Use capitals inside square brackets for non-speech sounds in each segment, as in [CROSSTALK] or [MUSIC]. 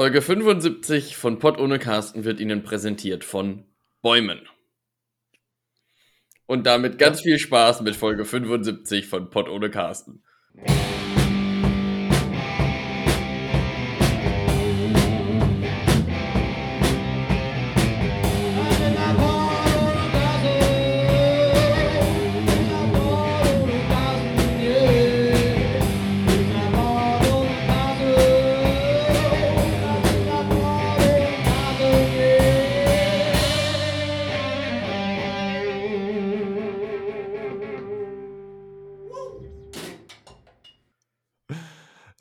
Folge 75 von Pott ohne Carsten wird Ihnen präsentiert von Bäumen. Und damit ganz viel Spaß mit Folge 75 von Pott ohne Carsten.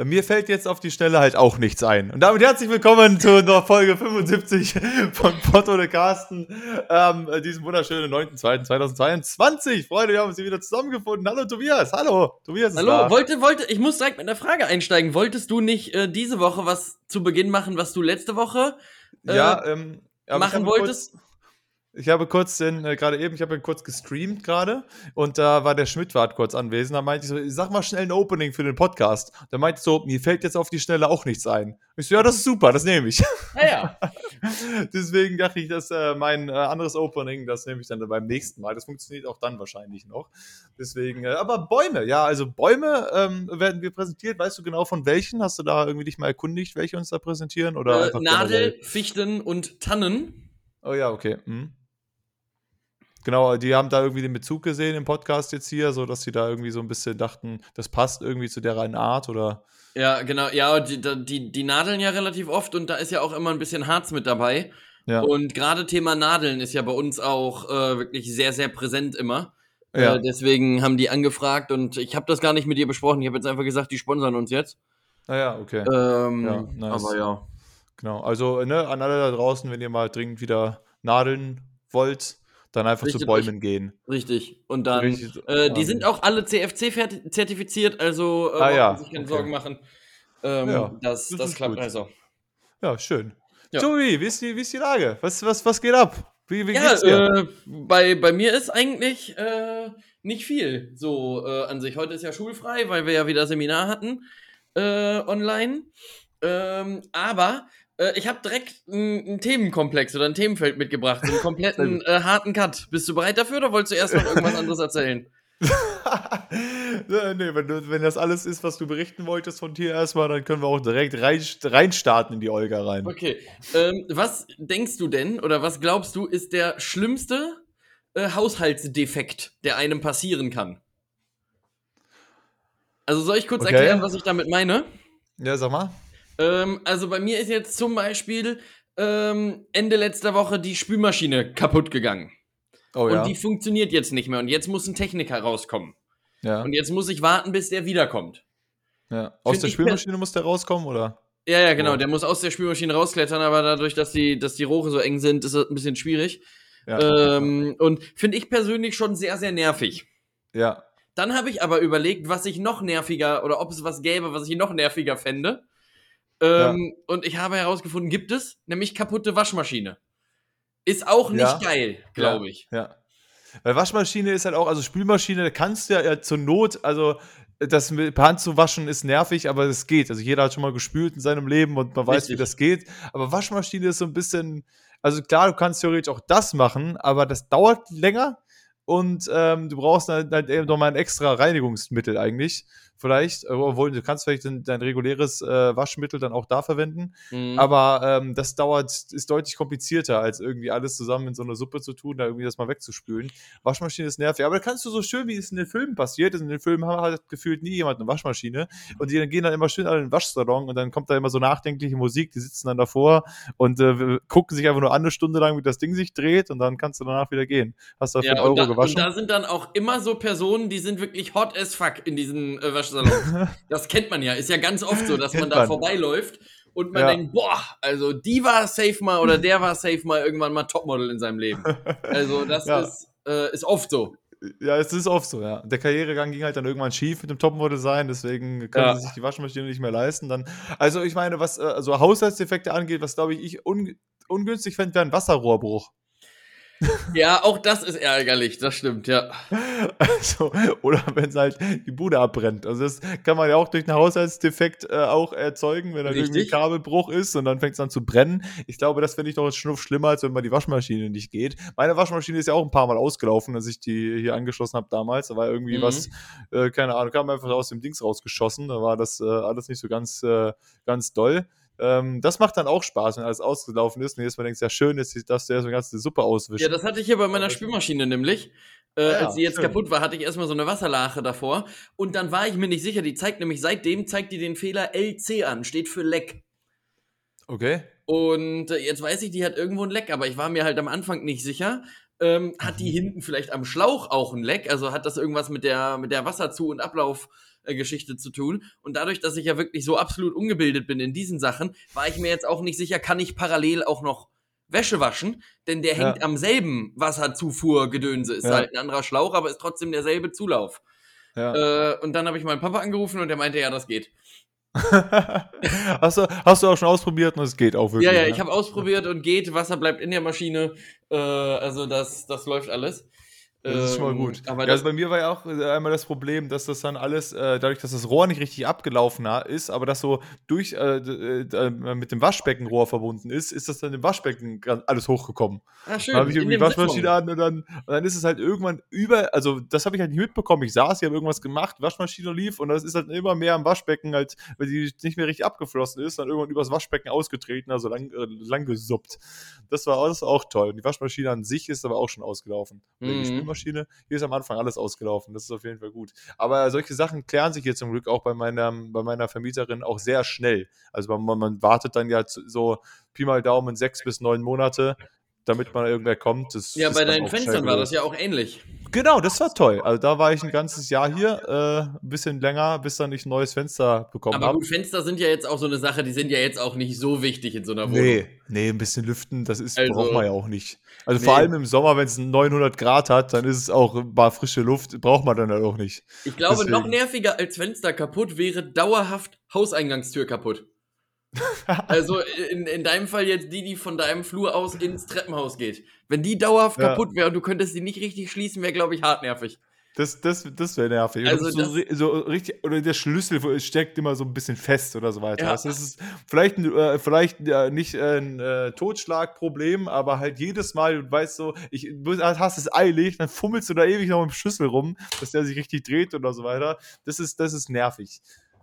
Mir fällt jetzt auf die Stelle halt auch nichts ein. Und damit herzlich willkommen zu Folge 75 von Potto de Carsten, ähm, diesem wunderschönen 9.2.2022. Freunde, wir haben uns hier wieder zusammengefunden. Hallo Tobias, hallo. Tobias Hallo, da. wollte, wollte, ich muss direkt mit einer Frage einsteigen. Wolltest du nicht äh, diese Woche was zu Beginn machen, was du letzte Woche äh, ja, ähm, machen wolltest? Kurz, ich habe kurz den, äh, gerade eben, ich habe ihn kurz gestreamt gerade und da war der Schmidtwart kurz anwesend. Da meinte ich so, sag mal schnell ein Opening für den Podcast. Da meinte ich so, mir fällt jetzt auf die Stelle auch nichts ein. Ich so, ja, das ist super, das nehme ich. Ja, ja. [LAUGHS] Deswegen dachte ich, dass äh, mein äh, anderes Opening, das nehme ich dann beim nächsten Mal. Das funktioniert auch dann wahrscheinlich noch. Deswegen, äh, aber Bäume, ja, also Bäume ähm, werden wir präsentiert. Weißt du genau von welchen? Hast du da irgendwie dich mal erkundigt, welche uns da präsentieren? Oder äh, Nadel, Fichten und Tannen. Oh ja, okay. Hm. Genau, die haben da irgendwie den Bezug gesehen im Podcast jetzt hier, so dass sie da irgendwie so ein bisschen dachten, das passt irgendwie zu deren Art oder. Ja, genau, ja, die, die, die nadeln ja relativ oft und da ist ja auch immer ein bisschen Harz mit dabei. Ja. Und gerade Thema Nadeln ist ja bei uns auch äh, wirklich sehr, sehr präsent immer. Äh, ja. Äh, deswegen haben die angefragt und ich habe das gar nicht mit dir besprochen. Ich habe jetzt einfach gesagt, die sponsern uns jetzt. Naja, ah okay. Ähm, ja, nice. Aber ja. Genau, also ne, an alle da draußen, wenn ihr mal dringend wieder nadeln wollt, dann einfach richtig, zu Bäumen gehen. Richtig. Und dann, richtig, äh, die sind auch alle CFC zertifiziert, also äh, ah, ja. sich keine okay. Sorgen machen. Ähm, ja, das, das, das klappt gut. also. Ja, schön. Ja. Tobi, wie ist, die, wie ist die Lage? Was, was, was geht ab? Wie, wie ja, geht's dir? Äh, bei, bei mir ist eigentlich äh, nicht viel so äh, an sich. Heute ist ja schulfrei, weil wir ja wieder Seminar hatten äh, online. Ähm, aber äh, ich habe direkt einen Themenkomplex oder ein Themenfeld mitgebracht, einen [LAUGHS] kompletten äh, harten Cut. Bist du bereit dafür oder wolltest du erst noch irgendwas anderes erzählen? [LAUGHS] nee, wenn, du, wenn das alles ist, was du berichten wolltest von dir erstmal, dann können wir auch direkt rein, reinstarten in die Olga rein. Okay. Ähm, was denkst du denn oder was glaubst du ist der schlimmste äh, Haushaltsdefekt, der einem passieren kann? Also soll ich kurz okay. erklären, was ich damit meine? Ja, sag mal. Ähm, also bei mir ist jetzt zum Beispiel ähm, Ende letzter Woche die Spülmaschine kaputt gegangen. Oh, und ja. die funktioniert jetzt nicht mehr. Und jetzt muss ein Techniker rauskommen. Ja. Und jetzt muss ich warten, bis der wiederkommt. Ja. Aus Find der Spülmaschine muss der rauskommen, oder? Ja, ja, genau. Oh. Der muss aus der Spülmaschine rausklettern, aber dadurch, dass die, dass die Rohre so eng sind, ist das ein bisschen schwierig. Ja. Ähm, und finde ich persönlich schon sehr, sehr nervig. Ja. Dann habe ich aber überlegt, was ich noch nerviger oder ob es was gäbe, was ich noch nerviger fände. Ähm, ja. Und ich habe herausgefunden, gibt es, nämlich kaputte Waschmaschine. Ist auch nicht ja. geil, glaube ich. Ja. Weil Waschmaschine ist halt auch, also Spülmaschine, da kannst du ja, ja zur Not, also das mit Hand zu waschen ist nervig, aber es geht. Also jeder hat schon mal gespült in seinem Leben und man weiß, Richtig. wie das geht. Aber Waschmaschine ist so ein bisschen, also klar, du kannst theoretisch auch das machen, aber das dauert länger und ähm, du brauchst halt, halt eben nochmal ein extra Reinigungsmittel eigentlich vielleicht, äh, obwohl du kannst vielleicht dein, dein reguläres äh, Waschmittel dann auch da verwenden, mhm. aber ähm, das dauert, ist deutlich komplizierter, als irgendwie alles zusammen in so einer Suppe zu tun, da irgendwie das mal wegzuspülen. Waschmaschine ist nervig, aber da kannst du so schön, wie es in den Filmen passiert ist, in den Filmen hat halt gefühlt nie jemand eine Waschmaschine und die gehen dann immer schön alle in den Waschsalon und dann kommt da immer so nachdenkliche Musik, die sitzen dann davor und äh, gucken sich einfach nur eine Stunde lang, wie das Ding sich dreht und dann kannst du danach wieder gehen. Hast du ja, einen Euro da, gewaschen. Und da sind dann auch immer so Personen, die sind wirklich hot as fuck in diesen äh, Waschsalon Waschsalon. [LAUGHS] das kennt man ja. Ist ja ganz oft so, dass man da vorbeiläuft und man ja. denkt, boah, also die war safe mal oder der war safe mal irgendwann mal Topmodel in seinem Leben. Also das [LAUGHS] ja. ist, äh, ist oft so. Ja, es ist oft so, ja. Der Karrieregang ging halt dann irgendwann schief mit dem Topmodel sein, deswegen können ja. sie sich die Waschmaschine nicht mehr leisten. Dann, also ich meine, was also Haushaltsdefekte angeht, was glaube ich, ich un ungünstig fände, wäre ein Wasserrohrbruch. Ja, auch das ist ärgerlich, das stimmt, ja. Also, oder wenn es halt die Bude abbrennt. Also das kann man ja auch durch einen Haushaltsdefekt äh, auch erzeugen, wenn da irgendwie ein Kabelbruch ist und dann fängt es an zu brennen. Ich glaube, das finde ich doch ein Schnuff schlimmer, als wenn mal die Waschmaschine nicht geht. Meine Waschmaschine ist ja auch ein paar Mal ausgelaufen, als ich die hier angeschlossen habe damals. Da war irgendwie mhm. was, äh, keine Ahnung, kam einfach aus dem Dings rausgeschossen. Da war das äh, alles nicht so ganz, äh, ganz doll. Ähm, das macht dann auch Spaß, wenn alles ausgelaufen ist und jetzt mal denkst, ja schön ist, dass du eine ganze Suppe auswischst. Ja, das hatte ich hier bei meiner Spülmaschine nämlich. Äh, ah ja, als sie jetzt schön. kaputt war, hatte ich erstmal so eine Wasserlache davor. Und dann war ich mir nicht sicher, die zeigt nämlich seitdem, zeigt die den Fehler LC an, steht für Leck. Okay. Und äh, jetzt weiß ich, die hat irgendwo ein Leck, aber ich war mir halt am Anfang nicht sicher. Ähm, hat die mhm. hinten vielleicht am Schlauch auch ein Leck? Also hat das irgendwas mit der, mit der Wasserzu- und Ablauf Geschichte zu tun. Und dadurch, dass ich ja wirklich so absolut ungebildet bin in diesen Sachen, war ich mir jetzt auch nicht sicher, kann ich parallel auch noch Wäsche waschen, denn der hängt ja. am selben Wasserzufuhrgedönse. Ist ja. halt ein anderer Schlauch, aber ist trotzdem derselbe Zulauf. Ja. Äh, und dann habe ich meinen Papa angerufen und der meinte, ja, das geht. [LAUGHS] hast, du, hast du auch schon ausprobiert und es geht auch wirklich? Ja, ja, ich habe ausprobiert und geht. Wasser bleibt in der Maschine. Äh, also das, das läuft alles. Das ist schon mal gut. Ähm, aber ja, also bei mir war ja auch äh, einmal das Problem, dass das dann alles, äh, dadurch, dass das Rohr nicht richtig abgelaufen ist, aber das so durch äh, äh, mit dem Waschbeckenrohr verbunden ist, ist das dann im Waschbecken alles hochgekommen. Ah, schön. Dann habe ich irgendwie die Waschmaschine an und dann, und dann ist es halt irgendwann über, also das habe ich halt nicht mitbekommen. Ich saß, ich habe irgendwas gemacht, Waschmaschine lief und das ist halt immer mehr am Waschbecken, halt, weil die nicht mehr richtig abgeflossen ist, dann irgendwann übers Waschbecken ausgetreten, also lang, äh, lang gesuppt. Das war alles auch toll. Und die Waschmaschine an sich ist aber auch schon ausgelaufen. Mhm. Spülmaschine. Hier ist am Anfang alles ausgelaufen. Das ist auf jeden Fall gut. Aber solche Sachen klären sich hier zum Glück auch bei meiner, bei meiner Vermieterin auch sehr schnell. Also man, man wartet dann ja so Pi mal Daumen sechs bis neun Monate, damit mal irgendwer kommt. Das ja, bei deinen Fenstern war das ja auch ähnlich. Genau, das war toll. Also da war ich ein ganzes Jahr hier, äh, ein bisschen länger, bis dann ich ein neues Fenster bekommen habe. Aber gut. Fenster sind ja jetzt auch so eine Sache, die sind ja jetzt auch nicht so wichtig in so einer Wohnung. Nee, nee, ein bisschen lüften, das ist, also, braucht man ja auch nicht. Also nee. vor allem im Sommer, wenn es 900 Grad hat, dann ist es auch ein paar frische Luft, braucht man dann halt auch nicht. Ich glaube, Deswegen. noch nerviger als Fenster kaputt wäre dauerhaft Hauseingangstür kaputt [LAUGHS] also in, in deinem Fall jetzt die, die von deinem Flur aus ins Treppenhaus geht. Wenn die dauerhaft ja. kaputt wäre und du könntest sie nicht richtig schließen, wäre, glaube ich, hartnervig. Das, das, das wäre nervig. Also so, so, richtig, oder der Schlüssel steckt immer so ein bisschen fest oder so weiter. Ja. Also das ist vielleicht, äh, vielleicht äh, nicht ein äh, Totschlagproblem, aber halt jedes Mal, du weißt so, ich, du hast es eilig, dann fummelst du da ewig noch mit dem Schlüssel rum, dass der sich richtig dreht oder so weiter. Das ist, das ist nervig.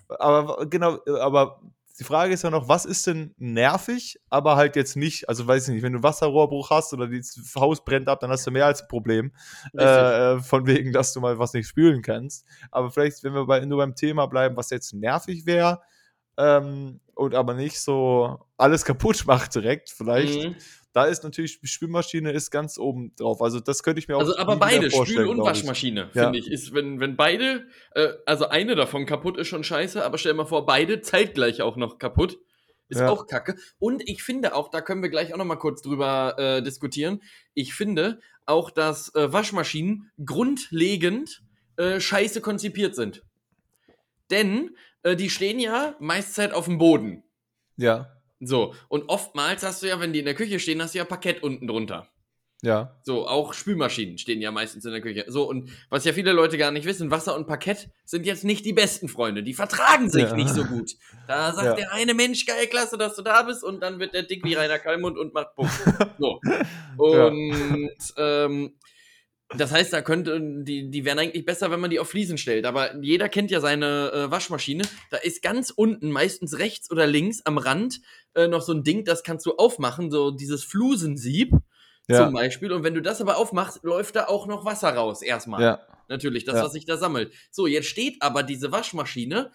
Aber genau, aber die Frage ist ja noch, was ist denn nervig, aber halt jetzt nicht, also weiß ich nicht, wenn du Wasserrohrbruch hast oder das Haus brennt ab, dann hast du mehr als ein Problem. Äh, von wegen, dass du mal was nicht spülen kannst. Aber vielleicht, wenn wir bei, nur beim Thema bleiben, was jetzt nervig wäre, ähm, und aber nicht so alles [LAUGHS] kaputt macht direkt, vielleicht. Mhm. Da ist natürlich, die Spülmaschine ist ganz oben drauf. Also das könnte ich mir auch Also aber beide, Spül- und Waschmaschine, finde ich. Ist, wenn, wenn beide, äh, also eine davon kaputt ist schon scheiße, aber stell dir mal vor, beide zeitgleich auch noch kaputt. Ist ja. auch kacke. Und ich finde auch, da können wir gleich auch noch mal kurz drüber äh, diskutieren. Ich finde auch, dass äh, Waschmaschinen grundlegend äh, scheiße konzipiert sind. Denn äh, die stehen ja meist auf dem Boden. Ja. So, und oftmals hast du ja, wenn die in der Küche stehen, hast du ja Parkett unten drunter. Ja. So, auch Spülmaschinen stehen ja meistens in der Küche. So, und was ja viele Leute gar nicht wissen, Wasser und Parkett sind jetzt nicht die besten Freunde. Die vertragen sich ja. nicht so gut. Da sagt ja. der eine Mensch, geil, klasse, dass du da bist, und dann wird der dick wie Rainer Kallmund und macht Bumm. So. [LAUGHS] Und ja. ähm, das heißt, da könnte, die, die wären eigentlich besser, wenn man die auf Fliesen stellt. Aber jeder kennt ja seine äh, Waschmaschine. Da ist ganz unten, meistens rechts oder links am Rand, äh, noch so ein Ding, das kannst du aufmachen, so dieses Flusensieb ja. zum Beispiel. Und wenn du das aber aufmachst, läuft da auch noch Wasser raus, erstmal. Ja. Natürlich, das, ja. was sich da sammelt. So, jetzt steht aber diese Waschmaschine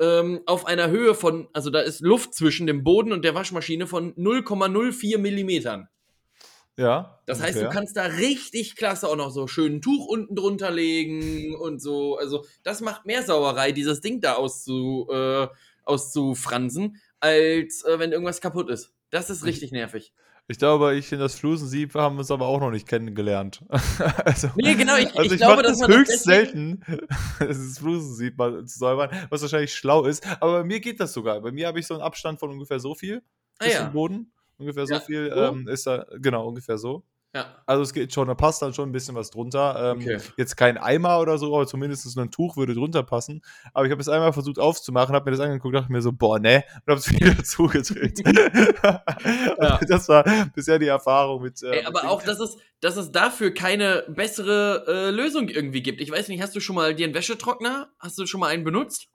ähm, auf einer Höhe von, also da ist Luft zwischen dem Boden und der Waschmaschine von 0,04 Millimetern. Ja. Das heißt, okay. du kannst da richtig klasse auch noch so schön ein Tuch unten drunter legen und so. Also, das macht mehr Sauerei, dieses Ding da auszu, äh, auszufransen, als äh, wenn irgendwas kaputt ist. Das ist richtig nervig. Ich glaube, ich in das Flusensieb haben uns aber auch noch nicht kennengelernt. [LAUGHS] also, nee, genau, ich, also ich, ich glaube, das höchst das selten, [LAUGHS] das Flusensieb mal zu säubern, was wahrscheinlich schlau ist. Aber bei mir geht das sogar. Bei mir habe ich so einen Abstand von ungefähr so viel ah, bis ja. zum Boden. Ungefähr ja. so viel ähm, ist da, genau, ungefähr so. Ja. Also es geht schon, da passt dann schon ein bisschen was drunter. Ähm, okay. Jetzt kein Eimer oder so, aber zumindest ein Tuch würde drunter passen. Aber ich habe es einmal versucht aufzumachen, habe mir das angeguckt, dachte mir so, boah, ne, und habe es [LAUGHS] wieder zugedreht. [LAUGHS] ja. Das war bisher die Erfahrung mit. Äh, Ey, aber mit auch, dass es, dass es dafür keine bessere äh, Lösung irgendwie gibt. Ich weiß nicht, hast du schon mal dir einen Wäschetrockner? Hast du schon mal einen benutzt?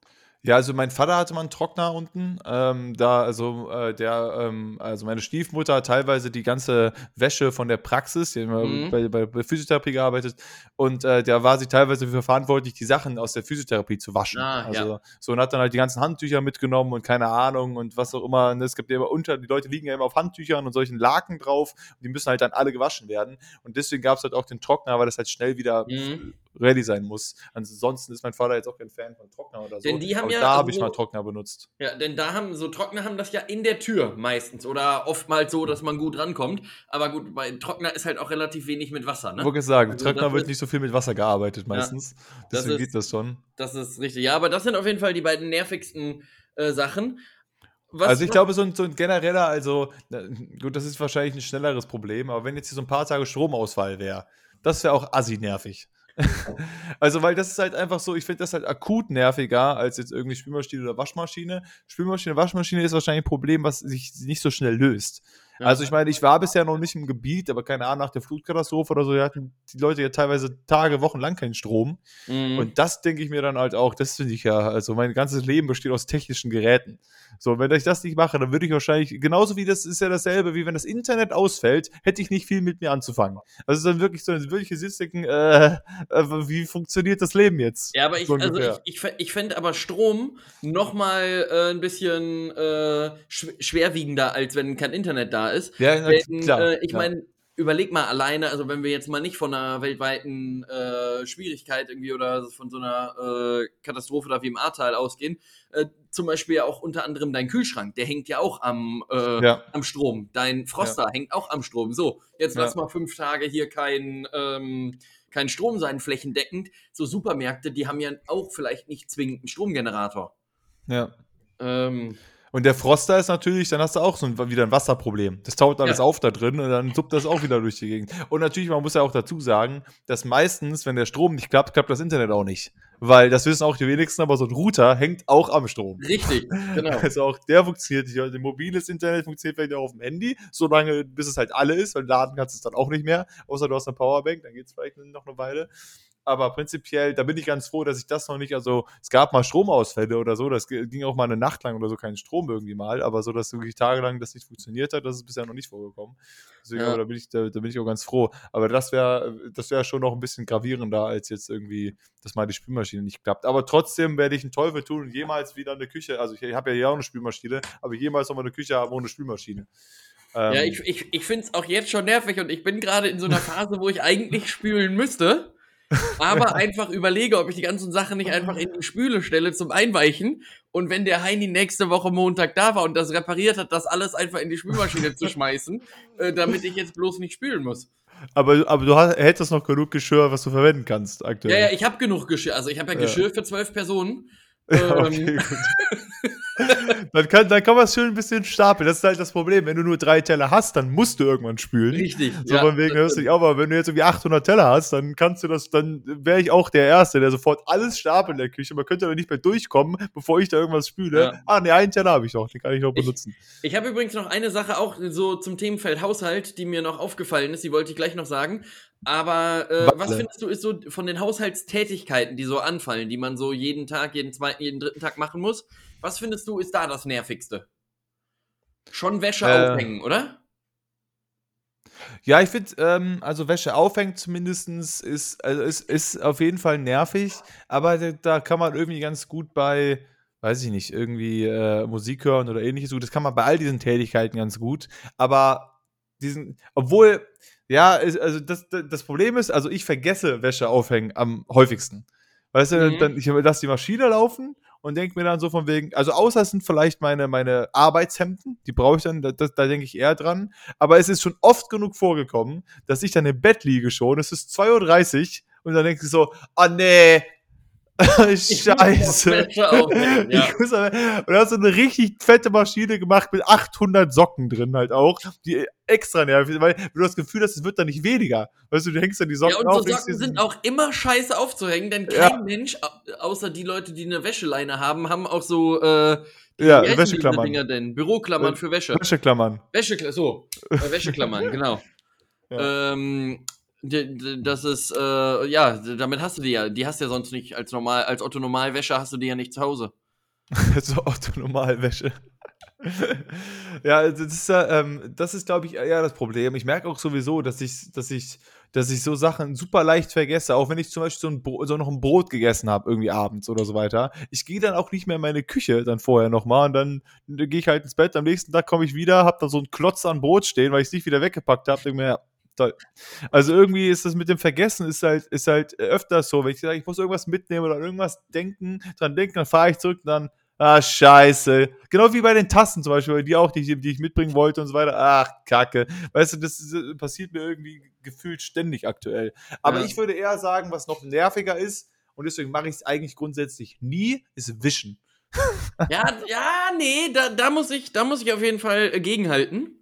Ja, also mein Vater hatte mal einen Trockner unten. Ähm, da, also äh, der, ähm, also meine Stiefmutter hat teilweise die ganze Wäsche von der Praxis, die mhm. bei, bei, Physiotherapie gearbeitet, und äh, der war sie teilweise für verantwortlich, die Sachen aus der Physiotherapie zu waschen. Ah, also ja. so und hat dann halt die ganzen Handtücher mitgenommen und keine Ahnung und was auch immer. Und es gibt ja immer unter, die Leute liegen ja immer auf Handtüchern und solchen Laken drauf und die müssen halt dann alle gewaschen werden. Und deswegen gab es halt auch den Trockner, weil das halt schnell wieder mhm ready sein muss. Ansonsten ist mein Vater jetzt auch kein Fan von Trockner oder so. Denn die haben Aber ja, da habe ich mal Trockner benutzt. Ja, denn da haben so Trockner haben das ja in der Tür meistens oder oftmals so, dass man gut rankommt. Aber gut, bei Trockner ist halt auch relativ wenig mit Wasser. Ne? Ich wollte sagen, also Trockner wird nicht so viel mit Wasser gearbeitet meistens. Ja, Deswegen ist, geht das schon. Das ist richtig. Ja, aber das sind auf jeden Fall die beiden nervigsten äh, Sachen. Was, also ich glaube, so ein, so ein genereller, also gut, das ist wahrscheinlich ein schnelleres Problem, aber wenn jetzt hier so ein paar Tage Stromausfall wäre, das wäre auch assi nervig. [LAUGHS] also, weil das ist halt einfach so, ich finde das halt akut nerviger als jetzt irgendwie Spülmaschine oder Waschmaschine. Spülmaschine, Waschmaschine ist wahrscheinlich ein Problem, was sich nicht so schnell löst. Also ich meine, ich war bisher noch nicht im Gebiet, aber keine Ahnung, nach der Flutkatastrophe oder so, hatten die Leute ja teilweise Tage, Wochen lang keinen Strom. Mhm. Und das denke ich mir dann halt auch, das finde ich ja, also mein ganzes Leben besteht aus technischen Geräten. So, wenn ich das nicht mache, dann würde ich wahrscheinlich, genauso wie das ist ja dasselbe, wie wenn das Internet ausfällt, hätte ich nicht viel mit mir anzufangen. Also dann wirklich so ein wirkliches Sitzdecken, äh, äh, wie funktioniert das Leben jetzt? Ja, aber ich, so also ich, ich, ich fände aber Strom nochmal äh, ein bisschen äh, schwerwiegender, als wenn kein Internet da ist. Ja, Denn, klar, äh, ich meine, überleg mal alleine, also wenn wir jetzt mal nicht von einer weltweiten äh, Schwierigkeit irgendwie oder von so einer äh, Katastrophe da wie im Ahrtal ausgehen, äh, zum Beispiel auch unter anderem dein Kühlschrank, der hängt ja auch am, äh, ja. am Strom. Dein Froster ja. hängt auch am Strom. So, jetzt lass mal fünf Tage hier kein, ähm, kein Strom sein, flächendeckend. So Supermärkte, die haben ja auch vielleicht nicht zwingend einen Stromgenerator. Ja. Ähm, und der Froster ist natürlich, dann hast du auch so ein, wieder ein Wasserproblem. Das taut alles ja. auf da drin und dann suppt das auch wieder durch die Gegend. Und natürlich, man muss ja auch dazu sagen, dass meistens, wenn der Strom nicht klappt, klappt das Internet auch nicht. Weil das wissen auch die wenigsten, aber so ein Router hängt auch am Strom. Richtig, genau. [LAUGHS] Also auch der funktioniert nicht. Also mobiles Internet funktioniert vielleicht auch auf dem Handy, solange bis es halt alle ist, weil laden kannst du es dann auch nicht mehr, außer du hast eine Powerbank, dann geht es vielleicht noch eine Weile aber prinzipiell, da bin ich ganz froh, dass ich das noch nicht, also es gab mal Stromausfälle oder so, das ging auch mal eine Nacht lang oder so kein Strom irgendwie mal, aber so, dass wirklich tagelang das nicht funktioniert hat, das ist bisher noch nicht vorgekommen. Deswegen, ja. da, bin ich, da, da, bin ich auch ganz froh. Aber das wäre das wäre schon noch ein bisschen gravierender, als jetzt irgendwie, dass mal die Spülmaschine nicht klappt. Aber trotzdem werde ich einen Teufel tun und jemals wieder eine Küche, also ich, ich habe ja hier auch eine Spülmaschine, aber jemals noch mal eine Küche haben ohne Spülmaschine. ja, ähm, ich, ich, ich finde es auch jetzt schon nervig und ich bin gerade in so einer Phase, wo ich eigentlich spülen müsste aber [LAUGHS] einfach überlege, ob ich die ganzen Sachen nicht einfach in die Spüle stelle zum Einweichen und wenn der Heini nächste Woche Montag da war und das repariert hat, das alles einfach in die Spülmaschine zu schmeißen, [LAUGHS] äh, damit ich jetzt bloß nicht spülen muss. Aber, aber du hast, hättest noch genug Geschirr, was du verwenden kannst aktuell. Ja, ja, ich habe genug Geschirr. Also ich habe ja Geschirr ja. für zwölf Personen. [LAUGHS] Ja, okay, ähm, dann kann, dann kann man es schön ein bisschen stapeln. Das ist halt das Problem. Wenn du nur drei Teller hast, dann musst du irgendwann spülen. Richtig. So ja, von wegen hörst du dich Aber wenn du jetzt irgendwie 800 Teller hast, dann kannst du das, dann wäre ich auch der Erste, der sofort alles stapelt in der Küche. Man könnte da nicht mehr durchkommen, bevor ich da irgendwas spüle. Ja. Ah, ne, einen Teller habe ich noch. Den kann ich noch benutzen. Ich, ich habe übrigens noch eine Sache auch so zum Themenfeld Haushalt, die mir noch aufgefallen ist. Die wollte ich gleich noch sagen. Aber äh, was findest du ist so von den Haushaltstätigkeiten, die so anfallen, die man so jeden Tag, jeden zweiten, jeden dritten Tag machen muss? Was findest du ist da das Nervigste? Schon Wäsche äh, aufhängen, oder? Ja, ich finde, ähm, also Wäsche aufhängen zumindest ist, also ist, ist auf jeden Fall nervig, aber da, kann man irgendwie ganz gut bei, weiß ich nicht, irgendwie äh, Musik hören oder ähnliches. Das kann man bei all diesen Tätigkeiten ganz gut, aber diesen, obwohl, ja, ist, also das, das Problem ist, also ich vergesse Wäsche aufhängen am häufigsten. Weißt du, mhm. dann, ich lasse die Maschine laufen und denke mir dann so von wegen, also außer es sind vielleicht meine, meine Arbeitshemden, die brauche ich dann, da, da denke ich eher dran. Aber es ist schon oft genug vorgekommen, dass ich dann im Bett liege schon, es ist 2.30 Uhr und dann denke ich so, ah nee, [LAUGHS] Scheiße. Wäsche aufhängen, ja. muss, und da hast du eine richtig fette Maschine gemacht mit 800 Socken drin halt auch, die extra nervig, weil du das Gefühl hast, es wird dann nicht weniger. Weißt du, du hängst dann die Socken auf. Ja, und so Socken sind auch immer scheiße aufzuhängen, denn kein ja. Mensch, außer die Leute, die eine Wäscheleine haben, haben auch so, äh, ja, Wäscheklammern. Dinger denn? Büroklammern äh, für Wäsche. Wäscheklammern. Wäscheklammern, so. Äh, Wäscheklammern, [LAUGHS] genau. Ja. Ähm, das ist, äh, ja, damit hast du die ja. Die hast du ja sonst nicht als normal, als Otto Normalwäsche hast du die ja nicht zu Hause. [LAUGHS] so Otto Normalwäsche. [LAUGHS] ja, das ist, ähm, das ist, glaube ich, eher das Problem. Ich merke auch sowieso, dass ich, dass ich, dass ich so Sachen super leicht vergesse, auch wenn ich zum Beispiel so, ein so noch ein Brot gegessen habe, irgendwie abends oder so weiter. Ich gehe dann auch nicht mehr in meine Küche dann vorher nochmal und dann gehe ich halt ins Bett. Am nächsten Tag komme ich wieder, habe da so einen Klotz an Brot stehen, weil ich es nicht wieder weggepackt habe. Denke mir, ja, toll. Also irgendwie ist das mit dem Vergessen ist halt, ist halt öfters so, wenn ich sage, ich muss irgendwas mitnehmen oder irgendwas denken, dran denken, dann fahre ich zurück und dann, ah, scheiße. Genau wie bei den Tassen zum Beispiel, die auch, die, die ich mitbringen wollte und so weiter. Ach, kacke. Weißt du, das, das passiert mir irgendwie gefühlt ständig aktuell. Aber ja. ich würde eher sagen, was noch nerviger ist, und deswegen mache ich es eigentlich grundsätzlich nie, ist Wischen. ja, ja, nee, da, da, muss ich, da muss ich auf jeden Fall gegenhalten.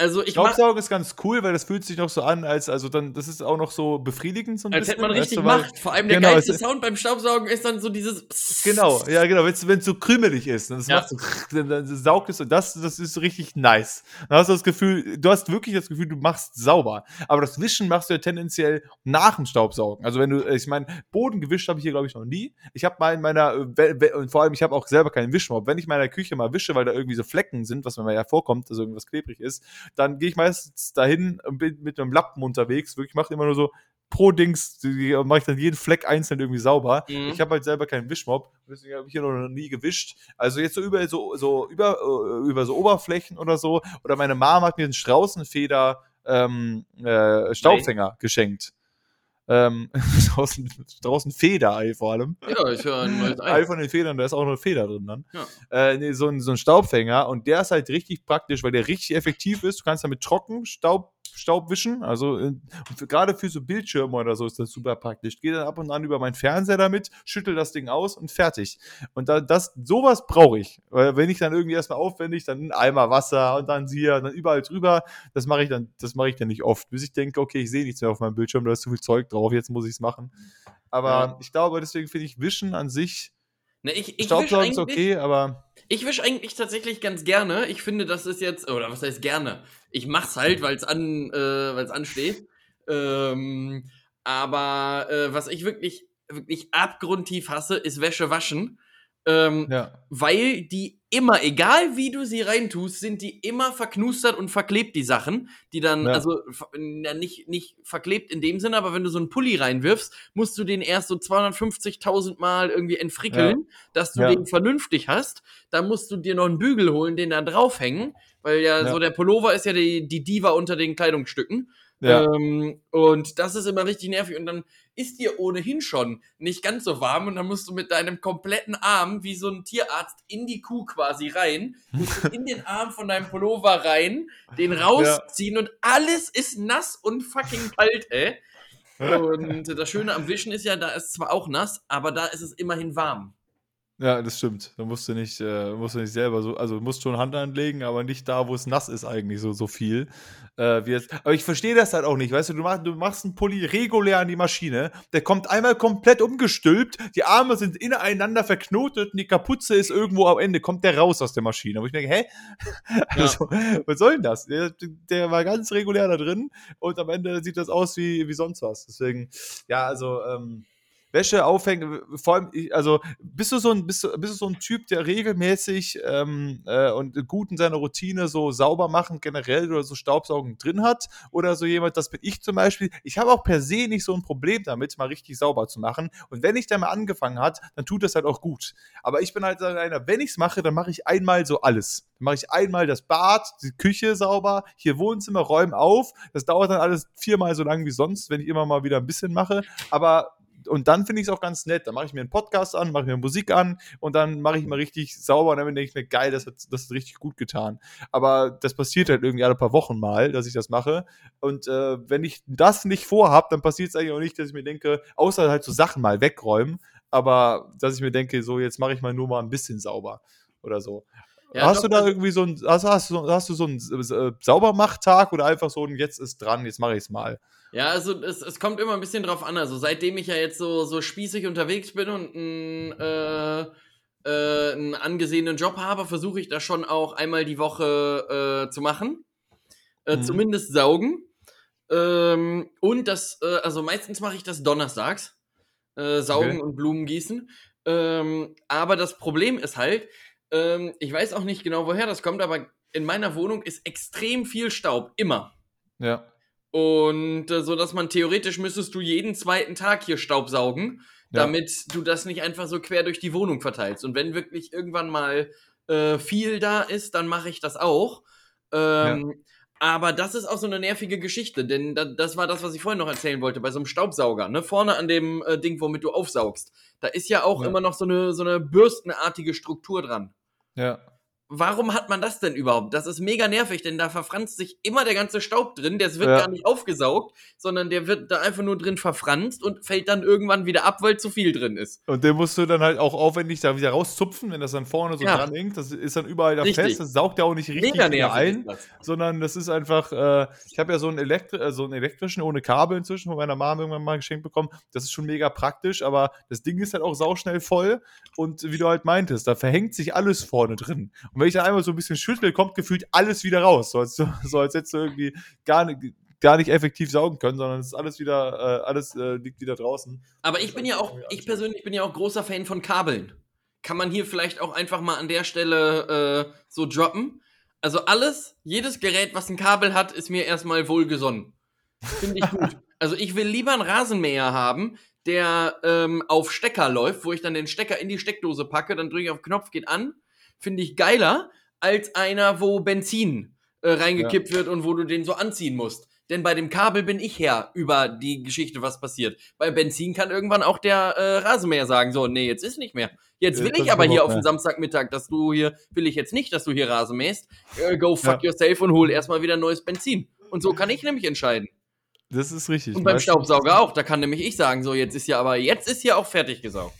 Also ich Staubsaugen ist ganz cool, weil das fühlt sich noch so an, als also dann das ist auch noch so befriedigend so ein als bisschen. Als hätte man richtig weißt du, Macht. Vor allem der genau, geilste Sound beim Staubsaugen ist dann so dieses. [LAUGHS] Genau, ja genau, wenn es so krümelig ist, das ja. so, [LAUGHS] dann, dann saugt es und das das ist richtig nice. Dann hast du das Gefühl, du hast wirklich das Gefühl, du machst sauber, aber das Wischen machst du ja tendenziell nach dem Staubsaugen. Also wenn du ich meine, Boden gewischt habe ich hier glaube ich noch nie. Ich habe mal in meiner und vor allem ich habe auch selber keinen Wischmob. Wenn ich in meiner Küche mal wische, weil da irgendwie so Flecken sind, was mir ja vorkommt, dass irgendwas klebrig ist, dann gehe ich meistens dahin und bin mit einem Lappen unterwegs. Wirklich, mache immer nur so pro Dings, mache ich dann jeden Fleck einzeln irgendwie sauber. Mhm. Ich habe halt selber keinen Wischmob, deswegen habe ich hier noch nie gewischt. Also jetzt so über so, so über, äh, über so Oberflächen oder so. Oder meine Mom hat mir einen Straußenfeder ähm, äh, Staubfänger Nein. geschenkt. Ähm, [LAUGHS] draußen, draußen Federei vor allem. Ja, ich höre ein neues Ei. Ei von den Federn, da ist auch noch eine Feder drin dann. Ja. Äh, nee, so, ein, so ein Staubfänger und der ist halt richtig praktisch, weil der richtig effektiv ist. Du kannst damit trocken Staub Staub wischen. Also äh, gerade für so Bildschirme oder so ist das super praktisch. Ich gehe dann ab und an über meinen Fernseher damit, schüttel das Ding aus und fertig. Und da, das, sowas brauche ich. Weil wenn ich dann irgendwie erstmal aufwendig, dann ein Eimer Wasser und dann hier, und dann überall drüber, das mache ich dann, das mache ich dann nicht oft. Bis ich denke, okay, ich sehe nichts mehr auf meinem Bildschirm, da ist zu viel Zeug drauf, jetzt muss ich es machen. Aber ja. ich glaube, deswegen finde ich Wischen an sich. Ne, ich, ich Staubsaugen ist okay, aber. Ich wische eigentlich tatsächlich ganz gerne. Ich finde, das ist jetzt, oder was heißt gerne? Ich mach's halt, weil es an, äh, ansteht. Ähm, aber äh, was ich wirklich, wirklich abgrundtief hasse, ist Wäsche waschen. Ähm, ja. Weil die immer, egal wie du sie reintust, sind die immer verknustert und verklebt, die Sachen. Die dann, ja. also ja, nicht, nicht verklebt in dem Sinne, aber wenn du so einen Pulli reinwirfst, musst du den erst so 250.000 Mal irgendwie entfrickeln, dass du den vernünftig hast. Dann musst du dir noch einen Bügel holen, den da draufhängen, weil ja, so der Pullover ist ja die, die Diva unter den Kleidungsstücken. Ja. Ähm, und das ist immer richtig nervig. Und dann ist dir ohnehin schon nicht ganz so warm und dann musst du mit deinem kompletten Arm wie so ein Tierarzt in die Kuh quasi rein, musst du in den Arm von deinem Pullover rein, den rausziehen ja. und alles ist nass und fucking kalt, ey. [LAUGHS] Und das Schöne am Wischen ist ja, da ist zwar auch nass, aber da ist es immerhin warm. Ja, das stimmt. Da musst du nicht, äh, musst du nicht selber so, also du musst schon Hand anlegen, aber nicht da, wo es nass ist, eigentlich so, so viel. Äh, wie jetzt. Aber ich verstehe das halt auch nicht, weißt du, du, mach, du machst einen Pulli regulär an die Maschine, der kommt einmal komplett umgestülpt, die Arme sind ineinander verknotet und die Kapuze ist irgendwo am Ende, kommt der raus aus der Maschine. Wo ich denke, hä? [LAUGHS] Also, ja. was soll denn das? Der, der, war ganz regulär da drin und am Ende sieht das aus wie, wie sonst was. Deswegen, ja, also, ähm, Wäsche aufhängen, vor allem, also bist du so ein, bist du, bist du so ein Typ, der regelmäßig ähm, äh, und gut in seiner Routine so sauber machen generell oder so Staubsaugen drin hat? Oder so jemand, das bin ich zum Beispiel. Ich habe auch per se nicht so ein Problem damit, mal richtig sauber zu machen. Und wenn ich da mal angefangen hat, dann tut das halt auch gut. Aber ich bin halt einer, wenn ich es mache, dann mache ich einmal so alles. Dann mache ich einmal das Bad, die Küche sauber, hier Wohnzimmer, räumen auf. Das dauert dann alles viermal so lang wie sonst, wenn ich immer mal wieder ein bisschen mache. Aber und dann finde ich es auch ganz nett. Dann mache ich mir einen Podcast an, mache mir Musik an und dann mache ich mal richtig sauber und dann denke ich mir, geil, das hat, das hat richtig gut getan. Aber das passiert halt irgendwie alle paar Wochen mal, dass ich das mache. Und äh, wenn ich das nicht vorhabe, dann passiert es eigentlich auch nicht, dass ich mir denke, außer halt so Sachen mal wegräumen, aber dass ich mir denke, so jetzt mache ich mal nur mal ein bisschen sauber oder so. Ja, hast doch, du da irgendwie so ein, hast, hast, hast du so einen äh, Saubermachttag oder einfach so ein Jetzt ist dran, jetzt mache ich es mal? Ja, also es, es kommt immer ein bisschen drauf an. Also seitdem ich ja jetzt so, so spießig unterwegs bin und ein, äh, äh, einen angesehenen Job habe, versuche ich das schon auch einmal die Woche äh, zu machen. Äh, mhm. Zumindest saugen. Ähm, und das, äh, also meistens mache ich das donnerstags. Äh, saugen okay. und Blumen gießen. Ähm, aber das Problem ist halt, ähm, ich weiß auch nicht genau, woher das kommt, aber in meiner Wohnung ist extrem viel Staub. Immer. Ja. Und äh, so dass man theoretisch müsstest du jeden zweiten Tag hier Staub saugen, ja. damit du das nicht einfach so quer durch die Wohnung verteilst. Und wenn wirklich irgendwann mal äh, viel da ist, dann mache ich das auch. Ähm, ja. Aber das ist auch so eine nervige Geschichte, denn da, das war das, was ich vorhin noch erzählen wollte, bei so einem Staubsauger, ne? Vorne an dem äh, Ding, womit du aufsaugst. Da ist ja auch ja. immer noch so eine, so eine bürstenartige Struktur dran. Ja warum hat man das denn überhaupt? Das ist mega nervig, denn da verfranst sich immer der ganze Staub drin. Der wird ja. gar nicht aufgesaugt, sondern der wird da einfach nur drin verfranst und fällt dann irgendwann wieder ab, weil zu viel drin ist. Und den musst du dann halt auch aufwendig da wieder rauszupfen, wenn das dann vorne so ja. dran hängt. Das ist dann überall da richtig. fest. Das saugt ja auch nicht richtig mega ein, sondern das ist einfach. Äh, ich habe ja so einen, Elektri äh, so einen elektrischen ohne Kabel inzwischen von meiner Mama irgendwann mal geschenkt bekommen. Das ist schon mega praktisch, aber das Ding ist halt auch sauschnell voll. Und wie du halt meintest, da verhängt sich alles vorne drin. Und wenn ich da einmal so ein bisschen schüttel, kommt gefühlt alles wieder raus. So als, [LAUGHS] so als hättest du irgendwie gar nicht, gar nicht effektiv saugen können, sondern es ist alles wieder, äh, alles äh, liegt wieder draußen. Aber ich bin ja auch, ich persönlich bin ja auch großer Fan von Kabeln. Kann man hier vielleicht auch einfach mal an der Stelle äh, so droppen? Also alles, jedes Gerät, was ein Kabel hat, ist mir erstmal wohlgesonnen. Finde ich gut. [LAUGHS] Also ich will lieber einen Rasenmäher haben, der ähm, auf Stecker läuft, wo ich dann den Stecker in die Steckdose packe, dann drücke ich auf Knopf, geht an. Finde ich geiler, als einer, wo Benzin äh, reingekippt ja. wird und wo du den so anziehen musst. Denn bei dem Kabel bin ich her über die Geschichte, was passiert. Bei Benzin kann irgendwann auch der äh, Rasenmäher sagen, so, nee, jetzt ist nicht mehr. Jetzt will ja, ich aber hier auf den Samstagmittag, dass du hier, will ich jetzt nicht, dass du hier Rasen mähst. Äh, go fuck ja. yourself und hol erstmal wieder neues Benzin. Und so kann ich nämlich entscheiden. Das ist richtig. Und beim Staubsauger auch. Da kann nämlich ich sagen, so, jetzt ist ja aber, jetzt ist ja auch fertig gesaugt.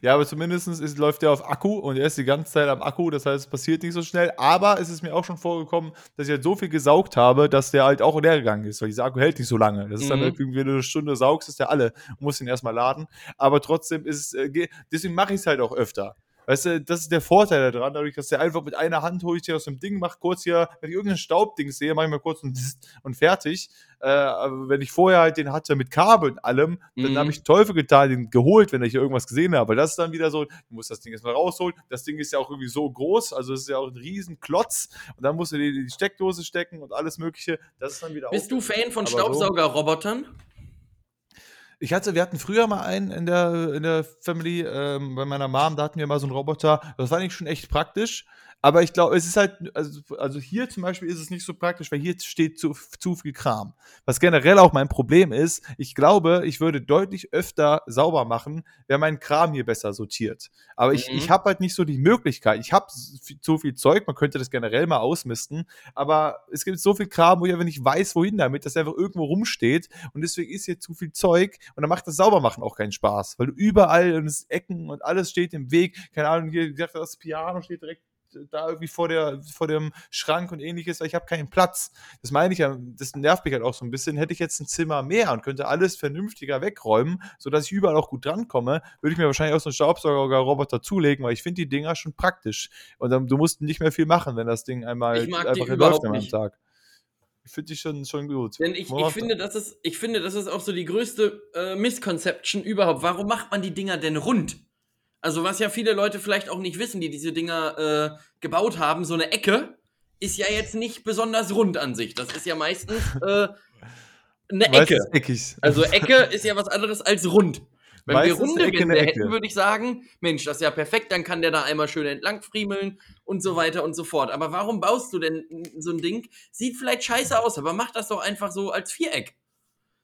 Ja, aber zumindest ist, läuft der auf Akku und er ist die ganze Zeit am Akku, das heißt, es passiert nicht so schnell. Aber es ist mir auch schon vorgekommen, dass ich halt so viel gesaugt habe, dass der halt auch leer gegangen ist, weil dieser Akku hält nicht so lange. Das ist dann mhm. halt, wenn du eine Stunde saugst, ist der alle musst ihn erstmal laden. Aber trotzdem ist es, äh, deswegen mache ich es halt auch öfter. Weißt du, das ist der Vorteil daran, dadurch, dass der einfach mit einer Hand hole ich dir aus dem Ding, mach kurz hier, wenn ich irgendein Staubding sehe, mache ich mal kurz und, und fertig. Äh, aber wenn ich vorher halt den hatte mit Kabel und allem, dann mhm. habe ich Teufel getan, den geholt, wenn ich hier irgendwas gesehen habe. Das ist dann wieder so, du musst das Ding erstmal rausholen. Das Ding ist ja auch irgendwie so groß, also es ist ja auch ein riesen Klotz. Und dann musst du die, die Steckdose stecken und alles Mögliche. Das ist dann wieder Bist du Fan von Staubsaugerrobotern? So, ich hatte, wir hatten früher mal einen in der, in der Family, ähm, bei meiner Mom, da hatten wir mal so einen Roboter. Das fand ich schon echt praktisch. Aber ich glaube, es ist halt, also, also, hier zum Beispiel ist es nicht so praktisch, weil hier steht zu, zu viel Kram. Was generell auch mein Problem ist, ich glaube, ich würde deutlich öfter sauber machen, wäre mein Kram hier besser sortiert. Aber mhm. ich, ich habe halt nicht so die Möglichkeit. Ich habe zu viel Zeug, man könnte das generell mal ausmisten, aber es gibt so viel Kram, wo ich einfach nicht weiß, wohin damit, dass er einfach irgendwo rumsteht und deswegen ist hier zu viel Zeug und dann macht das Saubermachen auch keinen Spaß, weil du überall und Ecken und alles steht im Weg. Keine Ahnung, hier, das Piano steht direkt da irgendwie vor, der, vor dem Schrank und ähnliches, weil ich habe keinen Platz. Das meine ich ja, das nervt mich halt auch so ein bisschen. Hätte ich jetzt ein Zimmer mehr und könnte alles vernünftiger wegräumen, sodass ich überall auch gut drankomme, würde ich mir wahrscheinlich auch so einen Staubsauger-Roboter zulegen, weil ich finde die Dinger schon praktisch. Und dann, du musst nicht mehr viel machen, wenn das Ding einmal einfach läuft am Tag. Ich finde die schon, schon gut. Denn ich, ich, finde, das ist, ich finde, das ist auch so die größte äh, Misconception überhaupt. Warum macht man die Dinger denn rund? Also was ja viele Leute vielleicht auch nicht wissen, die diese Dinger äh, gebaut haben, so eine Ecke ist ja jetzt nicht besonders rund an sich. Das ist ja meistens äh, eine Ecke. Eckig. Also Ecke ist ja was anderes als rund. Wenn meistens wir runde Ecke Wände hätten, würde ich sagen, Mensch, das ist ja perfekt, dann kann der da einmal schön entlang friemeln und so weiter und so fort. Aber warum baust du denn so ein Ding? Sieht vielleicht scheiße aus, aber mach das doch einfach so als Viereck.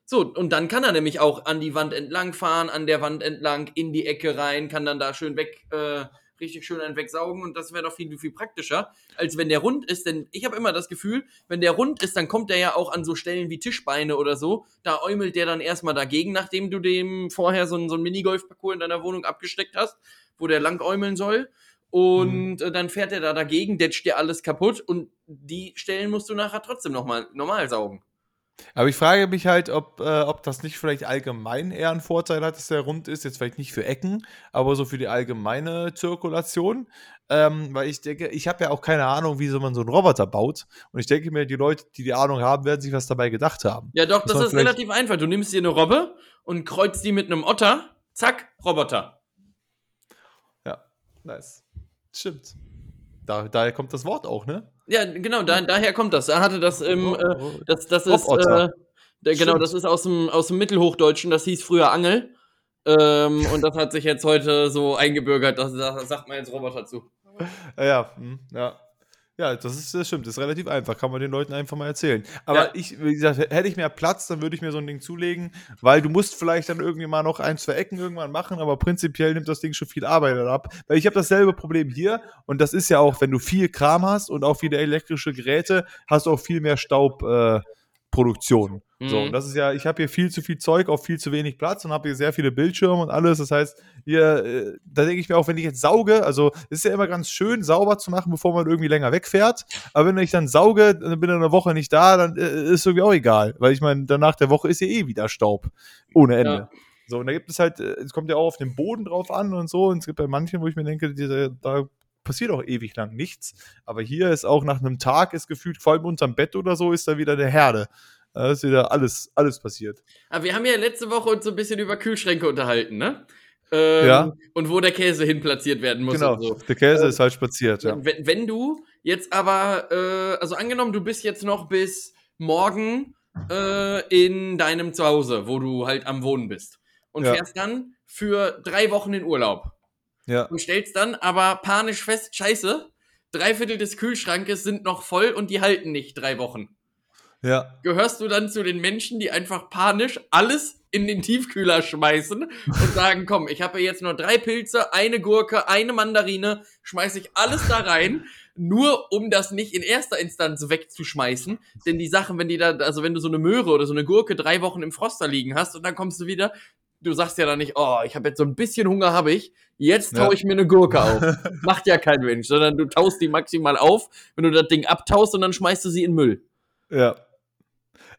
So, und dann kann er nämlich auch an die Wand entlang fahren, an der Wand entlang, in die Ecke rein, kann dann da schön weg äh, richtig schön einen wegsaugen und das wäre doch viel, viel praktischer, als wenn der rund ist. Denn ich habe immer das Gefühl, wenn der rund ist, dann kommt der ja auch an so Stellen wie Tischbeine oder so. Da äumelt der dann erstmal dagegen, nachdem du dem vorher so ein, so ein Minigolf-Parcours in deiner Wohnung abgesteckt hast, wo der lang äumeln soll. Und mhm. dann fährt er da dagegen, detscht dir alles kaputt und die Stellen musst du nachher trotzdem nochmal normal saugen. Aber ich frage mich halt, ob, äh, ob das nicht vielleicht allgemein eher einen Vorteil hat, dass der rund ist. Jetzt vielleicht nicht für Ecken, aber so für die allgemeine Zirkulation. Ähm, weil ich denke, ich habe ja auch keine Ahnung, wie so man so einen Roboter baut. Und ich denke mir, die Leute, die die Ahnung haben, werden sich was dabei gedacht haben. Ja, doch, das ist relativ einfach. Du nimmst dir eine Robbe und kreuzt die mit einem Otter. Zack, Roboter. Ja, nice. Stimmt. Da, daher kommt das Wort auch, ne? Ja, genau, da, daher kommt das. Er hatte das im, äh, das, das ist, äh, der, genau, das ist aus dem, aus dem Mittelhochdeutschen, das hieß früher Angel. Ähm, und das hat sich jetzt heute so eingebürgert, das, das sagt man jetzt Roboter zu. [LAUGHS] Ja, ja, hm, ja. Das ist das stimmt, das ist relativ einfach, kann man den Leuten einfach mal erzählen. Aber ja. ich, wie gesagt, hätte ich mehr Platz, dann würde ich mir so ein Ding zulegen, weil du musst vielleicht dann irgendwie mal noch ein, zwei Ecken irgendwann machen, aber prinzipiell nimmt das Ding schon viel Arbeit ab. Weil ich habe dasselbe Problem hier und das ist ja auch, wenn du viel Kram hast und auch viele elektrische Geräte, hast du auch viel mehr Staub. Äh. Mhm. So, und das ist ja, ich habe hier viel zu viel Zeug auf viel zu wenig Platz und habe hier sehr viele Bildschirme und alles. Das heißt, hier, äh, da denke ich mir auch, wenn ich jetzt sauge, also ist ja immer ganz schön, sauber zu machen, bevor man irgendwie länger wegfährt. Aber wenn ich dann sauge, dann bin ich eine Woche nicht da, dann äh, ist irgendwie auch egal. Weil ich meine, danach der Woche ist ja eh wieder Staub. Ohne Ende. Ja. So, und da gibt es halt, äh, es kommt ja auch auf den Boden drauf an und so. Und es gibt bei manchen, wo ich mir denke, diese, da passiert auch ewig lang nichts. Aber hier ist auch nach einem Tag ist gefühlt, vor allem unterm Bett oder so, ist da wieder der Herde. Da ist wieder alles, alles passiert. Aber wir haben ja letzte Woche uns so ein bisschen über Kühlschränke unterhalten, ne? Ähm, ja. Und wo der Käse hin platziert werden muss. Genau, so. der Käse ähm, ist halt spaziert, ja. Wenn, wenn du jetzt aber, äh, also angenommen, du bist jetzt noch bis morgen äh, in deinem Zuhause, wo du halt am Wohnen bist. Und ja. fährst dann für drei Wochen in Urlaub. Ja. Und stellst dann aber panisch fest, scheiße, drei Viertel des Kühlschrankes sind noch voll und die halten nicht drei Wochen. Ja. Gehörst du dann zu den Menschen, die einfach panisch alles in den Tiefkühler schmeißen und sagen, komm, ich habe jetzt nur drei Pilze, eine Gurke, eine Mandarine, schmeiße ich alles da rein, nur um das nicht in erster Instanz wegzuschmeißen. Denn die Sachen, wenn die da, also wenn du so eine Möhre oder so eine Gurke drei Wochen im Froster liegen hast und dann kommst du wieder, du sagst ja dann nicht, oh, ich habe jetzt so ein bisschen Hunger, habe ich, jetzt taue ja. ich mir eine Gurke auf. [LAUGHS] Macht ja kein Mensch, sondern du taust die maximal auf, wenn du das Ding abtaust und dann schmeißt du sie in Müll. Ja.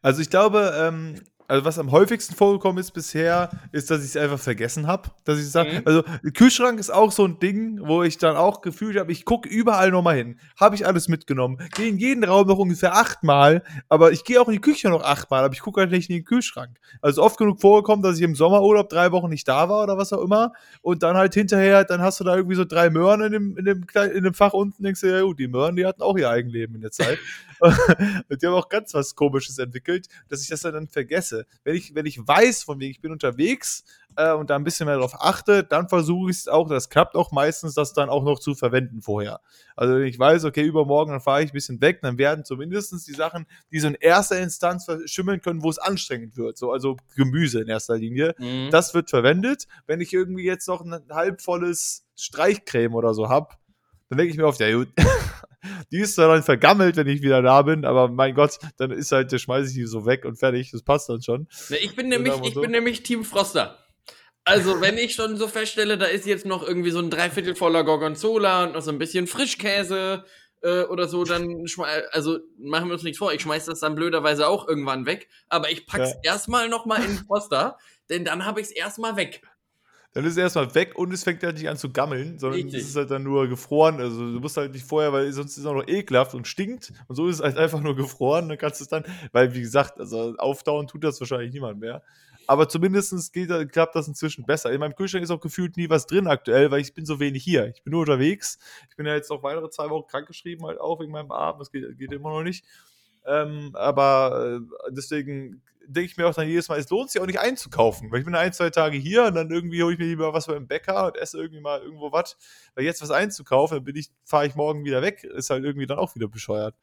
Also ich glaube, ähm, also was am häufigsten vorgekommen ist bisher, ist, dass ich es einfach vergessen habe. Dass ich sage, mhm. also Kühlschrank ist auch so ein Ding, wo ich dann auch gefühlt habe, ich gucke überall nochmal hin. Habe ich alles mitgenommen. Gehe in jeden Raum noch ungefähr achtmal, aber ich gehe auch in die Küche noch achtmal, aber ich gucke halt nicht in den Kühlschrank. Also oft genug vorgekommen, dass ich im Sommerurlaub drei Wochen nicht da war oder was auch immer. Und dann halt hinterher, dann hast du da irgendwie so drei Möhren in dem, in dem, in dem Fach unten, denkst du, ja gut, die Möhren, die hatten auch ihr Eigenleben in der Zeit. [LAUGHS] [LAUGHS] und die haben auch ganz was Komisches entwickelt, dass ich das dann vergesse. Wenn ich, wenn ich weiß, von wegen ich bin unterwegs äh, und da ein bisschen mehr darauf achte, dann versuche ich es auch, das klappt auch meistens, das dann auch noch zu verwenden vorher. Also wenn ich weiß, okay, übermorgen, dann fahre ich ein bisschen weg, dann werden zumindest die Sachen, die so in erster Instanz verschimmeln können, wo es anstrengend wird. So, also Gemüse in erster Linie. Mhm. Das wird verwendet. Wenn ich irgendwie jetzt noch ein halbvolles Streichcreme oder so habe, dann denke ich mir oft, ja gut, [LAUGHS] die ist dann vergammelt, wenn ich wieder da bin, aber mein Gott, dann ist halt, der schmeiße ich die so weg und fertig, das passt dann schon. Ich bin nämlich, ich bin nämlich Team Froster. Also, wenn ich schon so feststelle, da ist jetzt noch irgendwie so ein Dreiviertel voller Gorgonzola und noch so ein bisschen Frischkäse äh, oder so, dann, also machen wir uns nichts vor, ich schmeiß das dann blöderweise auch irgendwann weg, aber ich pack's ja. erstmal nochmal in den Froster, denn dann habe ich es erstmal weg dann ist es erstmal weg und es fängt halt nicht an zu gammeln, sondern Richtig. es ist halt dann nur gefroren. Also du musst halt nicht vorher, weil sonst ist es auch noch ekelhaft und stinkt. Und so ist es halt einfach nur gefroren. Dann kannst du es dann, weil wie gesagt, also aufdauern tut das wahrscheinlich niemand mehr. Aber zumindest geht, klappt das inzwischen besser. In meinem Kühlschrank ist auch gefühlt nie was drin aktuell, weil ich bin so wenig hier. Ich bin nur unterwegs. Ich bin ja jetzt noch weitere zwei Wochen krankgeschrieben, halt auch wegen meinem Arm. Das geht, geht immer noch nicht. Ähm, aber äh, deswegen denke ich mir auch dann jedes Mal, es lohnt sich auch nicht einzukaufen. Weil ich bin ein, zwei Tage hier und dann irgendwie hole ich mir lieber was beim Bäcker und esse irgendwie mal irgendwo was. Weil jetzt was einzukaufen, dann bin ich, fahre ich morgen wieder weg, ist halt irgendwie dann auch wieder bescheuert.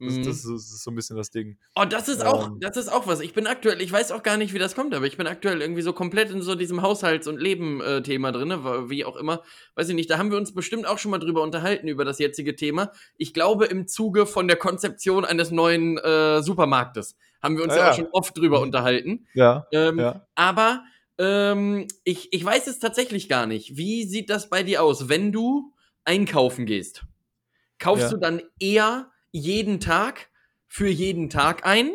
Das, mhm. das, das, ist so ein bisschen das Ding. Oh, das ist auch, ähm. das ist auch was. Ich bin aktuell, ich weiß auch gar nicht, wie das kommt, aber ich bin aktuell irgendwie so komplett in so diesem Haushalts- und Leben-Thema drin, wie auch immer. Weiß ich nicht, da haben wir uns bestimmt auch schon mal drüber unterhalten, über das jetzige Thema. Ich glaube, im Zuge von der Konzeption eines neuen äh, Supermarktes haben wir uns ah, ja, ja, auch schon oft drüber unterhalten. Ja. Ähm, ja. Aber ähm, ich, ich weiß es tatsächlich gar nicht. Wie sieht das bei dir aus, wenn du einkaufen gehst? Kaufst ja. du dann eher jeden Tag für jeden Tag ein?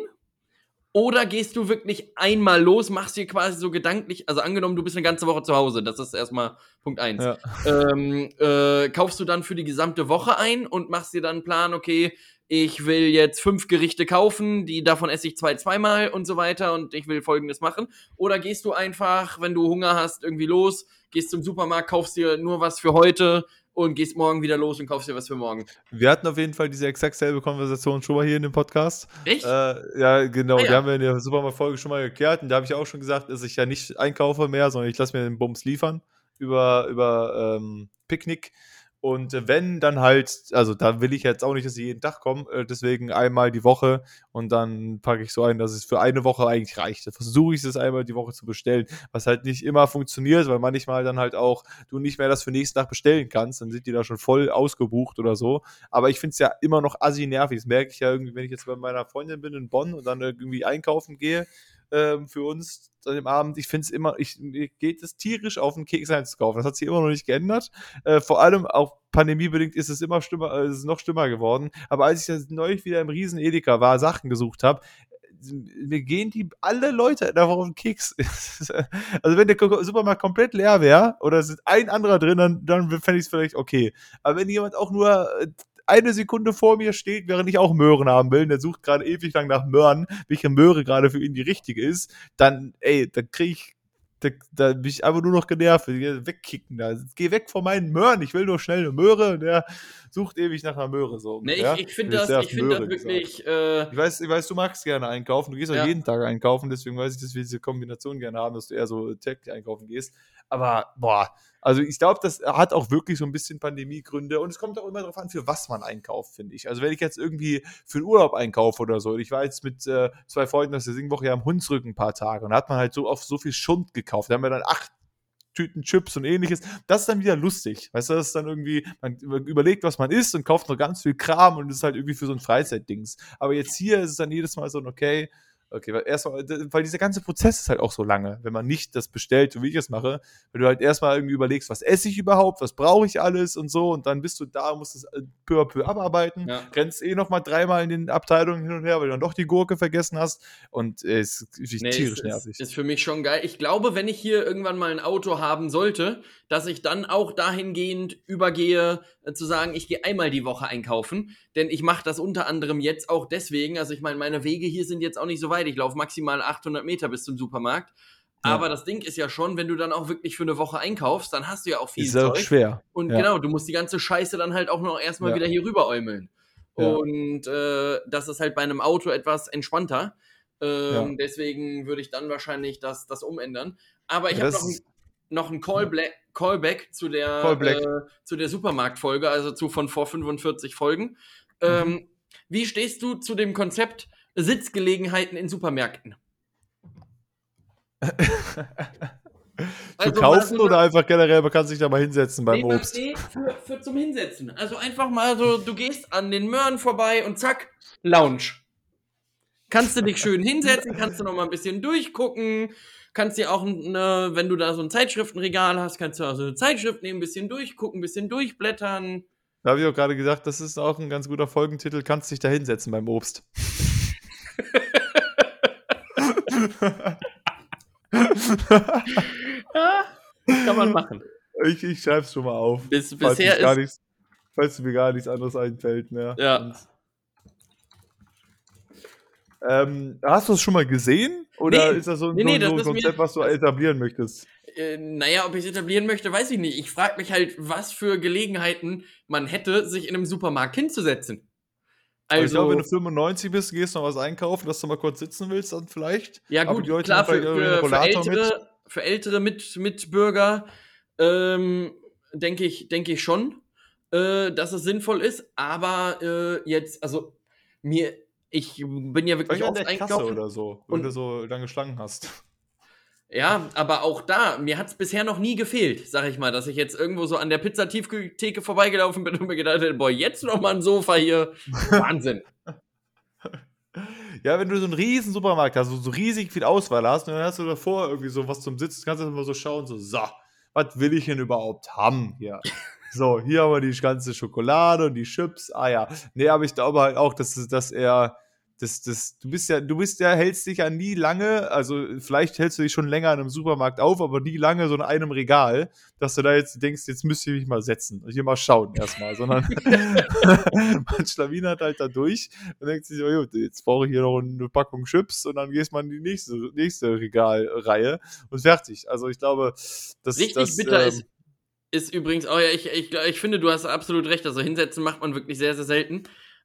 Oder gehst du wirklich einmal los, machst dir quasi so gedanklich, also angenommen, du bist eine ganze Woche zu Hause, das ist erstmal Punkt eins. Ja. Ähm, äh, kaufst du dann für die gesamte Woche ein und machst dir dann einen Plan, okay, ich will jetzt fünf Gerichte kaufen, die davon esse ich zwei, zweimal und so weiter und ich will folgendes machen. Oder gehst du einfach, wenn du Hunger hast, irgendwie los, gehst zum Supermarkt, kaufst dir nur was für heute, und gehst morgen wieder los und kaufst dir was für morgen. Wir hatten auf jeden Fall diese exakt selbe Konversation schon mal hier in dem Podcast. Echt? Äh, ja, genau. Ah, ja. Die haben wir in der Supermarkt-Folge schon mal geklärt. Und da habe ich auch schon gesagt, dass ich ja nicht einkaufe mehr, sondern ich lasse mir den Bums liefern über, über ähm, Picknick. Und wenn, dann halt, also da will ich jetzt auch nicht, dass sie jeden Tag kommen, äh, deswegen einmal die Woche und dann packe ich so ein, dass es für eine Woche eigentlich reicht. Da versuche ich es einmal die Woche zu bestellen, was halt nicht immer funktioniert, weil manchmal dann halt auch du nicht mehr das für nächsten Tag bestellen kannst, dann sind die da schon voll ausgebucht oder so. Aber ich finde es ja immer noch assi nervig. Das merke ich ja irgendwie, wenn ich jetzt bei meiner Freundin bin in Bonn und dann irgendwie einkaufen gehe ähm, für uns an dem Abend. Ich finde es immer, ich, mir geht es tierisch auf den Keks einzukaufen. Das hat sich immer noch nicht geändert. Äh, vor allem auch pandemiebedingt ist es immer schlimmer, äh, ist es noch schlimmer geworden. Aber als ich jetzt neulich wieder im Riesen Edeka war, Sachen gesucht habe, mir gehen die alle Leute darauf auf den Keks. [LAUGHS] also wenn der Supermarkt komplett leer wäre oder es ist ein anderer drin, dann, dann fände ich es vielleicht okay. Aber wenn jemand auch nur äh, eine Sekunde vor mir steht, während ich auch Möhren haben will, und der sucht gerade ewig lang nach Möhren, welche Möhre gerade für ihn die richtige ist, dann, ey, dann kriege ich da, da bin ich einfach nur noch genervt. Wegkicken da. Geh weg von meinen Möhren. Ich will nur schnell eine Möhre. Und der sucht ewig nach einer Möhre. So, nee, ich, ich finde das, ich find das wirklich. Äh ich, weiß, ich weiß, du magst gerne einkaufen. Du gehst auch ja. jeden Tag einkaufen. Deswegen weiß ich, dass wir diese Kombination gerne haben, dass du eher so täglich einkaufen gehst. Aber, boah, also ich glaube, das hat auch wirklich so ein bisschen Pandemiegründe und es kommt auch immer darauf an, für was man einkauft, finde ich. Also wenn ich jetzt irgendwie für den Urlaub einkaufe oder so, ich war jetzt mit äh, zwei Freunden aus der Singwoche ja am Hunsrücken ein paar Tage und da hat man halt so auf so viel Schund gekauft. Da haben wir dann acht Tüten Chips und ähnliches. Das ist dann wieder lustig. Weißt du, das ist dann irgendwie, man überlegt, was man isst und kauft noch ganz viel Kram und das ist halt irgendwie für so ein Freizeitdings. Aber jetzt hier ist es dann jedes Mal so ein, okay, Okay, weil erstmal, weil dieser ganze Prozess ist halt auch so lange, wenn man nicht das bestellt, so wie ich es mache, wenn du halt erstmal irgendwie überlegst, was esse ich überhaupt, was brauche ich alles und so und dann bist du da, musst es äh, peu à peu abarbeiten, ja. rennst eh nochmal dreimal in den Abteilungen hin und her, weil du dann doch die Gurke vergessen hast und äh, es ist nee, tierisch ist, nervig. Ist für mich schon geil. Ich glaube, wenn ich hier irgendwann mal ein Auto haben sollte, dass ich dann auch dahingehend übergehe, äh, zu sagen, ich gehe einmal die Woche einkaufen, denn ich mache das unter anderem jetzt auch deswegen, also ich meine, meine Wege hier sind jetzt auch nicht so weit, ich laufe maximal 800 Meter bis zum Supermarkt, ja. aber das Ding ist ja schon, wenn du dann auch wirklich für eine Woche einkaufst, dann hast du ja auch viel ist Zeug. Auch schwer. Und ja. genau, du musst die ganze Scheiße dann halt auch noch erstmal ja. wieder hier rüber äumeln. Und äh, das ist halt bei einem Auto etwas entspannter. Ähm, deswegen würde ich dann wahrscheinlich das, das umändern. Aber ich habe noch, noch ein Callback, Callback zu der, Callback. Äh, zu der Supermarktfolge, also zu von vor 45 Folgen. Mhm. Ähm, wie stehst du zu dem Konzept Sitzgelegenheiten in Supermärkten? [LAUGHS] zu also, kaufen oder einfach generell, man kann sich da mal hinsetzen beim nee, Obst? Nee, für, für zum Hinsetzen. Also einfach mal so, du gehst an den Möhren vorbei und zack, Lounge. Kannst du dich schön [LAUGHS] hinsetzen, kannst du noch mal ein bisschen durchgucken, kannst dir auch, eine, wenn du da so ein Zeitschriftenregal hast, kannst du auch so eine Zeitschrift nehmen, ein bisschen durchgucken, ein bisschen durchblättern. Da habe ich auch gerade gesagt, das ist auch ein ganz guter Folgentitel, kannst dich da hinsetzen beim Obst. ja, [LAUGHS] kann man machen. Ich, ich schreibe es schon mal auf. Bis, bisher ist, nichts, falls mir gar nichts anderes einfällt mehr. Ja. Und, ähm, hast du es schon mal gesehen? Oder nee, ist das so, nee, nee, so, so ein Konzept, was du etablieren möchtest? Äh, naja, ob ich es etablieren möchte, weiß ich nicht. Ich frage mich halt, was für Gelegenheiten man hätte, sich in einem Supermarkt hinzusetzen. Also, also ich glaube, wenn du 95 bist, gehst du noch was einkaufen, dass du mal kurz sitzen willst, dann vielleicht. Ja, gut, klar, für, für, für, ältere, für ältere Mit Mitbürger ähm, denke ich, denk ich schon, äh, dass es sinnvoll ist. Aber äh, jetzt, also mir, ich bin ja wirklich oft einkaufen. oder so, wenn und, du so lange Schlangen hast. Ja, aber auch da, mir hat es bisher noch nie gefehlt, sag ich mal, dass ich jetzt irgendwo so an der Pizzatieftheke vorbeigelaufen bin und mir gedacht hätte, boah, jetzt noch mal ein Sofa hier. [LAUGHS] Wahnsinn. Ja, wenn du so einen riesen Supermarkt hast, so riesig viel Auswahl hast, und dann hast du davor irgendwie so was zum Sitzen, kannst du immer so schauen, so, so, was will ich denn überhaupt haben hier? [LAUGHS] So, hier haben wir die ganze Schokolade und die Chips. Ah ja. Nee, aber ich glaube halt auch, dass, dass er das, das, du bist ja, du bist ja, hältst dich ja nie lange, also vielleicht hältst du dich schon länger in einem Supermarkt auf, aber nie lange so in einem Regal, dass du da jetzt denkst, jetzt müsste ich mich mal setzen und hier mal schauen erstmal, sondern [LAUGHS] [LAUGHS] man schlawinert halt da durch und denkt sich, oh, jetzt brauche ich hier noch eine Packung Chips und dann gehst man in die nächste, nächste Regalreihe und fertig. Also ich glaube, das Richtig das, bitter ähm, ist, ist übrigens, oh ja, ich, ich, ich finde, du hast absolut recht, also hinsetzen macht man wirklich sehr, sehr selten.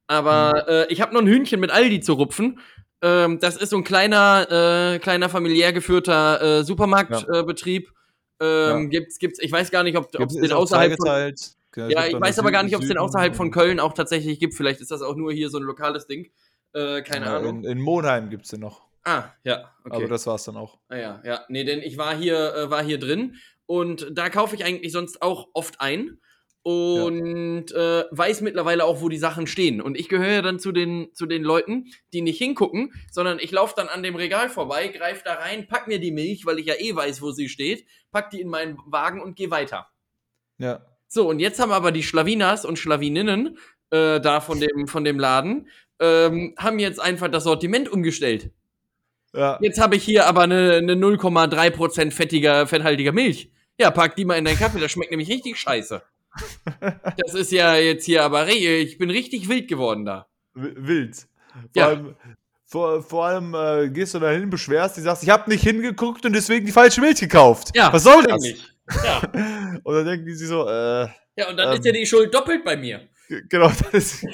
Aber mhm. äh, ich habe noch ein Hühnchen mit Aldi zu rupfen. Ähm, das ist so ein kleiner, äh, kleiner familiär geführter äh, Supermarktbetrieb. Ja. Ähm, ja. Gibt's, gibt's, ich weiß gar nicht, ob es den außerhalb von, Ja, ich weiß aber gar nicht, ob es den außerhalb von Köln auch tatsächlich gibt. Vielleicht ist das auch nur hier so ein lokales Ding. Äh, keine ja, Ahnung. In, in Monheim gibt es den noch. Ah, ja, okay. Aber das war's dann auch. Ah, ja, ja. Nee, denn ich war hier, äh, war hier drin und da kaufe ich eigentlich sonst auch oft ein und ja. äh, weiß mittlerweile auch, wo die Sachen stehen. Und ich gehöre dann zu den, zu den Leuten, die nicht hingucken, sondern ich laufe dann an dem Regal vorbei, greife da rein, pack mir die Milch, weil ich ja eh weiß, wo sie steht, pack die in meinen Wagen und gehe weiter. Ja. So, und jetzt haben aber die Schlawinas und Schlawininnen äh, da von dem, von dem Laden, ähm, haben jetzt einfach das Sortiment umgestellt. Ja. Jetzt habe ich hier aber eine, eine 0,3% fettiger, fetthaltiger Milch. Ja, pack die mal in deinen Kaffee, das schmeckt nämlich richtig scheiße. Das ist ja jetzt hier aber, ich bin richtig wild geworden da. Wild. Vor ja. allem, vor, vor allem äh, gehst du da hin, beschwerst, die sagst, ich habe nicht hingeguckt und deswegen die falsche Milch gekauft. Ja, Was soll das? Ja. [LAUGHS] und dann denken die sich so, äh. Ja, und dann ähm, ist ja die Schuld doppelt bei mir. Genau, [LAUGHS] das ist,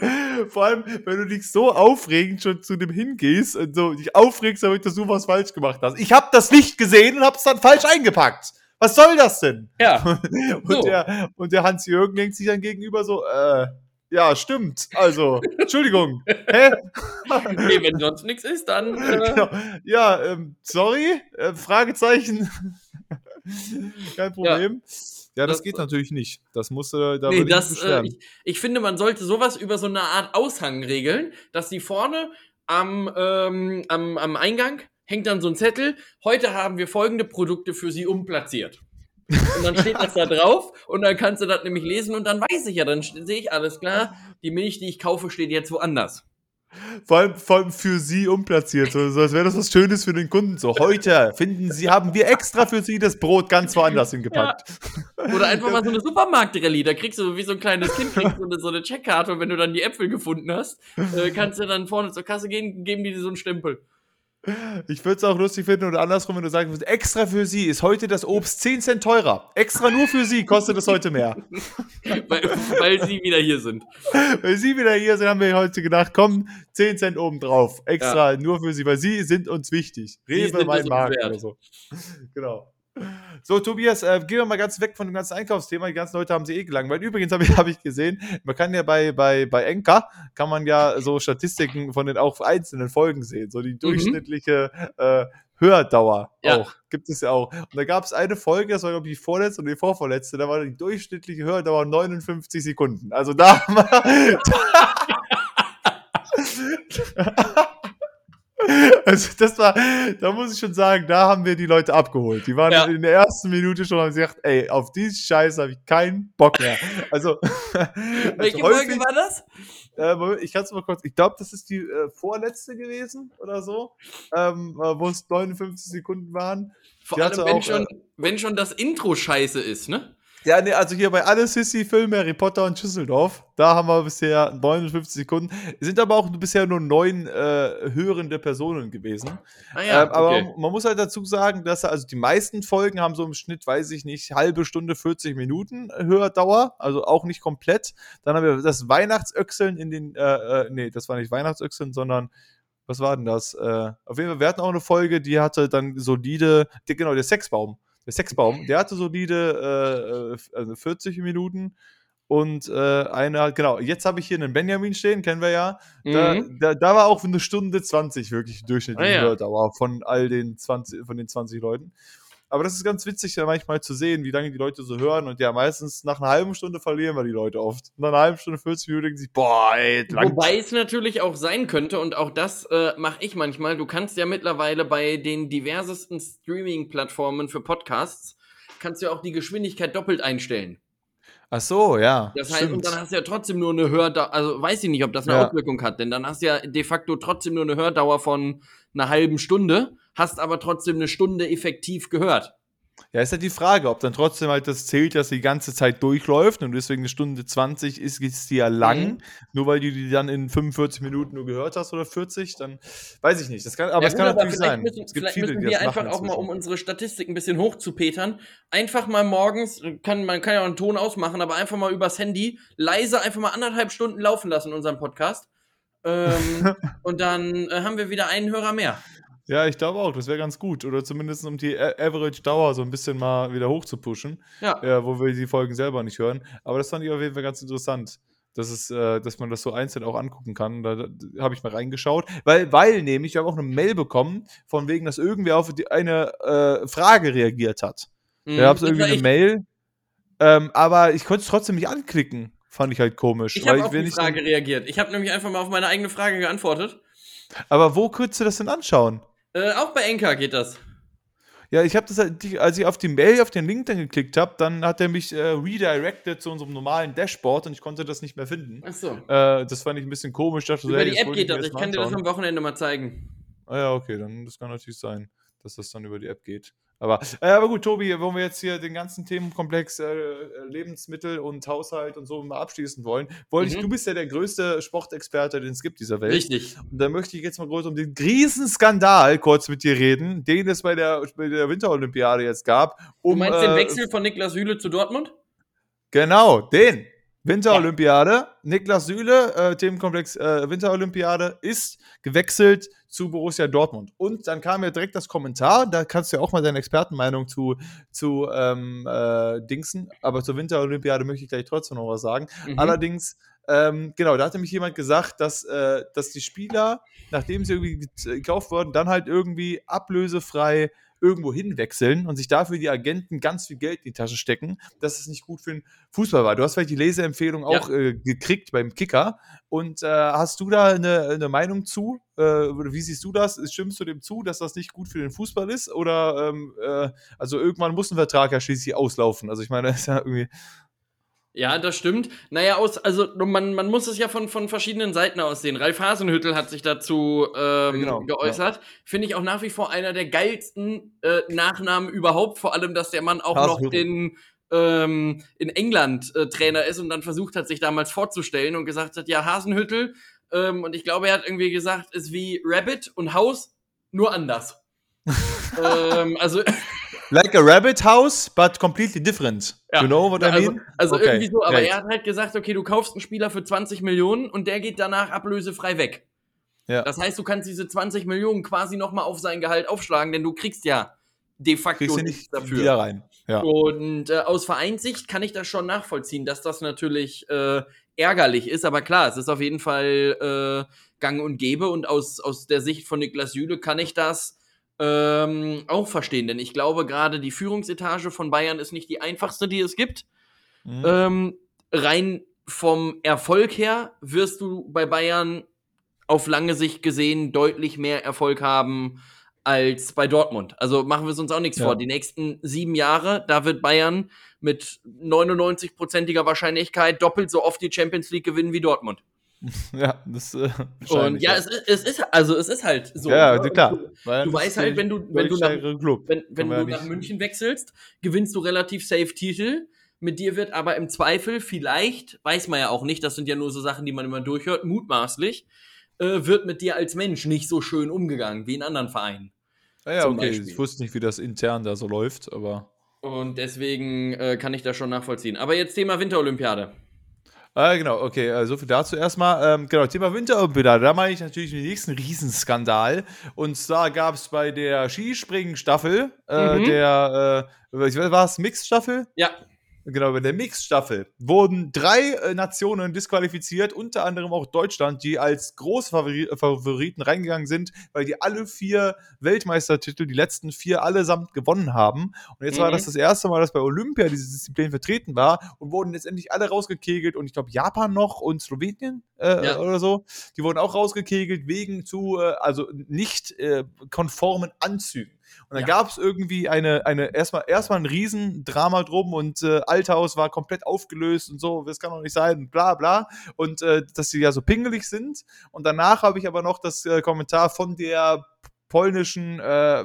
[LAUGHS] vor allem, wenn du dich so aufregend schon zu dem hingehst und so dich aufregst, damit du was falsch gemacht hast. Ich habe das nicht gesehen und habe es dann falsch eingepackt. Was soll das denn? Ja. [LAUGHS] und, so. der, und der Hans-Jürgen denkt sich dann gegenüber so, äh, ja, stimmt. Also, Entschuldigung. Hä? [LAUGHS] okay, wenn sonst nichts ist, dann. Äh... [LAUGHS] Genau. Ja, ähm, sorry. Äh, Fragezeichen. Kein Problem. Ja. Ja, das, das, geht natürlich nicht. Das musst du da nee, das, äh, ich, ich, finde, man sollte sowas über so eine Art Aushang regeln, dass die vorne am, ähm, am, am Eingang hängt dann so ein Zettel, heute haben wir folgende Produkte für Sie umplatziert. Und dann steht das da [LAUGHS] drauf und dann kannst du das nämlich lesen und dann weiß ich ja, dann sehe ich alles klar, [LAUGHS] die Milch, die ich kaufe, steht jetzt woanders. Vor allem, vor allem für sie umplatziert, so, als wäre das was Schönes für den Kunden. So, heute finden sie, haben wir extra für sie das Brot ganz woanders hingepackt. Ja. Oder einfach mal so eine [LAUGHS] Supermarktrallye, da kriegst du wie so ein kleines Kind kriegst du so eine Checkkarte und wenn du dann die Äpfel gefunden hast, äh, kannst du dann vorne zur Kasse gehen, geben die dir so einen Stempel. Ich würde es auch lustig finden oder andersrum, wenn du sagen würdest, extra für sie ist heute das Obst 10 Cent teurer. Extra nur für sie kostet es heute mehr. [LAUGHS] weil, weil, sie wieder hier sind. Weil sie wieder hier sind, haben wir heute gedacht, komm, 10 Cent oben drauf. Extra ja. nur für sie, weil sie sind uns wichtig. Rewe mein Markt oder so. Genau. [LAUGHS] So, Tobias, äh, gehen wir mal ganz weg von dem ganzen Einkaufsthema. Die ganzen Leute haben sie eh gelangweilt. Übrigens habe ich, hab ich gesehen, man kann ja bei, bei, bei Enka, kann man ja so Statistiken von den auch einzelnen Folgen sehen. So die mhm. durchschnittliche mhm. äh, Hördauer ja. auch. Gibt es ja auch. Und da gab es eine Folge, das war, glaube ich, die vorletzte und die vorvorletzte, da war die durchschnittliche Hördauer 59 Sekunden. Also da. [LAUGHS] [LAUGHS] [LAUGHS] Also das war, da muss ich schon sagen, da haben wir die Leute abgeholt. Die waren ja. in der ersten Minute schon haben gesagt, ey, auf diesen Scheiß habe ich keinen Bock mehr. Also, [LAUGHS] welche also häufig, Folge war das? Äh, ich kann es mal kurz, ich glaube, das ist die äh, vorletzte gewesen oder so, ähm, äh, wo es 59 Sekunden waren. Vor allem, wenn, auch, schon, äh, wenn schon das Intro scheiße ist, ne? Ja, nee, also hier bei alle Sissy-Filme, Harry Potter und Schüsseldorf, da haben wir bisher 59 Sekunden. Es sind aber auch bisher nur neun äh, hörende Personen gewesen. Ah ja, ähm, aber okay. man muss halt dazu sagen, dass also die meisten Folgen haben so im Schnitt, weiß ich nicht, halbe Stunde, 40 Minuten Hördauer, also auch nicht komplett. Dann haben wir das Weihnachtsöchseln in den, äh, äh, nee, das war nicht Weihnachtsöchseln, sondern was war denn das? Äh, auf jeden Fall, wir hatten auch eine Folge, die hatte dann solide, die, genau, der Sexbaum der Sexbaum, der hatte solide äh, also 40 Minuten. und äh, eine hat, genau, jetzt habe ich hier einen Benjamin stehen, kennen wir ja. Da, mhm. da, da, war auch eine Stunde 20 wirklich durchschnittliche ah, ja. Hört, von all den 20, von den 20 Leuten. Aber das ist ganz witzig, ja manchmal zu sehen, wie lange die Leute so hören. Und ja, meistens nach einer halben Stunde verlieren wir die Leute oft. Nach einer halben Stunde, 40 Minuten denken sie, boah, ey, lang. Wobei es natürlich auch sein könnte, und auch das äh, mache ich manchmal, du kannst ja mittlerweile bei den diversesten Streaming-Plattformen für Podcasts, kannst du ja auch die Geschwindigkeit doppelt einstellen. Ach so, ja. Das heißt, stimmt. und dann hast du ja trotzdem nur eine Hördauer, also weiß ich nicht, ob das eine ja. Auswirkung hat, denn dann hast du ja de facto trotzdem nur eine Hördauer von einer halben Stunde, hast aber trotzdem eine Stunde effektiv gehört. Ja, ist halt die Frage, ob dann trotzdem halt das zählt, dass die ganze Zeit durchläuft und deswegen eine Stunde 20 ist, ist die ja lang, mhm. nur weil du die dann in 45 Minuten nur gehört hast oder 40, dann weiß ich nicht. Das kann, aber ja, es kann natürlich sein. Müssen, es gibt viele, müssen wir einfach auch mal, um unsere Statistik ein bisschen hochzupetern, einfach mal morgens, kann, man kann ja auch einen Ton ausmachen, aber einfach mal übers Handy leise einfach mal anderthalb Stunden laufen lassen, unseren Podcast. ähm, [LAUGHS] und dann äh, haben wir wieder einen Hörer mehr. Ja, ich glaube auch, das wäre ganz gut. Oder zumindest um die Average-Dauer so ein bisschen mal wieder hoch zu pushen. Ja. ja. Wo wir die Folgen selber nicht hören. Aber das fand ich auf jeden Fall ganz interessant. Dass, es, äh, dass man das so einzeln auch angucken kann. Da, da habe ich mal reingeschaut. Weil, weil nämlich, ich habe auch eine Mail bekommen, von wegen, dass irgendwer auf die, eine äh, Frage reagiert hat. Mhm, da gab es irgendwie eine Mail. Ähm, aber ich konnte es trotzdem nicht anklicken. Fand ich halt komisch. Ich habe auf die Frage reagiert. Ich habe nämlich einfach mal auf meine eigene Frage geantwortet. Aber wo könntest du das denn anschauen? Äh, auch bei Enka geht das. Ja, ich habe das, halt, als ich auf die Mail, auf den Link dann geklickt habe, dann hat er mich äh, redirected zu unserem normalen Dashboard und ich konnte das nicht mehr finden. Ach so. Äh, das fand ich ein bisschen komisch. Dachte, Über die App geht das. Ich kann dir das am Wochenende mal zeigen. Ah ja, okay, dann das kann natürlich sein, dass das dann über die App geht. Aber, äh, aber gut, Tobi, wo wir jetzt hier den ganzen Themenkomplex äh, Lebensmittel und Haushalt und so mal abschließen wollen, wollte mhm. ich, du bist ja der größte Sportexperte, den es gibt dieser Welt. Richtig. Und da möchte ich jetzt mal kurz um den Riesenskandal kurz mit dir reden, den es bei der, bei der Winterolympiade jetzt gab. Um, du meinst äh, den Wechsel von Niklas Süle zu Dortmund? Genau, den. Winterolympiade. Ja. Niklas Süle, äh, Themenkomplex äh, Winterolympiade, ist gewechselt zu Borussia Dortmund. Und dann kam ja direkt das Kommentar, da kannst du ja auch mal deine Expertenmeinung zu, zu ähm, äh, Dingsen, aber zur Winterolympiade möchte ich gleich trotzdem noch was sagen. Mhm. Allerdings, ähm, genau, da hatte mich jemand gesagt, dass, äh, dass die Spieler, nachdem sie irgendwie gekauft wurden, dann halt irgendwie ablösefrei irgendwo hinwechseln und sich dafür die Agenten ganz viel Geld in die Tasche stecken, dass es nicht gut für den Fußball war. Du hast vielleicht die Leseempfehlung auch ja. äh, gekriegt beim Kicker. Und äh, hast du da eine, eine Meinung zu? Äh, wie siehst du das? Stimmst du dem zu, dass das nicht gut für den Fußball ist? Oder ähm, äh, also irgendwann muss ein Vertrag ja schließlich auslaufen. Also ich meine, das [LAUGHS] ist ja irgendwie. Ja, das stimmt. Naja, aus, also man, man muss es ja von, von verschiedenen Seiten aus sehen. Ralf Hasenhüttel hat sich dazu ähm, genau, geäußert. Ja. Finde ich auch nach wie vor einer der geilsten äh, Nachnamen überhaupt. Vor allem, dass der Mann auch noch den ähm, in England äh, Trainer ist und dann versucht hat, sich damals vorzustellen und gesagt hat, ja, Hasenhüttel. Ähm, und ich glaube, er hat irgendwie gesagt, ist wie Rabbit und Haus, nur anders. [LAUGHS] ähm, also Like a rabbit house, but completely different. Ja. You know what I also, mean? Also, also okay. irgendwie so, aber Great. er hat halt gesagt, okay, du kaufst einen Spieler für 20 Millionen und der geht danach ablösefrei weg. Ja. Das heißt, du kannst diese 20 Millionen quasi nochmal auf sein Gehalt aufschlagen, denn du kriegst ja de facto kriegst nichts dafür. Wieder rein. Ja. Und äh, aus Vereinssicht kann ich das schon nachvollziehen, dass das natürlich äh, ärgerlich ist, aber klar, es ist auf jeden Fall äh, gang und gäbe und aus, aus der Sicht von Niklas Süle kann ich das ähm, auch verstehen, denn ich glaube, gerade die Führungsetage von Bayern ist nicht die einfachste, die es gibt. Mhm. Ähm, rein vom Erfolg her wirst du bei Bayern auf lange Sicht gesehen deutlich mehr Erfolg haben als bei Dortmund. Also machen wir es uns auch nichts ja. vor. Die nächsten sieben Jahre, da wird Bayern mit 99-prozentiger Wahrscheinlichkeit doppelt so oft die Champions League gewinnen wie Dortmund. [LAUGHS] Ja, das äh, Und ja, ja. Es, es, ist also es ist halt so. Ja, ne? klar. Du, du weißt halt, wenn du wenn du nach, wenn, wenn du nach München wechselst, gewinnst du relativ safe Titel. Mit dir wird aber im Zweifel vielleicht, weiß man ja auch nicht, das sind ja nur so Sachen, die man immer durchhört, mutmaßlich, äh, wird mit dir als Mensch nicht so schön umgegangen wie in anderen Vereinen. Ja, ja okay. Beispiel. Ich wusste nicht, wie das intern da so läuft, aber. Und deswegen äh, kann ich das schon nachvollziehen. Aber jetzt Thema Winterolympiade. Äh, genau, okay, äh, so viel dazu erstmal. Ähm, genau, Thema Winterolympiade, da meine ich natürlich den nächsten Riesenskandal. Und zwar gab es bei der Skispringen-Staffel, äh, mhm. der, äh, war es Mix-Staffel? Ja. Genau, bei der Mix-Staffel wurden drei äh, Nationen disqualifiziert, unter anderem auch Deutschland, die als Großfavoriten reingegangen sind, weil die alle vier Weltmeistertitel, die letzten vier allesamt gewonnen haben. Und jetzt mhm. war das das erste Mal, dass bei Olympia diese Disziplin vertreten war und wurden letztendlich alle rausgekegelt und ich glaube Japan noch und Slowenien äh, ja. oder so, die wurden auch rausgekegelt wegen zu, äh, also nicht äh, konformen Anzügen. Und dann ja. gab es irgendwie eine, eine erstmal, erstmal ein Riesendrama drum und äh, Althaus war komplett aufgelöst und so, das kann doch nicht sein, bla bla. Und äh, dass sie ja so pingelig sind. Und danach habe ich aber noch das äh, Kommentar von der polnischen äh,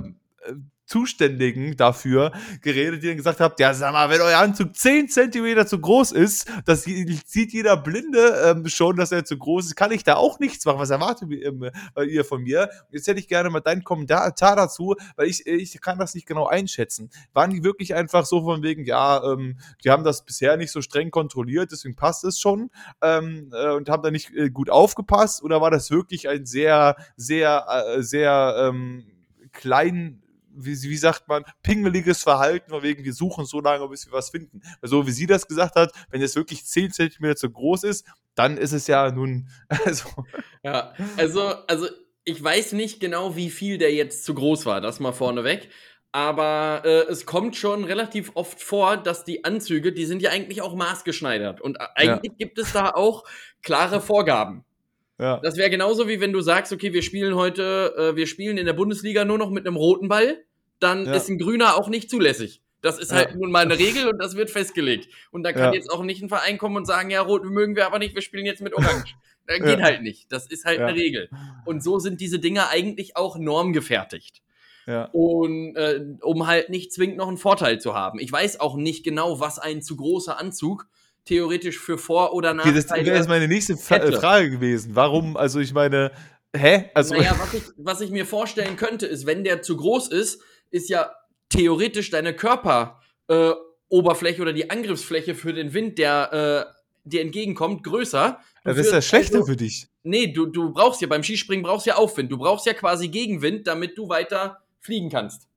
Zuständigen dafür geredet, die dann gesagt haben, ja sag mal, wenn euer Anzug 10 Zentimeter zu groß ist, das sieht jeder Blinde ähm, schon, dass er zu groß ist, kann ich da auch nichts machen. Was erwartet ähm, ihr von mir? Jetzt hätte ich gerne mal deinen Kommentar dazu, weil ich, ich kann das nicht genau einschätzen. Waren die wirklich einfach so von wegen, ja, ähm, die haben das bisher nicht so streng kontrolliert, deswegen passt es schon ähm, äh, und haben da nicht äh, gut aufgepasst oder war das wirklich ein sehr, sehr, äh, sehr ähm, klein wie, wie sagt man, pingeliges Verhalten, von wegen, wir suchen so lange, bis wir was finden. Weil so wie sie das gesagt hat, wenn es wirklich 10 cm zu groß ist, dann ist es ja nun. [LAUGHS] Also. Ja, also, also ich weiß nicht genau, wie viel der jetzt zu groß war, das mal vorneweg. Aber äh, es kommt schon relativ oft vor, dass die Anzüge, die sind ja eigentlich auch maßgeschneidert. Und eigentlich ja. gibt es da auch klare Vorgaben. Ja. Das wäre genauso wie wenn du sagst, okay, wir spielen heute, äh, wir spielen in der Bundesliga nur noch mit einem roten Ball, dann ja. ist ein grüner auch nicht zulässig. Das ist halt ja. nun mal eine Regel und das wird festgelegt. Und da kann jetzt auch nicht ein Verein kommen und sagen, ja, rot mögen wir aber nicht, wir spielen jetzt mit Orange. [LAUGHS] Das geht halt nicht. Das ist halt eine Regel. Und so sind diese Dinger eigentlich auch normgefertigt. Ja. Und äh, um halt nicht zwingend noch einen Vorteil zu haben. Ich weiß auch nicht genau, was ein zu großer Anzug theoretisch für Vor- oder Nachteile. Okay, das wäre jetzt meine nächste hätte. Frage gewesen. Warum, also ich meine, hä? Also naja, was ich, was ich mir vorstellen könnte, ist, wenn der zu groß ist, ist ja theoretisch deine Körperoberfläche äh, oder die Angriffsfläche für den Wind, der äh, dir entgegenkommt, größer. Das ist ja schlechter also, für dich. Nee, du, du brauchst ja beim Skispringen brauchst ja Aufwind. Du brauchst ja quasi Gegenwind, damit du weiter fliegen kannst.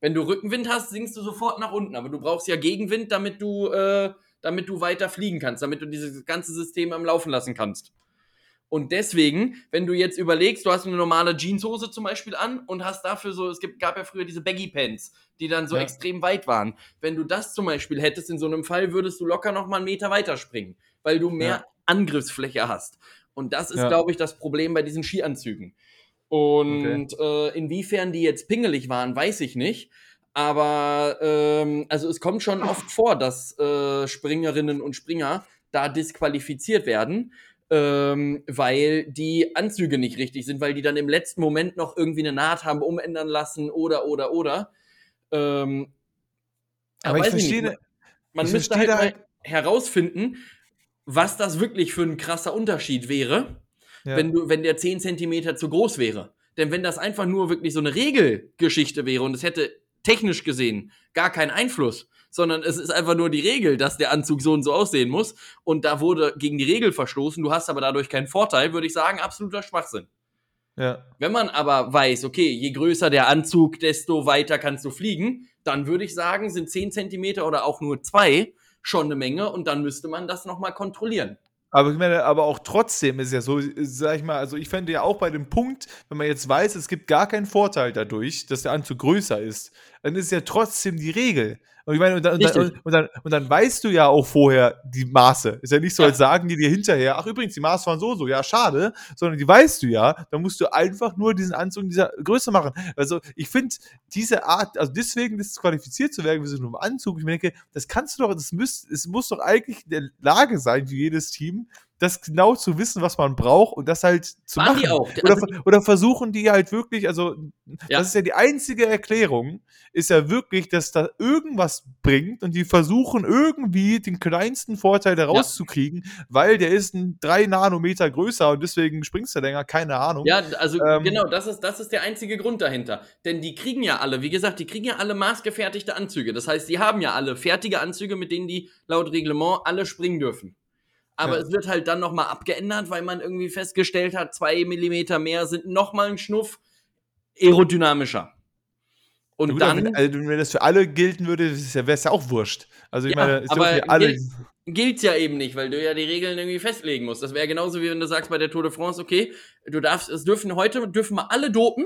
Wenn du Rückenwind hast, sinkst du sofort nach unten, aber du brauchst ja Gegenwind, damit du äh, damit du weiter fliegen kannst, damit du dieses ganze System am Laufen lassen kannst. Und deswegen, wenn du jetzt überlegst, du hast eine normale Jeanshose zum Beispiel an und hast dafür so, es gibt, gab ja früher diese Baggy Pants, die dann so ja. extrem weit waren. Wenn du das zum Beispiel hättest, in so einem Fall würdest du locker noch mal einen Meter weiter springen, weil du mehr ja. Angriffsfläche hast. Und das ist, ja. glaube ich, das Problem bei diesen Skianzügen. Und okay. äh, inwiefern die jetzt pingelig waren, weiß ich nicht. Aber ähm, also es kommt schon oft vor, dass äh, Springerinnen und Springer da disqualifiziert werden, ähm, weil die Anzüge nicht richtig sind, weil die dann im letzten Moment noch irgendwie eine Naht haben umändern lassen oder oder oder. Ähm, aber ich verstehe. Nicht, man, man müsste halt, halt herausfinden, was das wirklich für ein krasser Unterschied wäre, ja. wenn, du, wenn der 10 Zentimeter zu groß wäre. Denn wenn das einfach nur wirklich so eine Regelgeschichte wäre und es hätte technisch gesehen gar keinen Einfluss, sondern es ist einfach nur die Regel, dass der Anzug so und so aussehen muss und da wurde gegen die Regel verstoßen, du hast aber dadurch keinen Vorteil, würde ich sagen, absoluter Schwachsinn. Ja. Wenn man aber weiß, okay, je größer der Anzug, desto weiter kannst du fliegen, dann würde ich sagen, sind 10 Zentimeter oder auch nur zwei schon eine Menge und dann müsste man das nochmal kontrollieren. Aber ich meine, aber auch trotzdem ist ja so, sag ich mal, also ich fände ja auch bei dem Punkt, wenn man jetzt weiß, es gibt gar keinen Vorteil dadurch, dass der Anzug größer ist, dann ist ja trotzdem die Regel. Und ich meine, und dann, und, dann, und, dann, und dann weißt du ja auch vorher die Maße. Ist ja nicht so, als sagen die dir hinterher, ach übrigens, die Maße waren so und so, ja, schade, sondern die weißt du ja, dann musst du einfach nur diesen Anzug in dieser Größe machen. Also ich finde, diese Art, also deswegen disqualifiziert zu werden, wie so einem Anzug, ich denke, das kannst du doch, das muss, es muss doch eigentlich in der Lage sein, wie jedes Team, das genau zu wissen, was man braucht und das halt zu Waren machen. Die auch. Oder, also, oder versuchen die halt wirklich, also ja. das ist ja die einzige Erklärung, ist ja wirklich, dass da irgendwas bringt und die versuchen irgendwie den kleinsten Vorteil daraus ja. zu kriegen, weil der ist ein drei Nanometer größer und deswegen springst du länger, keine Ahnung. Ja, also ähm, genau, das ist, das ist der einzige Grund dahinter. Denn die kriegen ja alle, wie gesagt, die kriegen ja alle maßgefertigte Anzüge. Das heißt, die haben ja alle fertige Anzüge, mit denen die laut Reglement alle springen dürfen. Aber ja. es wird halt dann nochmal abgeändert, weil man irgendwie festgestellt hat, zwei Millimeter mehr sind nochmal ein Schnuff aerodynamischer. Und Gut, dann. Wenn, also, wenn das für alle gelten würde, wäre es ja auch wurscht. Also ich Ja, meine, es aber ja alle. gilt- Gilt's ja eben nicht, weil du ja die Regeln irgendwie festlegen musst. Das wäre genauso wie wenn du sagst bei der Tour de France, okay, du darfst, es dürfen heute, dürfen wir alle dopen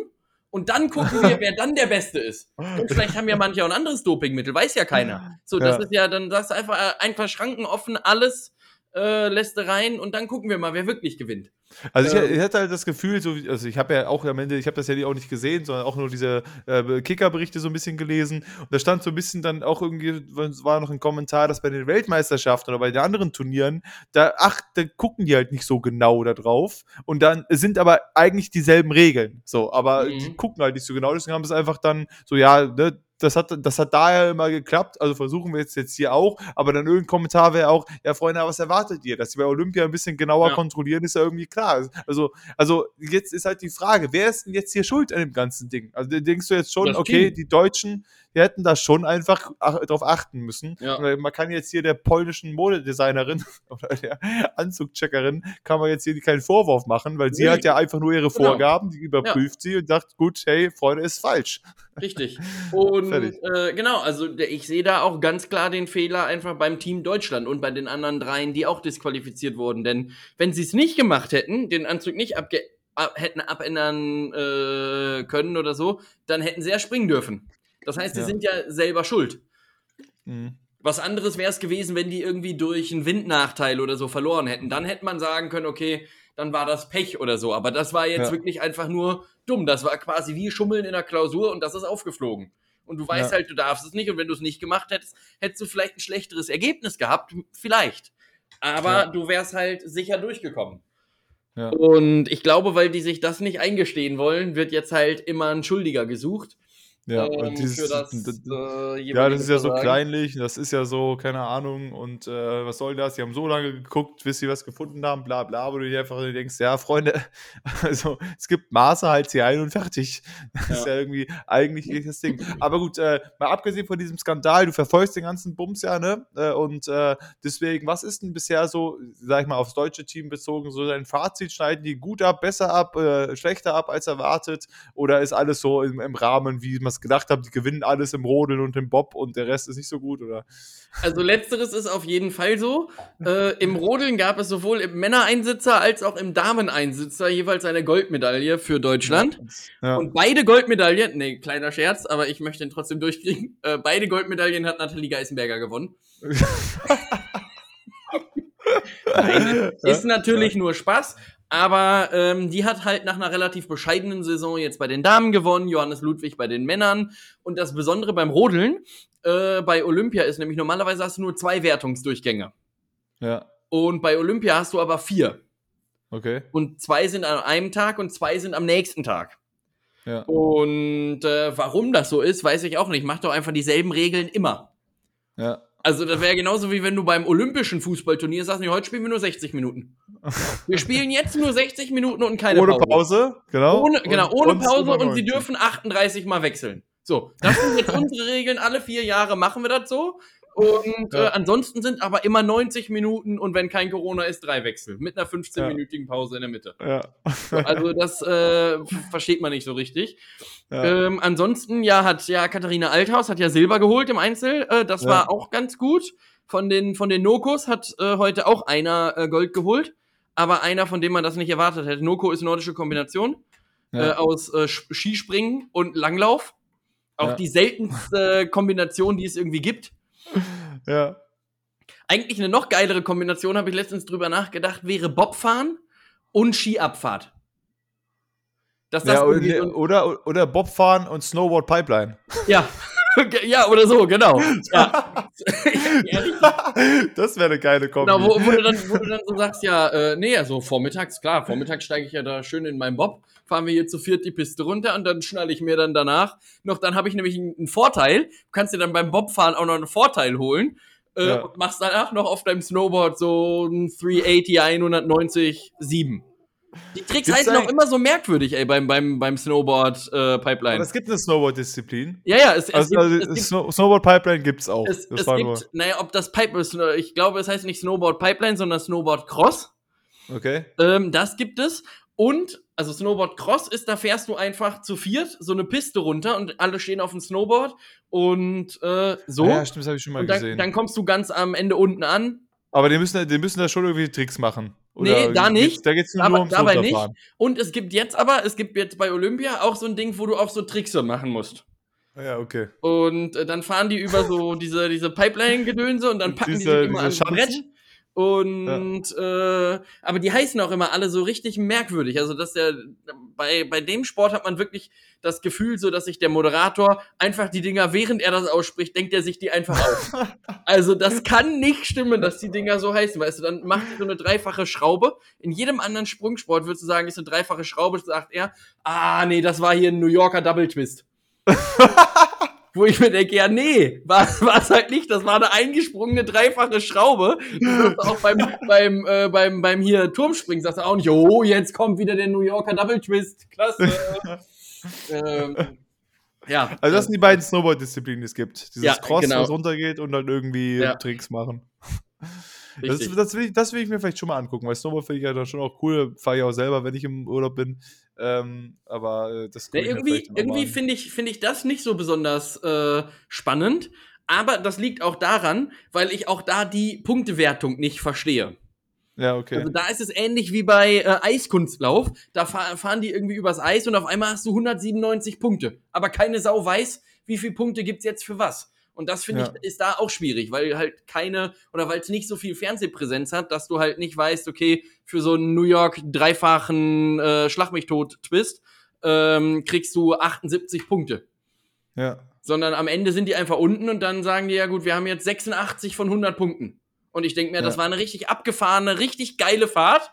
und dann gucken wir, [LAUGHS] wer dann der Beste ist. Und vielleicht haben ja manche auch ein anderes Dopingmittel, weiß ja keiner. [LAUGHS] So, das Ja. ist ja, dann sagst du einfach, äh, einfach Schranken offen, alles äh, lässt du rein und dann gucken wir mal, wer wirklich gewinnt. Also ich, Ähm. ich hatte halt das Gefühl, so, wie- also ich habe ja auch am Ende, ich habe das ja auch nicht gesehen, sondern auch nur diese äh, Kicker-Berichte so ein bisschen gelesen. Und da stand so ein bisschen dann auch irgendwie, es war noch ein Kommentar, dass bei den Weltmeisterschaften oder bei den anderen Turnieren, da, ach, da gucken die halt nicht so genau da drauf. Und dann sind aber eigentlich dieselben Regeln. So, aber Mhm. die gucken halt nicht so genau. Deswegen haben es einfach dann so, ja, ne, das hat, das hat daher immer geklappt, also versuchen wir jetzt, jetzt hier auch, aber dann irgendein Kommentar wäre auch, ja Freunde, was erwartet ihr? Dass sie bei Olympia ein bisschen genauer Ja. kontrollieren, ist ja irgendwie klar. Also, also jetzt ist halt die Frage, wer ist denn jetzt hier schuld an dem ganzen Ding? Also denkst du jetzt schon, Das okay, Team. die Deutschen, die hätten da schon einfach ach, drauf achten müssen. Ja. Man kann jetzt hier der polnischen Modedesignerin [LAUGHS] oder der Anzugcheckerin, kann man jetzt hier keinen Vorwurf machen, weil sie Nee. hat ja einfach nur ihre Genau. Vorgaben, die überprüft sie und sagt, gut, hey, Freunde, ist falsch. Richtig. [LAUGHS] Und äh, genau, also ich sehe da auch ganz klar den Fehler einfach beim Team Deutschland und bei den anderen dreien, die auch disqualifiziert wurden. Denn wenn sie es nicht gemacht hätten, den Anzug nicht abge ab, hätten abändern äh, können oder so, dann hätten sie ja springen dürfen. Das heißt, sie Ja. sind ja selber schuld. Mhm. Was anderes wäre es gewesen, wenn die irgendwie durch einen Windnachteil oder so verloren hätten. Dann hätte man sagen können, okay, dann war das Pech oder so. Aber das war jetzt Ja. wirklich einfach nur dumm. Das war quasi wie Schummeln in der Klausur und das ist aufgeflogen. Und du weißt Ja. halt, du darfst es nicht. Und wenn du es nicht gemacht hättest, hättest du vielleicht ein schlechteres Ergebnis gehabt. Vielleicht. Aber Ja. du wärst halt sicher durchgekommen. Und ich glaube, weil die sich das nicht eingestehen wollen, wird jetzt halt immer ein Schuldiger gesucht. Ja, ähm, dieses, das, äh, ja, das ist ja so Versagen. kleinlich, das ist ja so, keine Ahnung, und äh, was soll das? Die haben so lange geguckt, bis sie was gefunden haben, bla bla, wo du dir einfach denkst, ja, Freunde, [LAUGHS] also es gibt Maße, halt sie ein und fertig. Das ist Ja. ja irgendwie eigentlich das Ding. Aber gut, äh, mal abgesehen von diesem Skandal, du verfolgst den ganzen Bums ja, ne? Äh, und äh, deswegen, was ist denn bisher so, sag ich mal, aufs deutsche Team bezogen, so dein Fazit? Schneiden die gut ab, besser ab, äh, schlechter ab als erwartet? Oder ist alles so im, im Rahmen, wie man es gedacht hat, die gewinnen alles im Rodeln und im Bob und der Rest ist nicht so gut, oder? Also letzteres ist auf jeden Fall so. Äh, Im Rodeln gab es sowohl im Männereinsitzer als auch im Dameneinsitzer jeweils eine Goldmedaille für Deutschland. Ja. Und beide Goldmedaillen, nee, kleiner Scherz, aber ich möchte ihn trotzdem durchkriegen. Äh, beide Goldmedaillen hat Nathalie Geisenberger gewonnen. [LAUGHS] Nein, ist natürlich nur Spaß, aber ähm, die hat halt nach einer relativ bescheidenen Saison jetzt bei den Damen gewonnen, Johannes Ludwig bei den Männern. Und das Besondere beim Rodeln äh, bei Olympia ist nämlich normalerweise hast du nur zwei Wertungsdurchgänge. ja, Und bei Olympia hast du aber vier. okay. Und zwei sind an einem Tag und zwei sind am nächsten Tag. Ja. Und äh, warum das so ist, weiß ich auch nicht. Mach doch einfach dieselben Regeln immer. Ja. Also das wäre genauso wie wenn du beim olympischen Fußballturnier sagst, nee, heute spielen wir nur 60 Minuten. [LAUGHS] Wir spielen jetzt nur 60 Minuten und keine Ohne Pause. Pause, genau. Ohne, genau, ohne und Pause und sie 90. dürfen 38 Mal wechseln. So, das sind jetzt [LAUGHS] unsere Regeln. Alle vier Jahre machen wir das so. Und Ja. äh, ansonsten sind aber immer 90 Minuten und wenn kein Corona ist, drei Wechsel. Mit einer 15-minütigen Pause in der Mitte. Ja. Also das äh, versteht man nicht so richtig. ja. Ähm, ansonsten, ja, hat ja Katharina Althaus hat ja Silber geholt im Einzel. Äh, das Ja. war auch ganz gut. Von den, von den Nokos hat äh, heute auch einer äh, Gold geholt. Aber einer, von dem man das nicht erwartet hätte. Noko ist nordische Kombination äh, aus äh, Skispringen und Langlauf. Auch die seltenste Kombination, die es irgendwie gibt. [LAUGHS] ja. Eigentlich eine noch geilere Kombination, habe ich letztens drüber nachgedacht, wäre Bobfahren und Skiabfahrt. Das ja irgendwie oder, oder, oder Bobfahren und Snowboard Pipeline. Ja. [LAUGHS] ja, oder so, genau. Ja. [LAUGHS] das wäre eine geile Kombi. genau, wo, wo, du dann, wo du dann so sagst, ja, äh, nee, also vormittags, klar, vormittags steige ich ja da schön in meinen Bob, fahren wir hier zu viert die Piste runter und dann schnalle ich mir dann danach noch, dann habe ich nämlich einen, Vorteil, du kannst dir dann beim Bobfahren auch noch einen Vorteil holen äh, Ja. und machst danach noch auf deinem Snowboard so ein 380, 190, 7. Die Tricks Gibt's heißen auch immer so merkwürdig, ey, beim, beim, beim Snowboard äh, es gibt eine Snowboard-Disziplin. ja, ja, es, es Also, gibt, also es gibt Pipeline gibt es auch. es, es gibt, naja, ob das Pipe ist, ich glaube, es heißt nicht Snowboard Pipeline, sondern Snowboard Cross. nur. Okay. Ähm, das gibt es. Und also Snowboard Cross ist, da fährst du einfach zu viert so eine Piste runter und alle stehen auf dem Snowboard und äh, so. Ja, stimmt, das habe ich schon mal dann, gesehen. dann kommst du ganz am Ende unten an. aber die müssen, die müssen da schon irgendwie Tricks machen. Nee, da nicht. geht's- Da geht es nur Aber ums dabei nicht. Und es gibt jetzt aber, es gibt jetzt bei Olympia auch so ein Ding, wo du auch so Tricks machen musst. Ja, okay. Und äh, dann fahren die über so diese, diese Pipeline-Gedönse und dann packen die Diese- sich immer diese ans Brett. Und äh, aber die heißen auch immer alle so richtig merkwürdig. Also dass der bei, bei dem Sport hat man wirklich das Gefühl, so dass sich der Moderator einfach die Dinger, während er das ausspricht, denkt er sich die einfach aus. [LAUGHS] also das kann nicht stimmen, dass die Dinger so heißen. Weißt du, dann macht er so eine dreifache Schraube. In jedem anderen Sprungsport würdest du sagen, ist eine dreifache Schraube, sagt er, ah nee, das war hier ein New Yorker Double Twist. [LAUGHS] Wo ich mir denke, ja, nee, [LAUGHS] war es halt nicht. Das war eine eingesprungene dreifache Schraube. Auch beim, beim, äh, beim, beim hier Turmspringen sagst du auch nicht, oh, jetzt kommt wieder der New Yorker Double Twist. Klasse. [LAUGHS] ähm, ja. Also das sind die beiden Snowboard-Disziplinen, die es gibt. Dieses Ja, Cross, genau. was runtergeht und dann irgendwie Ja. Tricks machen. Das, das, will ich, das will ich mir vielleicht schon mal angucken, weil Snowboard finde ich ja dann schon auch cool. Fahre ich auch selber, wenn ich im Urlaub bin. Ähm, aber äh, das Ja, irgendwie irgendwie finde ich, finde ich das nicht so besonders äh, spannend. Aber das liegt auch daran, weil ich auch da die Punktewertung nicht verstehe. Ja, okay. Also da ist es ähnlich wie bei äh, Eiskunstlauf. Da fahr, fahren die irgendwie übers Eis und auf einmal hast du 197 Punkte. Aber keine Sau weiß, wie viele Punkte gibt's jetzt für was. Und das finde Ja. ich ist da auch schwierig, weil halt keine oder weil es nicht so viel Fernsehpräsenz hat, dass du halt nicht weißt, okay, für so einen New York dreifachen äh, Schlag mich tot Twist ähm, kriegst du 78 Punkte. ja. Sondern am Ende sind die einfach unten und dann sagen die ja gut, wir haben jetzt 86 von 100 Punkten. Und ich denke mir, das Ja. war eine richtig abgefahrene, richtig geile Fahrt.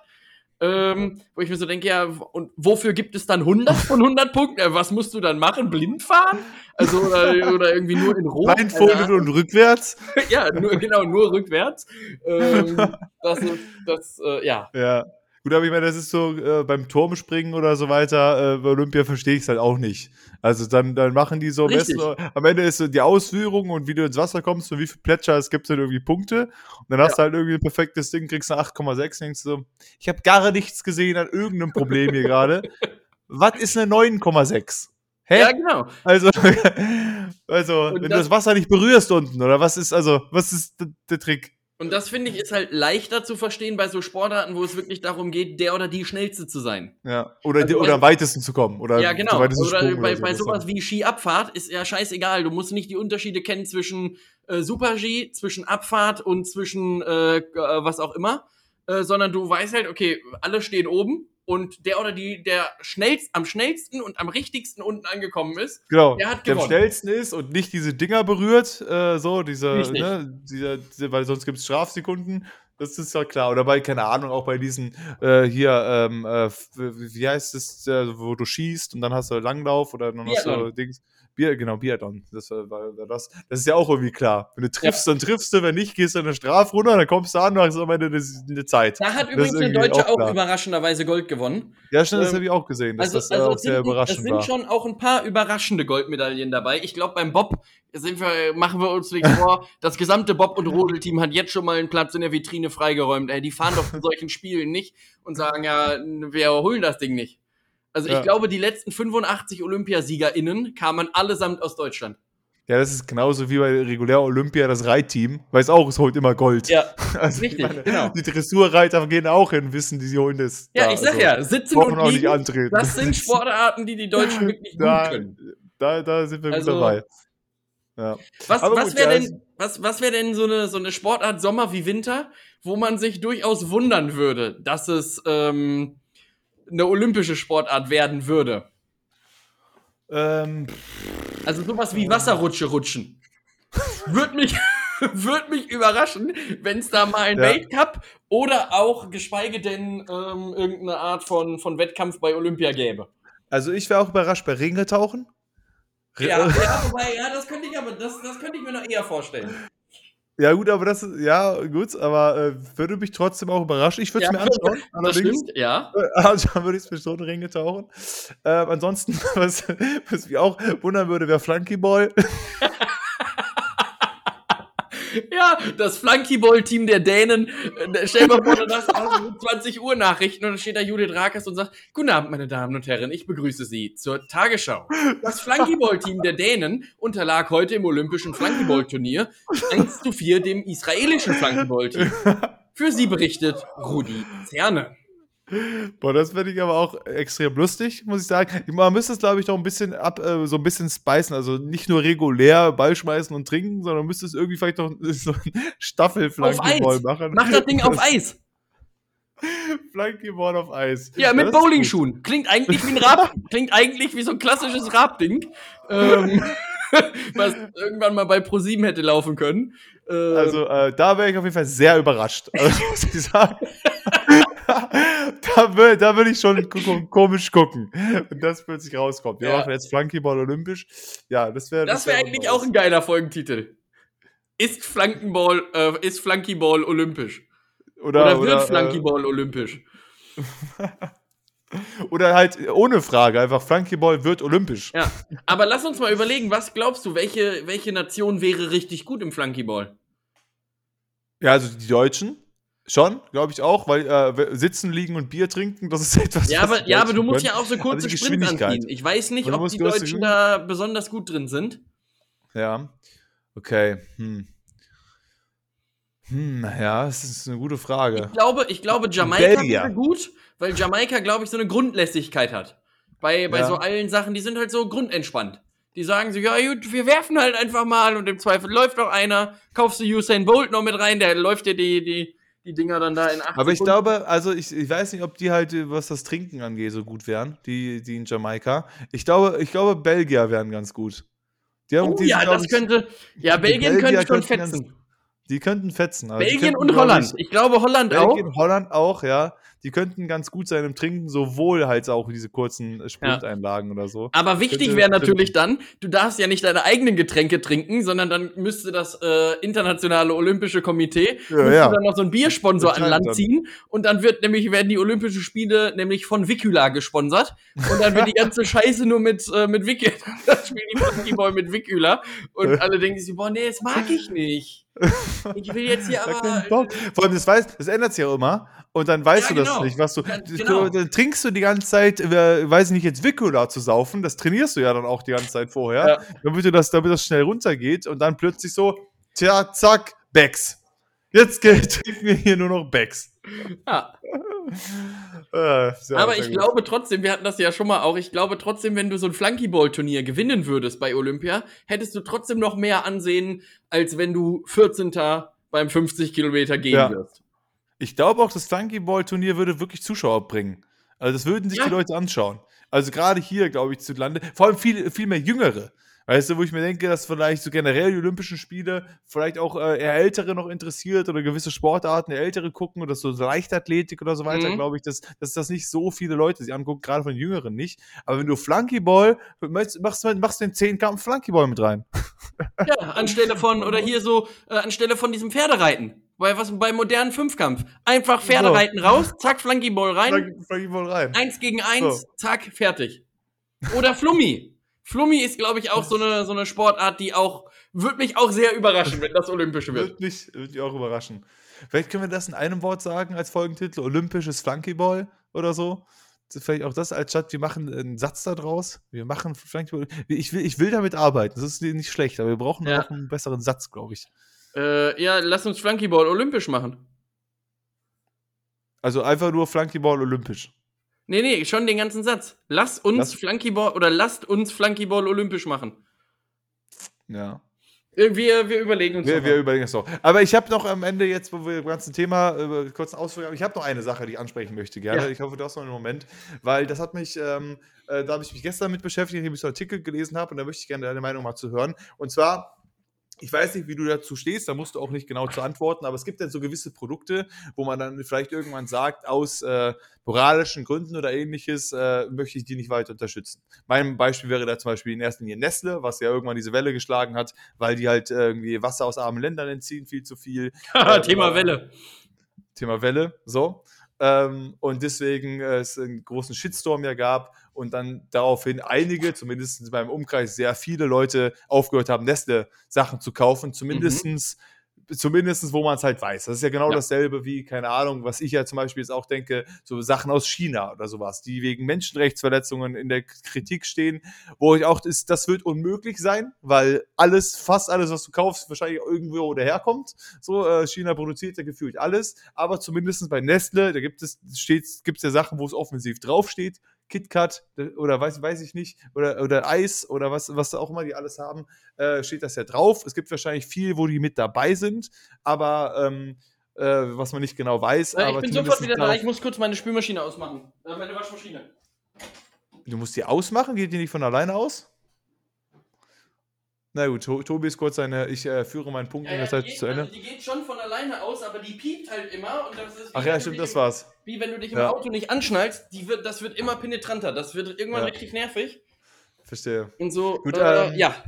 Ähm, wo ich mir so denke, ja, und wofür gibt es dann 100 von 100 Punkten? Was musst du dann machen? Blind fahren? Also, oder, oder irgendwie nur in Rot? Blindfolded und rückwärts. [LAUGHS] Ja, nur, genau, nur rückwärts. Ähm, das ist, das, äh, ja. Ja. Gut, aber ich meine, das ist so äh, beim Turmspringen oder so weiter, äh, bei Olympia verstehe ich es halt auch nicht. Also dann, dann machen die so Richtig. besten, am Ende ist so die Ausführung und wie du ins Wasser kommst und wie viel Plätscher es gibt, sind irgendwie Punkte. Und dann hast du halt irgendwie ein perfektes Ding, kriegst eine 8,6 denkst du so, ich habe gar nichts gesehen an irgendeinem Problem hier gerade. [LAUGHS] Was ist eine 9,6? Hä? Ja, genau. Also, [LAUGHS] also Und wenn du das- das Wasser nicht berührst unten, oder was ist, also, was ist der Trick? Und das finde ich ist halt leichter zu verstehen bei so Sportarten, wo es wirklich darum geht, der oder die Schnellste zu sein. Ja. Oder, Also, oder am weitesten zu kommen. Oder Ja, genau. Oder Sprung bei, so, bei sowas wie Skiabfahrt ist ja scheißegal. Du musst nicht die Unterschiede kennen zwischen äh, Super-G, zwischen Abfahrt und zwischen äh, äh, was auch immer, äh, sondern du weißt halt, okay, alle stehen oben und der oder die, der schnellst, am schnellsten und am richtigsten unten angekommen ist, Genau, Der hat der am gewonnen. schnellsten ist und nicht diese Dinger berührt, äh, so, diese, ne, diese, diese, weil sonst gibt es Strafsekunden. Das ist ja klar. Oder bei, keine Ahnung, auch bei diesen, äh, hier, ähm, äh, wie heißt es, äh, wo du schießt und dann hast du Langlauf oder dann hast du. Dings. Bier, genau, Biathlon. Das, war, war, das. das ist ja auch irgendwie klar. Wenn du triffst, dann triffst du, wenn nicht, gehst du in eine Strafrunde, dann kommst du an, du am Ende eine, Zeit. da hat Das übrigens irgendwie Deutsche auch auch überraschenderweise Gold gewonnen. Ja, stimmt, das Ähm, habe ich auch gesehen, Also, das äh, also auch es sehr sind, es überraschend sind war. schon auch ein paar überraschende Goldmedaillen dabei. Ich glaube, beim Bob sind wir, machen wir uns nichts vor. [LAUGHS] Das gesamte Bob- und Rodelteam hat jetzt schon mal einen Platz in der Vitrine freigeräumt. Ey, die fahren doch zu solchen Spielen nicht und sagen, ja, wir holen das Ding nicht. Also ich Ja. glaube, die letzten 85 OlympiasiegerInnen kamen allesamt aus Deutschland. Ja, das ist genauso wie bei regulär Olympia das Reitteam. Weiß auch, es holt immer Gold. Ja, [LAUGHS] Also, richtig, ich meine, genau. Die Dressurreiter gehen auch hin, wissen, die sie holen das. Ja, da, ich sag also, ja, sitzen und auch liegen, antreten. das sind [LAUGHS] Sportarten, die die Deutschen wirklich gut da, können. da, da sind wir Also, gut dabei. Ja. Was, Aber was gut, wäre denn, was, was wäre denn so eine, so eine Sportart Sommer wie Winter, wo man sich durchaus wundern würde, dass es ähm, eine olympische Sportart werden würde? Ähm, Also sowas wie Wasserrutsche rutschen. Würde mich, [LAUGHS] würd mich überraschen, wenn es da mal einen Ja. Weltcup oder auch geschweige denn ähm, irgendeine Art von, von Wettkampf bei Olympia gäbe. also ich wäre auch überrascht bei Ringetauchen. Re- Ja, ja, [LAUGHS] wobei, ja, das könnte ich aber, das, das könnte ich mir noch eher vorstellen. Ja, gut, aber das ist, ja, gut, aber äh, würde mich trotzdem auch überraschen. Ich würde es Ja, mir anschauen. [LAUGHS] Das allerdings. stimmt, ja. [LAUGHS] Anschauen würde ich es mir schon Ringe tauchen. Ähm, ansonsten, [LAUGHS] was, was mich auch wundern würde, wäre Flunkyball. Ja, das Flunkyball-Team der Dänen. Äh, stell mal vor, danach also 20 Uhr Nachrichten und dann steht da Judith Rakers und sagt, Guten Abend, meine Damen und Herren, ich begrüße Sie zur Tagesschau. Das Flunkyball-Team der Dänen unterlag heute im olympischen Flunkyball-Turnier 1 zu 4 dem israelischen Flunkyball-Team. Für Sie berichtet Rudi Zerne. Boah, das finde ich aber auch extrem lustig, muss ich sagen. Man müsste es, glaube ich, noch ein bisschen ab, äh, so ein bisschen spicen. Also nicht nur regulär Ball schmeißen und trinken, sondern müsste es irgendwie vielleicht noch [LAUGHS] so ein Staffelflankeball machen. Mach das Ding auf Eis. [LAUGHS] Flankeball auf Eis. Ja, mit Bowlingschuhen. Klingt eigentlich wie ein Rab. [LAUGHS] Klingt eigentlich wie so ein klassisches Rab-Ding. Ähm, was irgendwann mal bei ProSieben hätte laufen können. Äh, also, äh, da wäre ich auf jeden Fall sehr überrascht. Also, muss ich sagen. [LAUGHS] da, will, da will ich schon komisch gucken, wenn das plötzlich rauskommt. Wir ja. machen jetzt Flankyball olympisch. Ja, das wäre. Das wäre wär eigentlich auch ein geiler Folgentitel. Ist Flankyball, äh, ist Flankyball olympisch? Oder, oder wird oder, Flankyball äh, olympisch? [LAUGHS] Oder halt ohne Frage, einfach Flankyball wird olympisch. Ja, aber lass uns mal überlegen, was glaubst du, welche, welche Nation wäre richtig gut im Flankyball? Ja, also die Deutschen. Schon, glaube ich auch, weil äh, sitzen, liegen und Bier trinken, das ist [LAUGHS] etwas. Ja, aber, ja, aber du musst können. ja auch so kurze Sprints anziehen. Ich weiß nicht, ob die Deutschen da besonders gut drin sind. Ja, okay. Hm. Hm, ja, das ist eine gute Frage. Ich glaube, ich glaube Jamaika wäre gut, weil Jamaika, glaube ich, so eine Grundlässigkeit hat. Bei, bei ja. so allen Sachen, die sind halt so grundentspannt. Die sagen so, ja gut, wir werfen halt einfach mal und im Zweifel läuft noch einer, kaufst du Usain Bolt noch mit rein, der läuft dir die, die, die Dinger dann da in acht Aber ich glaube, also ich, ich weiß nicht, ob die halt, was das Trinken angeht, so gut wären, die, die in Jamaika. Ich glaube, ich glaube, Belgier wären ganz gut. Die haben, oh, die ja, sind, das ich, könnte, ja, Belgien könnte schon fetzen. Ganz, die könnten fetzen. Also Belgien könnten, und Holland. Ich, ich, glaube Holland Belgien, auch. Belgien, Holland auch, ja die könnten ganz gut sein im Trinken, sowohl halt auch diese kurzen Sprinteinlagen ja. oder so. Aber wichtig wäre natürlich dann, du darfst ja nicht deine eigenen Getränke trinken, sondern dann müsste das äh, internationale Olympische Komitee ja, ja. dann noch so einen Biersponsor an Land ziehen und dann wird nämlich werden die Olympischen Spiele nämlich von Vicula gesponsert und dann wird die ganze [LAUGHS] Scheiße nur mit äh, mit Vicula, [LAUGHS] das spielen die Monkeyboy mit Vicula und alle denken sich, boah, nee, das mag ich nicht. [LAUGHS] Ich will jetzt hier aber. Vor allem, das, weiß, das ändert sich ja immer. Und dann weißt ja, du das genau. nicht, was du. Genau. Dann trinkst du die ganze Zeit, äh, weiß ich nicht, jetzt Vicula zu saufen. Das trainierst du ja dann auch die ganze Zeit vorher. Ja. Damit, du das, damit das schnell runtergeht. Und dann plötzlich so, tja, zack, Becks. Jetzt [LAUGHS] trinken wir hier nur noch Becks. Ja. Äh, Aber ich glaube trotzdem, wir hatten das ja schon mal auch, ich glaube trotzdem, wenn du so ein Flunkyball-Turnier gewinnen würdest bei Olympia, hättest du trotzdem noch mehr Ansehen, als wenn du 14. beim 50 Kilometer gehen ja. wirst. Ich glaube auch, das Flunkyball-Turnier würde wirklich Zuschauer bringen. Also das würden sich ja. die Leute anschauen. Also gerade hier, glaube ich, zu Lande, vor allem viel, viel mehr Jüngere. Weißt du, wo ich mir denke, dass vielleicht so generell die Olympischen Spiele vielleicht auch äh, eher Ältere noch interessiert oder gewisse Sportarten der Ältere gucken oder so Leichtathletik oder so weiter, mhm. glaube ich, dass, dass das nicht so viele Leute sich angucken, gerade von Jüngeren nicht. Aber wenn du Flunkyball, machst, machst, machst du den 10 Kampf Flunkyball mit rein. Ja, anstelle von, oder hier so, äh, anstelle von diesem Pferdereiten. Bei was bei modernen Fünfkampf. Einfach Pferdereiten so. raus, zack, Flunkyball rein. Flunkyball rein. Eins gegen eins, so. zack, fertig. Oder Flummi. Flummi ist, glaube ich, auch so eine, so eine Sportart, die auch, wird mich auch sehr überraschen, wenn das Olympische wird. Wird mich, wird mich auch überraschen. Vielleicht können wir das in einem Wort sagen als Folgentitel: Olympisches Flunkyball oder so. Vielleicht auch das als Stadt, wir machen einen Satz da draus. Wir machen Flunkyball. Ich will, ich will damit arbeiten, das ist nicht schlecht, aber wir brauchen ja. auch einen besseren Satz, glaube ich. Äh, ja, lass uns Flunkyball olympisch machen. Also einfach nur Flunkyball olympisch. Nee, nee, schon den ganzen Satz. Lass uns Lass Flunkyball oder lasst uns Flunkyball olympisch machen. Ja. Wir, wir überlegen uns wir, wir überlegen es noch. Aber ich habe noch am Ende jetzt, wo wir das ganze Thema äh, kurz ausführen, ich habe noch eine Sache, die ich ansprechen möchte gerne. Ja. Ich hoffe, du hast noch einen Moment, weil das hat mich, ähm, äh, da habe ich mich gestern mit beschäftigt, indem ich so einen Artikel gelesen habe und da möchte ich gerne deine Meinung mal zu hören. Und zwar ich weiß nicht, wie du dazu stehst, da musst du auch nicht genau zu antworten, aber es gibt dann so gewisse Produkte, wo man dann vielleicht irgendwann sagt, aus äh, moralischen Gründen oder ähnliches äh, möchte ich die nicht weiter unterstützen. Mein Beispiel wäre da zum Beispiel in erster Linie Nestle, was ja irgendwann diese Welle geschlagen hat, weil die halt irgendwie Wasser aus armen Ländern entziehen, viel zu viel. äh, [LAUGHS] Thema Welle. Thema Welle, so. Ähm, und deswegen äh, es einen großen Shitstorm ja gab und dann daraufhin einige, zumindest in meinem Umkreis, sehr viele Leute aufgehört haben, Nestle-Sachen zu kaufen, zumindest mhm. Zumindest wo man es halt weiß. Das ist ja genau ja. dasselbe wie, keine Ahnung, was ich ja zum Beispiel jetzt auch denke, so Sachen aus China oder sowas, die wegen Menschenrechtsverletzungen in der Kritik stehen, wo ich auch, ist, das wird unmöglich sein, weil alles, fast alles, was du kaufst, wahrscheinlich irgendwo daherkommt. So, äh, China produziert ja gefühlt alles, aber zumindest bei Nestle, da gibt es, steht, gibt es ja Sachen, wo es offensiv draufsteht, KitKat oder weiß, weiß ich nicht, oder, oder Eis oder was, was auch immer die alles haben, äh, steht das ja drauf. Es gibt wahrscheinlich viel, wo die mit dabei sind, aber ähm, äh, was man nicht genau weiß. Ja, ich bin sofort wieder da, ich muss kurz meine Spülmaschine ausmachen. Äh, meine Waschmaschine. Du musst die ausmachen? Geht die nicht von alleine aus? Na gut, Tobi ist kurz seine, ich äh, führe meinen Punkt ja, in der Zeit zu Ende. Also die geht schon von alleine aus, aber die piept halt immer und das ist Ach ja, stimmt, das war's. Wie wenn du dich im ja. Auto nicht anschnallst, die wird, das wird immer penetranter, das wird irgendwann ja. richtig nervig. Verstehe. Und so, gut, äh, ähm, ja.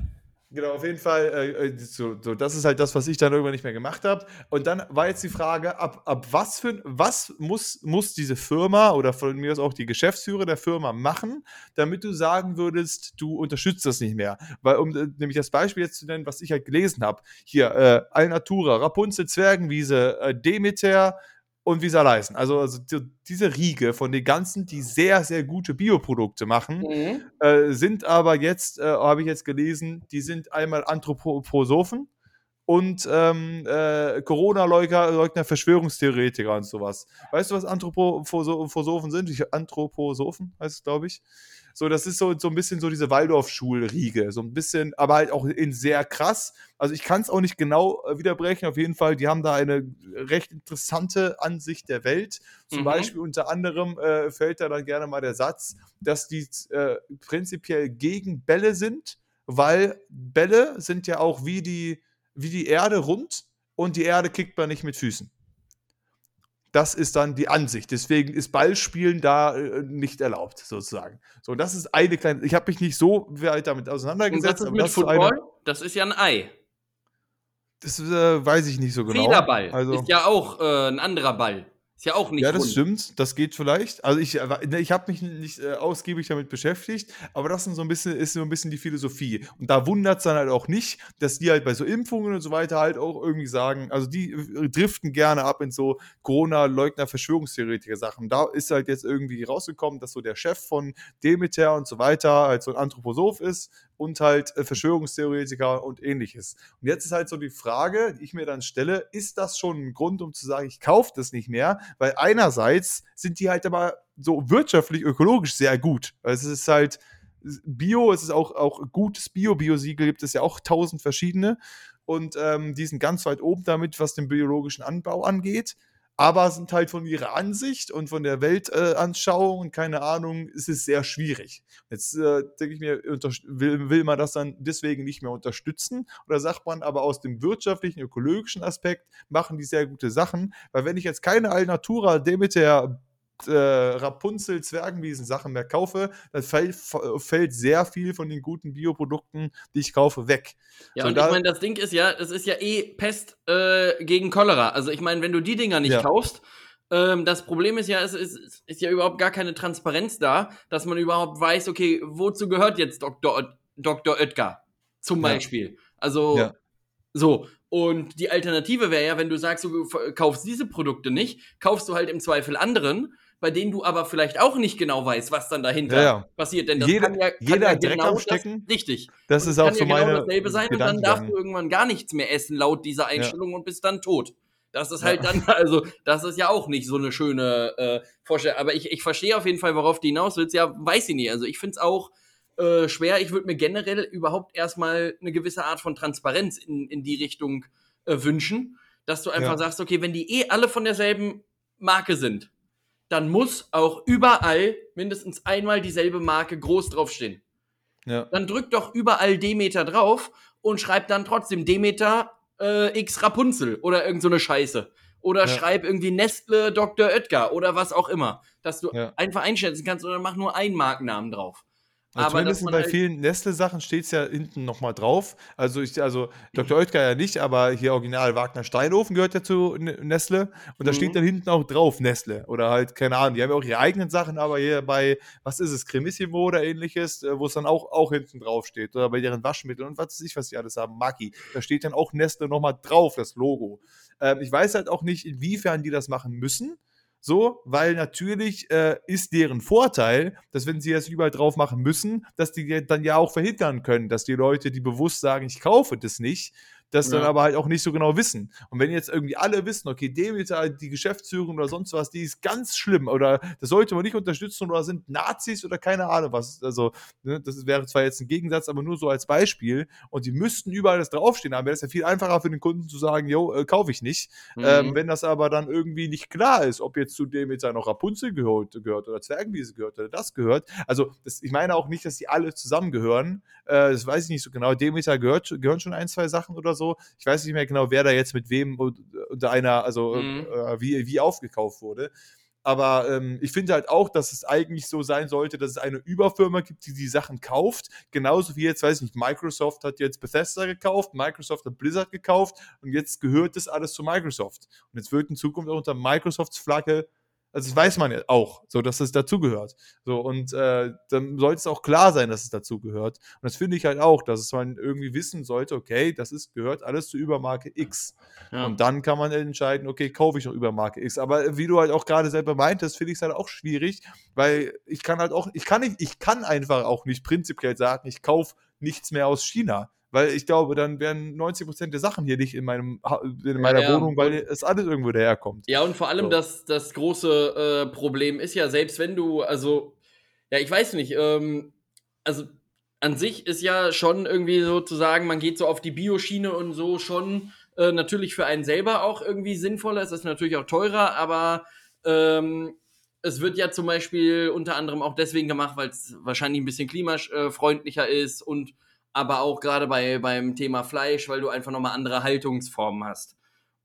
Genau, auf jeden Fall, äh, äh, so, so, das ist halt das, was ich dann irgendwann nicht mehr gemacht habe. Und dann war jetzt die Frage, ab, ab was für was muss, muss diese Firma oder von mir aus auch die Geschäftsführer der Firma machen, damit du sagen würdest, du unterstützt das nicht mehr. Weil, um äh, nämlich das Beispiel jetzt zu nennen, was ich halt gelesen habe, hier, äh, Alnatura, Rapunzel, Zwergenwiese, äh, Demeter, und Visa leisten. Also, also diese Riege von den ganzen, die sehr, sehr gute Bioprodukte machen, mhm. äh, sind aber jetzt, äh, habe ich jetzt gelesen, die sind einmal Anthroposophen und ähm, äh, Corona-Leugner, Verschwörungstheoretiker und sowas. Weißt du, was Anthroposophen sind? Anthroposophen heißt es, glaube ich. So, das ist so, so ein bisschen so diese Waldorf-Schulriege. So ein bisschen, aber halt auch in sehr krass. Also ich kann es auch nicht genau äh, widerbrechen. Auf jeden Fall, die haben da eine recht interessante Ansicht der Welt. Zum mhm. Beispiel unter anderem äh, fällt da dann gerne mal der Satz, dass die äh, prinzipiell gegen Bälle sind, weil Bälle sind ja auch wie die, wie die Erde rund und die Erde kickt man nicht mit Füßen. Das ist dann die Ansicht. Deswegen ist Ballspielen da äh, nicht erlaubt, sozusagen. So, das ist eine kleine. Ich habe mich nicht so weit damit auseinandergesetzt. Und das ist mit Football? Eine, das ist ja ein Ei. Das äh, weiß ich nicht so genau. Federball also, ist ja auch äh, ein anderer Ball. Ist ja auch nicht Ja, das rund. stimmt, das geht vielleicht. Also ich, äh, ne, ich habe mich nicht äh, ausgiebig damit beschäftigt, aber das ist so ein bisschen, ist so ein bisschen die Philosophie. Und da wundert es dann halt auch nicht, dass die halt bei so Impfungen und so weiter halt auch irgendwie sagen, also die äh, driften gerne ab in so Corona-Leugner, Verschwörungstheoretiker-Sachen. Da ist halt jetzt irgendwie rausgekommen, dass so der Chef von Demeter und so weiter halt so ein Anthroposoph ist und halt äh, Verschwörungstheoretiker und ähnliches. Und jetzt ist halt so die Frage, die ich mir dann stelle, ist das schon ein Grund, um zu sagen, ich kaufe das nicht mehr? Weil einerseits sind die halt aber so wirtschaftlich, ökologisch sehr gut. Also es ist halt Bio, es ist auch, auch gutes Bio. Bio-Siegel gibt es ja auch tausend verschiedene. Und ähm, die sind ganz weit oben damit, was den biologischen Anbau angeht aber sind halt von ihrer Ansicht und von der Weltanschauung und keine Ahnung, ist es sehr schwierig. Jetzt äh, denke ich mir, will, will man das dann deswegen nicht mehr unterstützen oder sagt man aber aus dem wirtschaftlichen, ökologischen Aspekt machen die sehr gute Sachen, weil wenn ich jetzt keine Alnatura Demeter äh, Rapunzel, Zwergenwiesen Sachen mehr kaufe, dann fällt, fällt, sehr viel von den guten Bioprodukten, die ich kaufe, weg. Ja, so, und ich meine, das Ding ist ja, es ist ja eh Pest äh, gegen Cholera. Also ich meine, wenn du die Dinger nicht ja. kaufst, ähm, das Problem ist ja, es ist, ist, ja überhaupt gar keine Transparenz da, dass man überhaupt weiß, okay, wozu gehört jetzt Dr. Dr. Oetker zum Beispiel. Ja. Also ja. so. Und die Alternative wäre ja, wenn du sagst, du kaufst diese Produkte nicht, kaufst du halt im Zweifel anderen bei denen du aber vielleicht auch nicht genau weißt, was dann dahinter ja, ja. passiert. Denn das jeder, kann ja, kann jeder ja genau das, richtig. Das ist auch so genau meine dasselbe sein und dann darfst du irgendwann gar nichts mehr essen laut dieser Einstellung und bist dann tot. Das ist halt dann, [LAUGHS] also, das ist ja auch nicht so eine schöne äh, Vorstellung. Aber ich, ich verstehe auf jeden Fall, worauf du hinaus willst. Ja, weiß ich nicht. Also, ich finde es auch äh, schwer. Ich würde mir generell überhaupt erstmal eine gewisse Art von Transparenz in, in die Richtung äh, wünschen, dass du einfach sagst, okay, wenn die eh alle von derselben Marke sind, dann muss auch überall mindestens einmal dieselbe Marke groß draufstehen. Ja. Dann drück doch überall Demeter drauf und schreib dann trotzdem Demeter äh, X Rapunzel oder irgend so eine Scheiße. Oder ja. schreib irgendwie Nestle Dr. Oetker oder was auch immer. Dass du ja. einfach einschätzen kannst oder mach nur einen Markennamen drauf. Aber zumindest bei halt vielen Nestle-Sachen steht es ja hinten nochmal drauf. Also, ich, also Dr. Oetker ja nicht, aber hier Original Wagner Steinofen gehört ja zu Nestle. Und da mhm. steht dann hinten auch drauf Nestle. Oder halt, keine Ahnung, die haben ja auch ihre eigenen Sachen, aber hier bei, was ist es, Cremissimo oder ähnliches, äh, wo es dann auch, auch hinten drauf steht. Oder bei deren Waschmitteln und was weiß ich, was die alles haben, Maki. Da steht dann auch Nestle nochmal drauf, das Logo. Ähm, ich weiß halt auch nicht, inwiefern die das machen müssen. So, weil natürlich äh, ist deren Vorteil, dass wenn sie das überall drauf machen müssen, dass die dann ja auch verhindern können, dass die Leute, die bewusst sagen, ich kaufe das nicht, das ja. dann aber halt auch nicht so genau wissen. Und wenn jetzt irgendwie alle wissen, okay, Demeter, die Geschäftsführung oder sonst was, die ist ganz schlimm oder das sollte man nicht unterstützen oder sind Nazis oder keine Ahnung was. Also, ne, das wäre zwar jetzt ein Gegensatz, aber nur so als Beispiel. Und die müssten überall das draufstehen haben. Wäre es ja viel einfacher für den Kunden zu sagen, yo, äh, kaufe ich nicht. Mhm. Ähm, wenn das aber dann irgendwie nicht klar ist, ob jetzt zu Demeter noch Rapunzel gehört, gehört oder Zwergenwiese gehört oder das gehört. Also, das, ich meine auch nicht, dass die alle zusammengehören. Äh, das weiß ich nicht so genau. Demeter gehört, gehören schon ein, zwei Sachen oder so. Ich weiß nicht mehr genau, wer da jetzt mit wem unter einer, also mhm. äh, wie, wie aufgekauft wurde. Aber ähm, ich finde halt auch, dass es eigentlich so sein sollte, dass es eine Überfirma gibt, die die Sachen kauft. Genauso wie jetzt, weiß ich nicht, Microsoft hat jetzt Bethesda gekauft, Microsoft hat Blizzard gekauft und jetzt gehört das alles zu Microsoft. Und jetzt wird in Zukunft auch unter Microsofts Flagge also das weiß man ja auch, so dass es dazugehört. So, und äh, dann sollte es auch klar sein, dass es dazugehört. Und das finde ich halt auch, dass es man irgendwie wissen sollte, okay, das ist, gehört alles zur Übermarke X. Ja. Und dann kann man entscheiden, okay, kaufe ich noch Übermarke X. Aber wie du halt auch gerade selber meintest, finde ich es halt auch schwierig, weil ich kann halt auch, ich kann nicht, ich kann einfach auch nicht prinzipiell sagen, ich kaufe nichts mehr aus China. Weil ich glaube, dann wären 90% der Sachen hier nicht in, meinem, in meiner ja, Wohnung, weil es alles irgendwo daherkommt. Ja, und vor allem so. das, das große äh, Problem ist ja, selbst wenn du, also, ja, ich weiß nicht, ähm, also an sich ist ja schon irgendwie sozusagen, man geht so auf die Bioschiene und so schon äh, natürlich für einen selber auch irgendwie sinnvoller. Es ist natürlich auch teurer, aber ähm, es wird ja zum Beispiel unter anderem auch deswegen gemacht, weil es wahrscheinlich ein bisschen klimafreundlicher ist und aber auch gerade bei, beim Thema Fleisch, weil du einfach nochmal andere Haltungsformen hast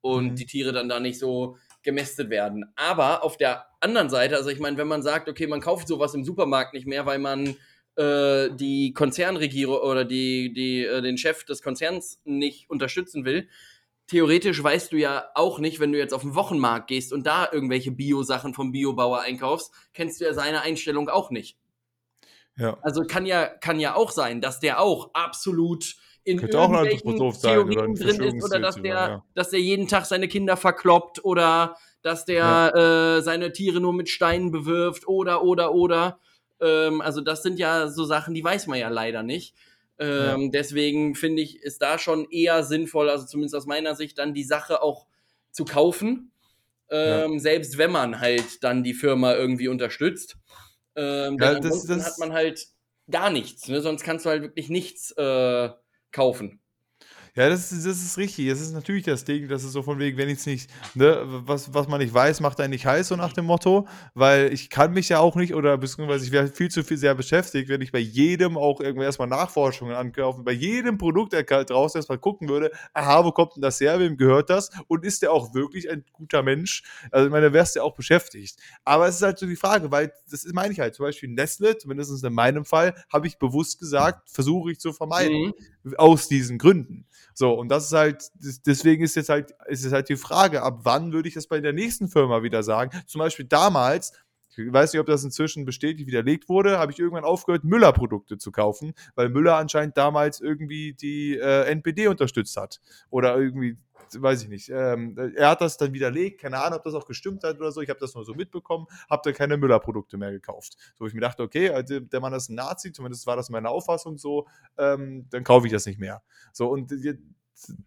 und mhm. die Tiere dann da nicht so gemästet werden. Aber auf der anderen Seite, also ich meine, wenn man sagt, okay, man kauft sowas im Supermarkt nicht mehr, weil man äh, die Konzernregierung oder die, die, äh, den Chef des Konzerns nicht unterstützen will, theoretisch weißt du ja auch nicht, wenn du jetzt auf den Wochenmarkt gehst und da irgendwelche Bio-Sachen vom Biobauer einkaufst, kennst du ja seine Einstellung auch nicht. Ja. Also kann ja, kann ja auch sein, dass der auch absolut in Könnte irgendwelchen Theorien drin ist oder dass der, ja. dass der jeden Tag seine Kinder verkloppt oder dass der ja. äh, seine Tiere nur mit Steinen bewirft oder oder oder. Ähm, also das sind ja so Sachen, die weiß man ja leider nicht. Ähm, ja. Deswegen finde ich, ist da schon eher sinnvoll, also zumindest aus meiner Sicht, dann die Sache auch zu kaufen. Ähm, selbst wenn man halt dann die Firma irgendwie unterstützt. Ähm, ja, das, das hat man halt gar nichts. Ne? Sonst kannst du halt wirklich nichts äh, kaufen. Ja, das ist, das ist richtig. Das ist natürlich das Ding, das ist so von wegen, wenn ich es nicht, ne, was, was man nicht weiß, macht einen nicht heiß, so nach dem Motto. Weil ich kann mich ja auch nicht, oder beziehungsweise ich wäre viel zu viel sehr beschäftigt, wenn ich bei jedem auch irgendwie erstmal Nachforschungen ankaufe, bei jedem Produkt der draußen erstmal gucken würde, aha, wo kommt denn das her, wem gehört das? Und ist der auch wirklich ein guter Mensch? Also, ich meine, da wärst du ja auch beschäftigt. Aber es ist halt so die Frage, weil das ist, meine ich halt, zum Beispiel Nestle, zumindest in meinem Fall, habe ich bewusst gesagt, versuche ich zu vermeiden. Mhm. Aus diesen Gründen. So, und das ist halt, deswegen ist jetzt halt, ist es halt die Frage, ab wann würde ich das bei der nächsten Firma wieder sagen? Zum Beispiel damals, ich weiß nicht, ob das inzwischen bestätigt, widerlegt wurde, habe ich irgendwann aufgehört, Müller-Produkte zu kaufen, weil Müller anscheinend damals irgendwie die äh, NPD unterstützt hat. Oder irgendwie weiß ich nicht. Ähm, er hat das dann widerlegt, keine Ahnung, ob das auch gestimmt hat oder so. Ich habe das nur so mitbekommen, habe dann keine Müller-Produkte mehr gekauft. So, ich mir dachte, okay, also der Mann ist ein Nazi, zumindest war das meine Auffassung so, ähm, dann kaufe ich das nicht mehr. So, und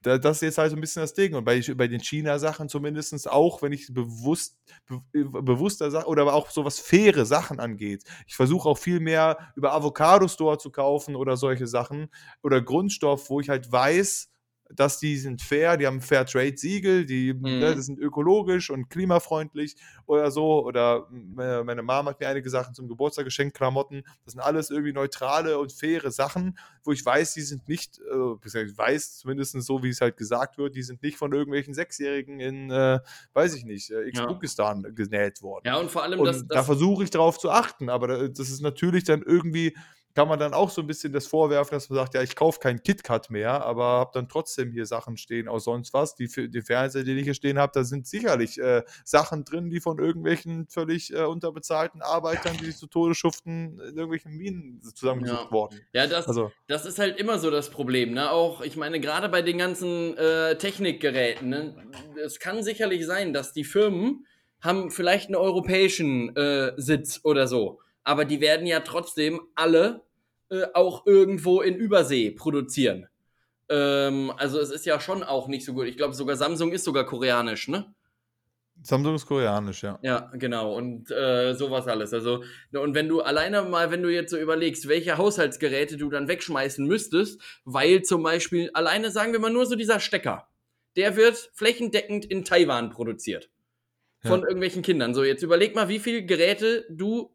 das ist jetzt halt so ein bisschen das Ding. Und bei, bei den China-Sachen zumindest auch, wenn ich bewusst, be, bewusster Sachen oder auch so was faire Sachen angeht. Ich versuche auch viel mehr über Avocado-Store zu kaufen oder solche Sachen oder Grundstoff, wo ich halt weiß, dass die sind fair, die haben Fair Trade Siegel, die mhm. ne, sind ökologisch und klimafreundlich oder so. Oder meine Mama hat mir einige Sachen zum Geburtstag geschenkt, Klamotten. Das sind alles irgendwie neutrale und faire Sachen, wo ich weiß, die sind nicht, äh, ich weiß zumindest so, wie es halt gesagt wird, die sind nicht von irgendwelchen Sechsjährigen in, äh, weiß ich nicht, äh, X-Bukistan ja. genäht worden. Ja, und vor allem, und das, das da versuche ich darauf zu achten, aber das ist natürlich dann irgendwie kann man dann auch so ein bisschen das vorwerfen, dass man sagt, ja, ich kaufe kein KitKat mehr, aber habe dann trotzdem hier Sachen stehen aus sonst was. Die, die Fernseher, die ich hier stehen habe, da sind sicherlich äh, Sachen drin, die von irgendwelchen völlig äh, unterbezahlten Arbeitern, die sich zu Tode schuften, in irgendwelchen Minen zusammengesucht Ja. worden. Ja, das, Also, das ist halt immer so das Problem, ne? Auch, ich meine, gerade bei den ganzen äh, Technikgeräten, ne? Es kann sicherlich sein, dass die Firmen haben vielleicht einen europäischen äh, Sitz oder so, aber die werden ja trotzdem alle äh, auch irgendwo in Übersee produzieren. Ähm, also es ist ja schon auch nicht so gut. Ich glaube, sogar Samsung ist sogar koreanisch, ne? Samsung ist koreanisch, ja. Ja, genau. Und äh, sowas alles. Also, ne, und wenn du alleine mal, wenn du jetzt so überlegst, welche Haushaltsgeräte du dann wegschmeißen müsstest, weil zum Beispiel, alleine sagen wir mal nur so dieser Stecker, der wird flächendeckend in Taiwan produziert. Von Ja. irgendwelchen Kindern. So, jetzt überleg mal, wie viele Geräte du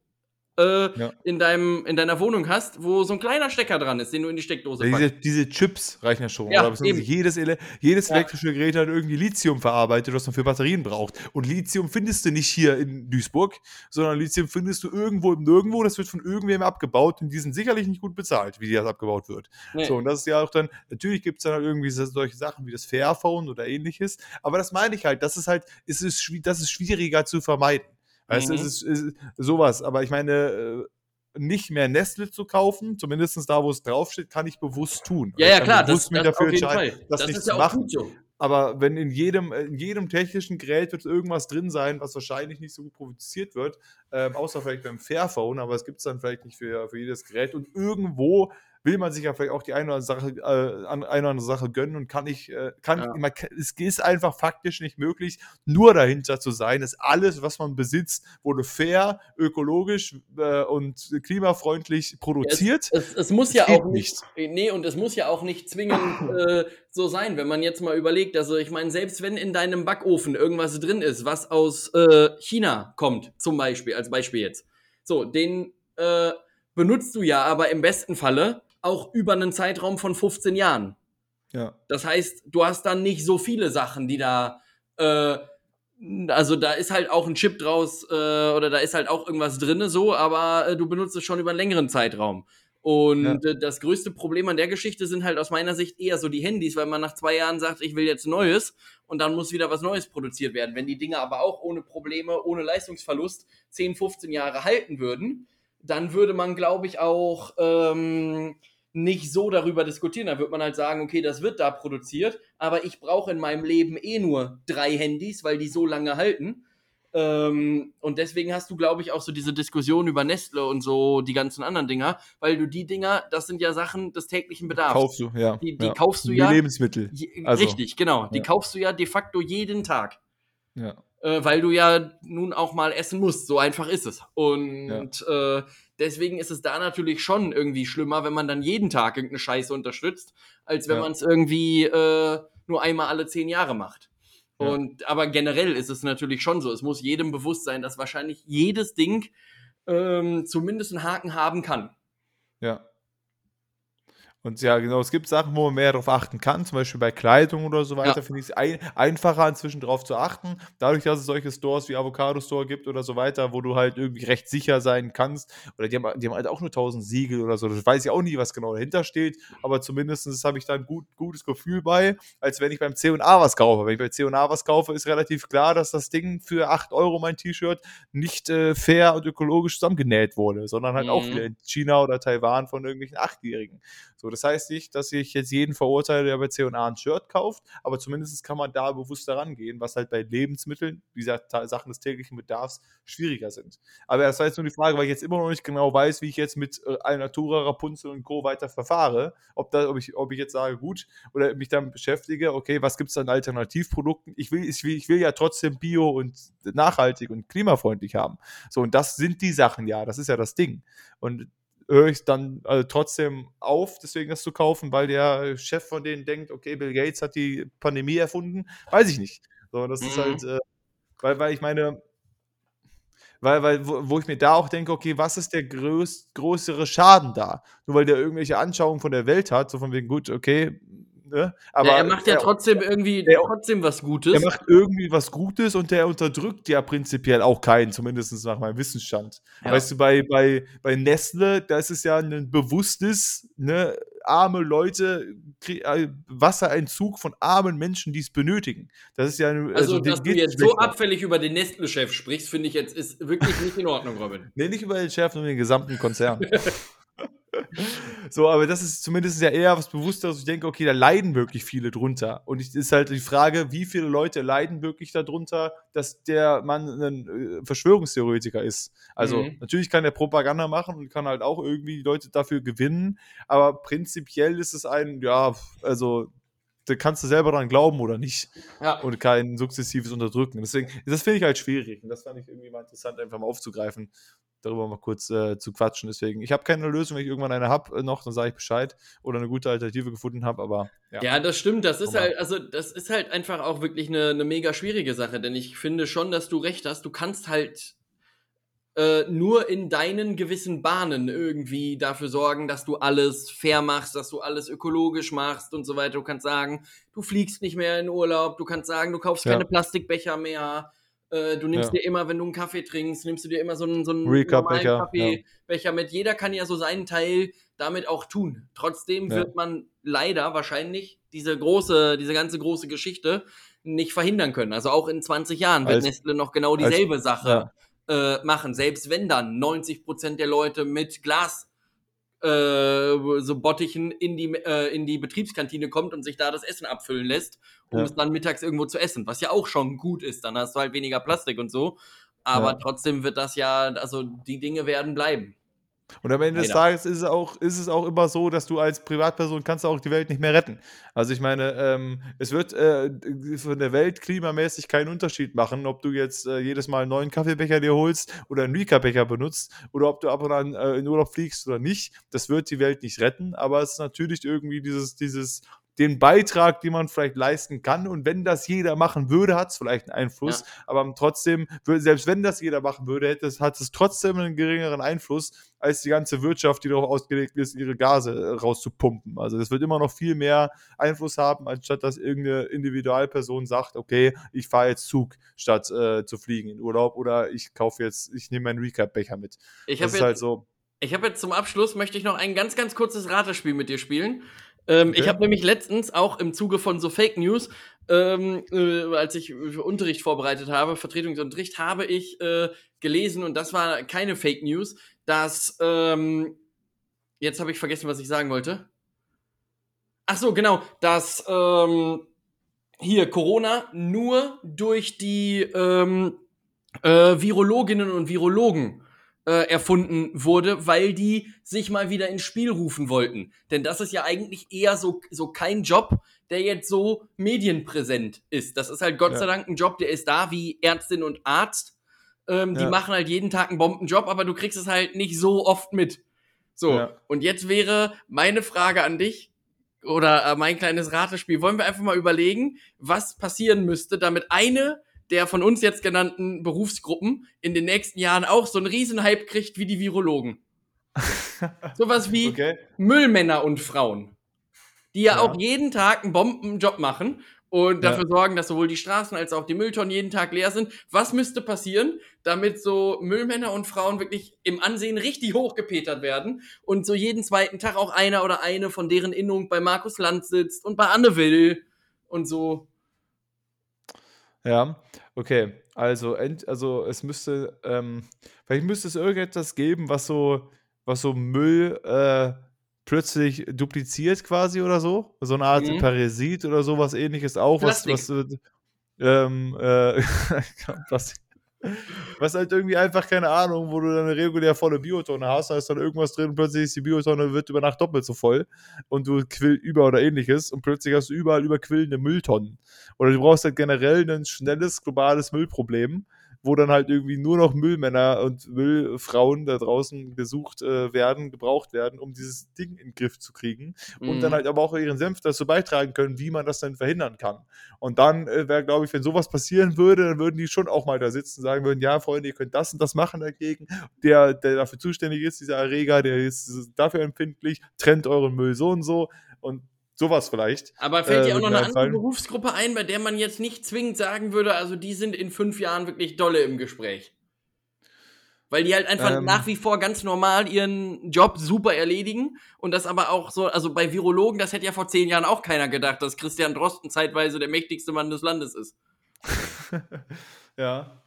äh, Ja. in, deinem, in deiner Wohnung hast, wo so ein kleiner Stecker dran ist, den du in die Steckdose Ja, diese, diese Chips reichen ja schon. Ja, jedes, Ele jedes Ja. elektrische Gerät hat irgendwie Lithium verarbeitet, was man für Batterien braucht. Und Lithium findest du nicht hier in Duisburg, sondern Lithium findest du irgendwo und nirgendwo. Das wird von irgendwem abgebaut und die sind sicherlich nicht gut bezahlt, wie das abgebaut wird. Nee. So, und das ist ja auch dann, natürlich gibt es dann halt irgendwie so- solche Sachen wie das Fairphone oder ähnliches. Aber das meine ich halt, das ist halt, es ist, schwi- das ist schwieriger zu vermeiden. Weißt du, Mhm. es ist, es ist sowas. Aber ich meine, äh, nicht mehr Nestle zu kaufen, zumindest da, wo es draufsteht, kann ich bewusst tun. ja, ja, kann klar, das, bewusst mich das dafür entscheiden, Fall. das, Das nicht ist zu ja machen. gut. Aber wenn in jedem, in jedem technischen Gerät wird irgendwas drin sein, was wahrscheinlich nicht so gut produziert wird, ähm, außer vielleicht beim Fairphone, aber es gibt es dann vielleicht nicht für, für jedes Gerät. Und irgendwo will man sich ja vielleicht auch die eine oder andere Sache, äh, eine oder andere Sache gönnen und kann nicht, äh, kann, Ja. man, es ist einfach faktisch nicht möglich, nur dahinter zu sein, dass alles, was man besitzt, wurde fair, ökologisch äh, und klimafreundlich produziert. Es, es muss Es ja geht auch nicht, nicht. nee, und es muss ja auch nicht zwingend [COUGHS] äh, so sein, wenn man jetzt mal überlegt, also ich meine, selbst wenn in deinem Backofen irgendwas drin ist, was aus äh, China kommt, zum Beispiel, als Beispiel jetzt, so, den äh, benutzt du ja aber im besten Falle auch über einen Zeitraum von 15 Jahren. ja. Das heißt, du hast dann nicht so viele Sachen, die da, äh, also da ist halt auch ein Chip draus äh, oder da ist halt auch irgendwas drinne so, aber äh, du benutzt es schon über einen längeren Zeitraum. Und äh, das größte Problem an der Geschichte sind halt aus meiner Sicht eher so die Handys, weil man nach zwei Jahren sagt, ich will jetzt Neues und dann muss wieder was Neues produziert werden. Wenn die Dinge aber auch ohne Probleme, ohne Leistungsverlust 10, 15 Jahre halten würden, dann würde man, glaube ich, auch ähm, nicht so darüber diskutieren. Da wird man halt sagen, okay, das wird da produziert, aber ich brauche in meinem Leben eh nur drei Handys, weil die so lange halten. Ähm, und deswegen hast du, glaube ich, auch so diese Diskussion über Nestle und so die ganzen anderen Dinger, weil du die Dinger, das sind ja Sachen des täglichen Bedarfs. Kaufst du, ja. Die- die ja. kaufst du Wie ja- Lebensmittel. Je, Also, richtig, genau. Die ja. kaufst du ja de facto jeden Tag Ja. Äh, weil du ja nun auch mal essen musst. So einfach ist es. Und äh, deswegen ist es da natürlich schon irgendwie schlimmer, wenn man dann jeden Tag irgendeine Scheiße unterstützt, als wenn Ja. man es irgendwie äh, nur einmal alle zehn Jahre macht. Ja. Und aber generell ist es natürlich schon so. Es muss jedem bewusst sein, dass wahrscheinlich jedes Ding ähm, zumindest einen Haken haben kann. Ja. Und ja, genau, es gibt Sachen, wo man mehr darauf achten kann, zum Beispiel bei Kleidung oder so weiter, Ja. finde ich es ein, einfacher inzwischen darauf zu achten. Dadurch, dass es solche Stores wie Avocado Store gibt oder so weiter, wo du halt irgendwie recht sicher sein kannst. Oder die haben, die haben halt auch nur 1000 Siegel oder so. Das weiß ich auch nie, was genau dahinter steht, aber zumindest habe ich da ein gut, gutes Gefühl bei, als wenn ich beim C&A was kaufe. Wenn ich bei C&A was kaufe, ist relativ klar, dass das Ding für 8 Euro, mein T-Shirt, nicht äh, fair und ökologisch zusammengenäht wurde, sondern halt auch Mhm. wieder in China oder Taiwan von irgendwelchen Achtjährigen. So, das heißt nicht, dass ich jetzt jeden verurteile, der bei C&A ein Shirt kauft, aber zumindest kann man da bewusst daran gehen, was halt bei Lebensmitteln, wie Sachen des täglichen Bedarfs schwieriger sind. Aber das war jetzt nur die Frage, weil ich jetzt immer noch nicht genau weiß, wie ich jetzt mit äh, Alnatura, Rapunzel und Co. weiter verfahre. Ob, da, ob, ich, ob ich jetzt sage, gut, oder mich damit beschäftige, okay, was gibt es an Alternativprodukten? Ich will, ich, will, ich will ja trotzdem bio und nachhaltig und klimafreundlich haben. So, und das sind die Sachen ja, das ist ja das Ding. Und höre ich dann also trotzdem auf, deswegen das zu kaufen, weil der Chef von denen denkt, okay, Bill Gates hat die Pandemie erfunden, weiß ich nicht. So, das ist Mhm. halt, äh, weil, weil ich meine, weil, weil, wo, wo ich mir da auch denke, okay, was ist der größ, größere Schaden da? Nur weil der irgendwelche Anschauungen von der Welt hat, so von wegen, gut, okay, Ne? Aber ja, er macht ja er, trotzdem irgendwie er, trotzdem was Gutes. Er macht irgendwie was Gutes und der unterdrückt ja prinzipiell auch keinen, zumindest nach meinem Wissensstand. Ja. Weißt du, bei, bei, bei Nestle, da ist es ja ein bewusstes, ne, arme Leute, äh, Wassereinzug von armen Menschen, die es benötigen. Das ist ja eine, also, also dass du jetzt so abfällig über den Nestle-Chef sprichst, finde ich jetzt ist wirklich nicht in Ordnung, Robin. nee, nicht über den Chef, sondern den gesamten Konzern. [LAUGHS] so, aber das ist zumindest ja eher was Bewussteres. Ich denke, okay, da leiden wirklich viele drunter. Und es ist halt die Frage, wie viele Leute leiden wirklich darunter, dass der Mann ein äh, Verschwörungstheoretiker ist. Also, mhm. natürlich kann er Propaganda machen und kann halt auch irgendwie die Leute dafür gewinnen. Aber prinzipiell ist es ein, ja, also da kannst du selber dran glauben oder nicht. Ja. Und kein sukzessives Unterdrücken. Deswegen, das finde ich halt schwierig. Und das fand ich irgendwie mal interessant, einfach mal aufzugreifen darüber mal kurz äh, zu quatschen. Deswegen, ich habe keine Lösung, wenn ich irgendwann eine habe äh, noch, dann sage ich Bescheid oder eine gute Alternative gefunden habe, aber ja. Ja, das stimmt. Das ist halt, also das ist halt einfach auch wirklich eine, eine mega schwierige Sache, denn ich finde schon, dass du recht hast. Du kannst halt äh, nur in deinen gewissen Bahnen irgendwie dafür sorgen, dass du alles fair machst, dass du alles ökologisch machst und so weiter. Du kannst sagen, du fliegst nicht mehr in Urlaub, du kannst sagen, du kaufst ja. keine Plastikbecher mehr äh, du nimmst ja. dir immer, wenn du einen Kaffee trinkst, nimmst du dir immer so einen, so einen normalen Kaffeebecher ja. mit. Jeder kann ja so seinen Teil damit auch tun. Trotzdem wird man leider wahrscheinlich diese große, diese ganze große Geschichte nicht verhindern können. Also auch in 20 Jahren wird als, Nestle noch genau dieselbe als, Sache äh, machen. Selbst wenn dann 90 Prozent der Leute mit Glas äh, so Bottichen in die, äh, in die Betriebskantine kommt und sich da das Essen abfüllen lässt, um ja. es dann mittags irgendwo zu essen, was ja auch schon gut ist. Dann hast du halt weniger Plastik und so. Aber ja. trotzdem wird das ja, also die Dinge werden bleiben. Und am Ende des Tages ist es, auch, ist es auch immer so, dass du als Privatperson kannst auch die Welt nicht mehr retten. Also ich meine, ähm, es wird äh, von der Welt klimamäßig keinen Unterschied machen, ob du jetzt äh, jedes Mal einen neuen Kaffeebecher dir holst oder einen Rika-Becher benutzt oder ob du ab und an äh, in Urlaub fliegst oder nicht. Das wird die Welt nicht retten, aber es ist natürlich irgendwie dieses, dieses den Beitrag, den man vielleicht leisten kann. Und wenn das jeder machen würde, hat es vielleicht einen Einfluss. Ja. Aber trotzdem, selbst wenn das jeder machen würde, hätte es, hat es trotzdem einen geringeren Einfluss als die ganze Wirtschaft, die darauf ausgelegt ist, ihre Gase äh, rauszupumpen. Also es wird immer noch viel mehr Einfluss haben, anstatt dass irgendeine Individualperson sagt, okay, ich fahre jetzt Zug, statt äh, zu fliegen in Urlaub oder ich kaufe jetzt, ich nehme meinen Recap-Becher mit. Ich habe jetzt, halt so. Ich habe jetzt zum Abschluss, möchte ich noch ein ganz, ganz kurzes Ratespiel mit dir spielen. Ähm, okay. Ich habe nämlich letztens auch im Zuge von so Fake News, ähm, äh, als ich für Unterricht vorbereitet habe, Vertretungsunterricht, habe ich äh, gelesen, und das war keine Fake News, dass, ähm, jetzt habe ich vergessen, was ich sagen wollte. Ach so, genau, dass ähm, hier Corona nur durch die ähm, äh, Virologinnen und Virologen äh, erfunden wurde, weil die sich mal wieder ins Spiel rufen wollten. Denn das ist ja eigentlich eher so, so kein Job, der jetzt so medienpräsent ist. Das ist halt Gott ja. sei Dank ein Job, der ist da wie Ärztin und Arzt. Ähm, ja. Die machen halt jeden Tag einen Bombenjob, aber du kriegst es halt nicht so oft mit. So, ja. und jetzt wäre meine Frage an dich oder äh, mein kleines Ratespiel. Wollen wir einfach mal überlegen, was passieren müsste, damit eine der von uns jetzt genannten Berufsgruppen in den nächsten Jahren auch so einen Riesenhype kriegt wie die Virologen. [LAUGHS] Sowas wie okay. Müllmänner und Frauen, die ja, ja, auch jeden Tag einen Bombenjob machen und dafür ja. sorgen, dass sowohl die Straßen als auch die Mülltonnen jeden Tag leer sind. Was müsste passieren, damit so Müllmänner und Frauen wirklich im Ansehen richtig hochgepetert werden und so jeden zweiten Tag auch einer oder eine von deren Innung bei Markus Land sitzt und bei Anne Will und so. Ja, okay. Also, ent, also es müsste, ähm, vielleicht müsste es irgendetwas geben, was so, was so Müll äh, plötzlich dupliziert quasi oder so. So eine Art mhm. Parasit oder sowas ähnliches auch, was, was ähm, äh, [LAUGHS] was, was halt irgendwie einfach, keine Ahnung, wo du dann eine regulär volle Biotonne hast, da ist dann irgendwas drin und plötzlich ist die Biotonne wird über Nacht doppelt so voll und du quillt über oder ähnliches und plötzlich hast du überall überquillende Mülltonnen. Oder du brauchst halt generell ein schnelles globales Müllproblem wo dann halt irgendwie nur noch Müllmänner und Müllfrauen da draußen gesucht äh, werden, gebraucht werden, um dieses Ding in den Griff zu kriegen mhm. und dann mhm. halt aber auch ihren Senf dazu beitragen können, wie man das dann verhindern kann. Und dann äh, wäre, glaube ich, wenn sowas passieren würde, dann würden die schon auch mal da sitzen und sagen würden, ja, Freunde, ihr könnt das und das machen dagegen. Der, der dafür zuständig ist, dieser Erreger, der ist dafür empfindlich, trennt euren Müll so und so und sowas vielleicht. Aber fällt dir äh, auch noch eine andere Berufsgruppe ein, bei der man jetzt nicht zwingend sagen würde, also die sind in fünf Jahren wirklich dolle im Gespräch? Weil die halt einfach ähm, nach wie vor ganz normal ihren Job super erledigen und das aber auch so, also bei Virologen, das hätte ja vor zehn Jahren auch keiner gedacht, dass Christian Drosten zeitweise der mächtigste Mann des Landes ist. [LAUGHS] ja.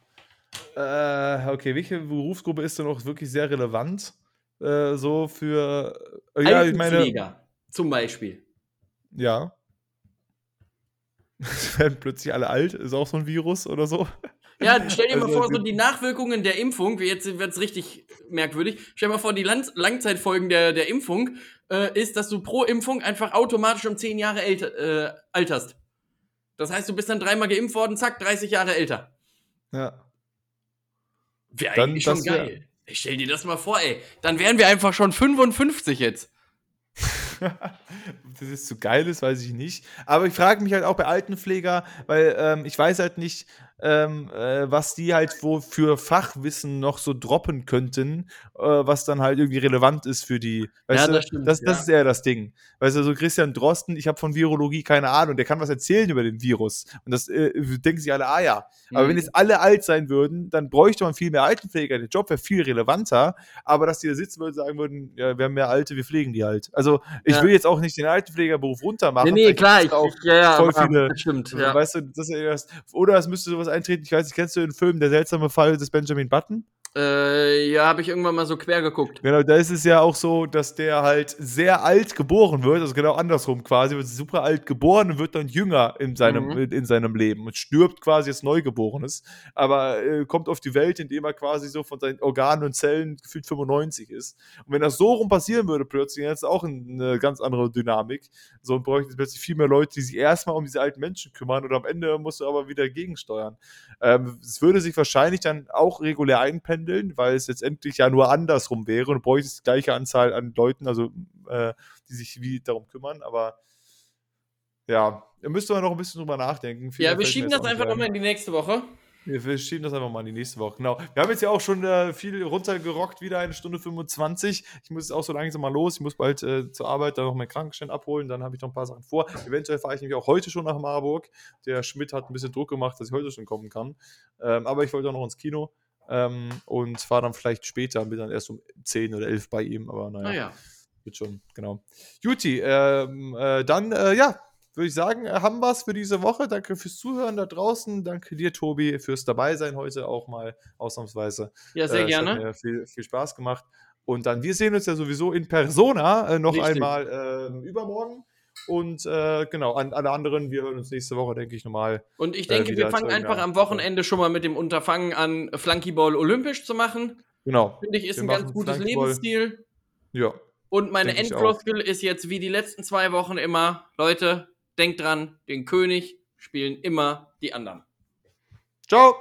Äh, okay, welche Berufsgruppe ist denn auch wirklich sehr relevant? Äh, so für. Äh, ja, ich meine. Zum Beispiel. Ja. [LAUGHS] werden plötzlich alle alt, ist auch so ein Virus oder so. Ja, stell dir mal also, vor, so die Nachwirkungen der Impfung, jetzt wird es richtig merkwürdig, stell dir mal vor, die Lang Langzeitfolgen der, der Impfung äh, ist, dass du pro Impfung einfach automatisch um 10 Jahre älter, äh, alterst. Das heißt, du bist dann dreimal geimpft worden, zack, 30 Jahre älter. Ja. Wäre eigentlich schon geil. Ich stell dir das mal vor, ey. Dann wären wir einfach schon 55 jetzt. [LAUGHS] das ist zu geil ist, weiß ich nicht. Aber ich frage mich halt auch bei Altenpfleger, weil ähm, ich weiß halt nicht, ähm, äh, was die halt wo für Fachwissen noch so droppen könnten, äh, was dann halt irgendwie relevant ist für die. Weißt ja, das, du, stimmt, das, das ja. ist eher das Ding. Weißt du, so Christian Drosten, ich habe von Virologie keine Ahnung, der kann was erzählen über den Virus. Und das äh, denken sich alle, ah ja. Mhm. Aber wenn jetzt alle alt sein würden, dann bräuchte man viel mehr Altenpfleger. Der Job wäre viel relevanter. Aber dass die da sitzen würden und sagen würden, ja, wir haben mehr Alte, wir pflegen die halt. Also ich ja. will jetzt auch nicht den Altenpflegerberuf runtermachen. Nee, nee, klar, ich, auch ja, ja, voll viele, stimmt. Ja. Weißt du, das ist oder es müsste sowas eintreten, ich weiß nicht, kennst du den Film Der seltsame Fall des Benjamin Button? Äh, ja, habe ich irgendwann mal so quer geguckt. Genau, da ist es ja auch so, dass der halt sehr alt geboren wird, also genau andersrum quasi, wird super alt geboren und wird dann jünger in seinem, mhm. in seinem Leben und stirbt quasi als Neugeborenes, aber äh, kommt auf die Welt, indem er quasi so von seinen Organen und Zellen gefühlt 95 ist. Und wenn das so rum passieren würde plötzlich, dann ist auch eine ganz andere Dynamik. So und bräuchte plötzlich viel mehr Leute, die sich erstmal um diese alten Menschen kümmern und am Ende musst du aber wieder gegensteuern. Ähm, es würde sich wahrscheinlich dann auch regulär einpendeln, weil es letztendlich ja nur andersrum wäre und du bräuchtest die gleiche Anzahl an Leuten, also äh, die sich wie darum kümmern, aber ja, da müsste man noch ein bisschen drüber nachdenken. Viel ja, wir schieben das einfach nochmal in die nächste Woche. Wir schieben das einfach mal in die nächste Woche. Genau. Wir haben jetzt ja auch schon äh, viel runtergerockt, wieder eine Stunde 25. Ich muss jetzt auch so langsam mal los. Ich muss bald äh, zur Arbeit dann noch meinen Krankenschein abholen. Dann habe ich noch ein paar Sachen vor. Eventuell fahre ich nämlich auch heute schon nach Marburg. Der Schmidt hat ein bisschen Druck gemacht, dass ich heute schon kommen kann. Ähm, aber ich wollte auch noch ins Kino ähm, und fahre dann vielleicht später. Bin dann erst um 10 oder 11 bei ihm. Aber naja. naja. Wird schon, genau. Juti, ähm, äh, dann, äh, ja, würde ich sagen, haben wir es für diese Woche. Danke fürs Zuhören da draußen. Danke dir, Tobi, fürs Dabeisein heute auch mal ausnahmsweise. Ja, sehr äh, gerne. Viel, viel Spaß gemacht. Und dann, wir sehen uns ja sowieso in Persona äh, noch Richtig. einmal äh, übermorgen. Und äh, genau, an alle anderen, wir hören uns nächste Woche, denke ich, nochmal. Und ich denke, wir fangen einfach am Wochenende schon mal mit dem Unterfangen an, Flunkyball olympisch zu machen. Genau. Finde ich, ist wir ein ganz gutes Lebensstil. Ja. Und meine Endfloskel ist jetzt wie die letzten zwei Wochen immer, Leute, denkt dran, den König spielen immer die anderen. Ciao!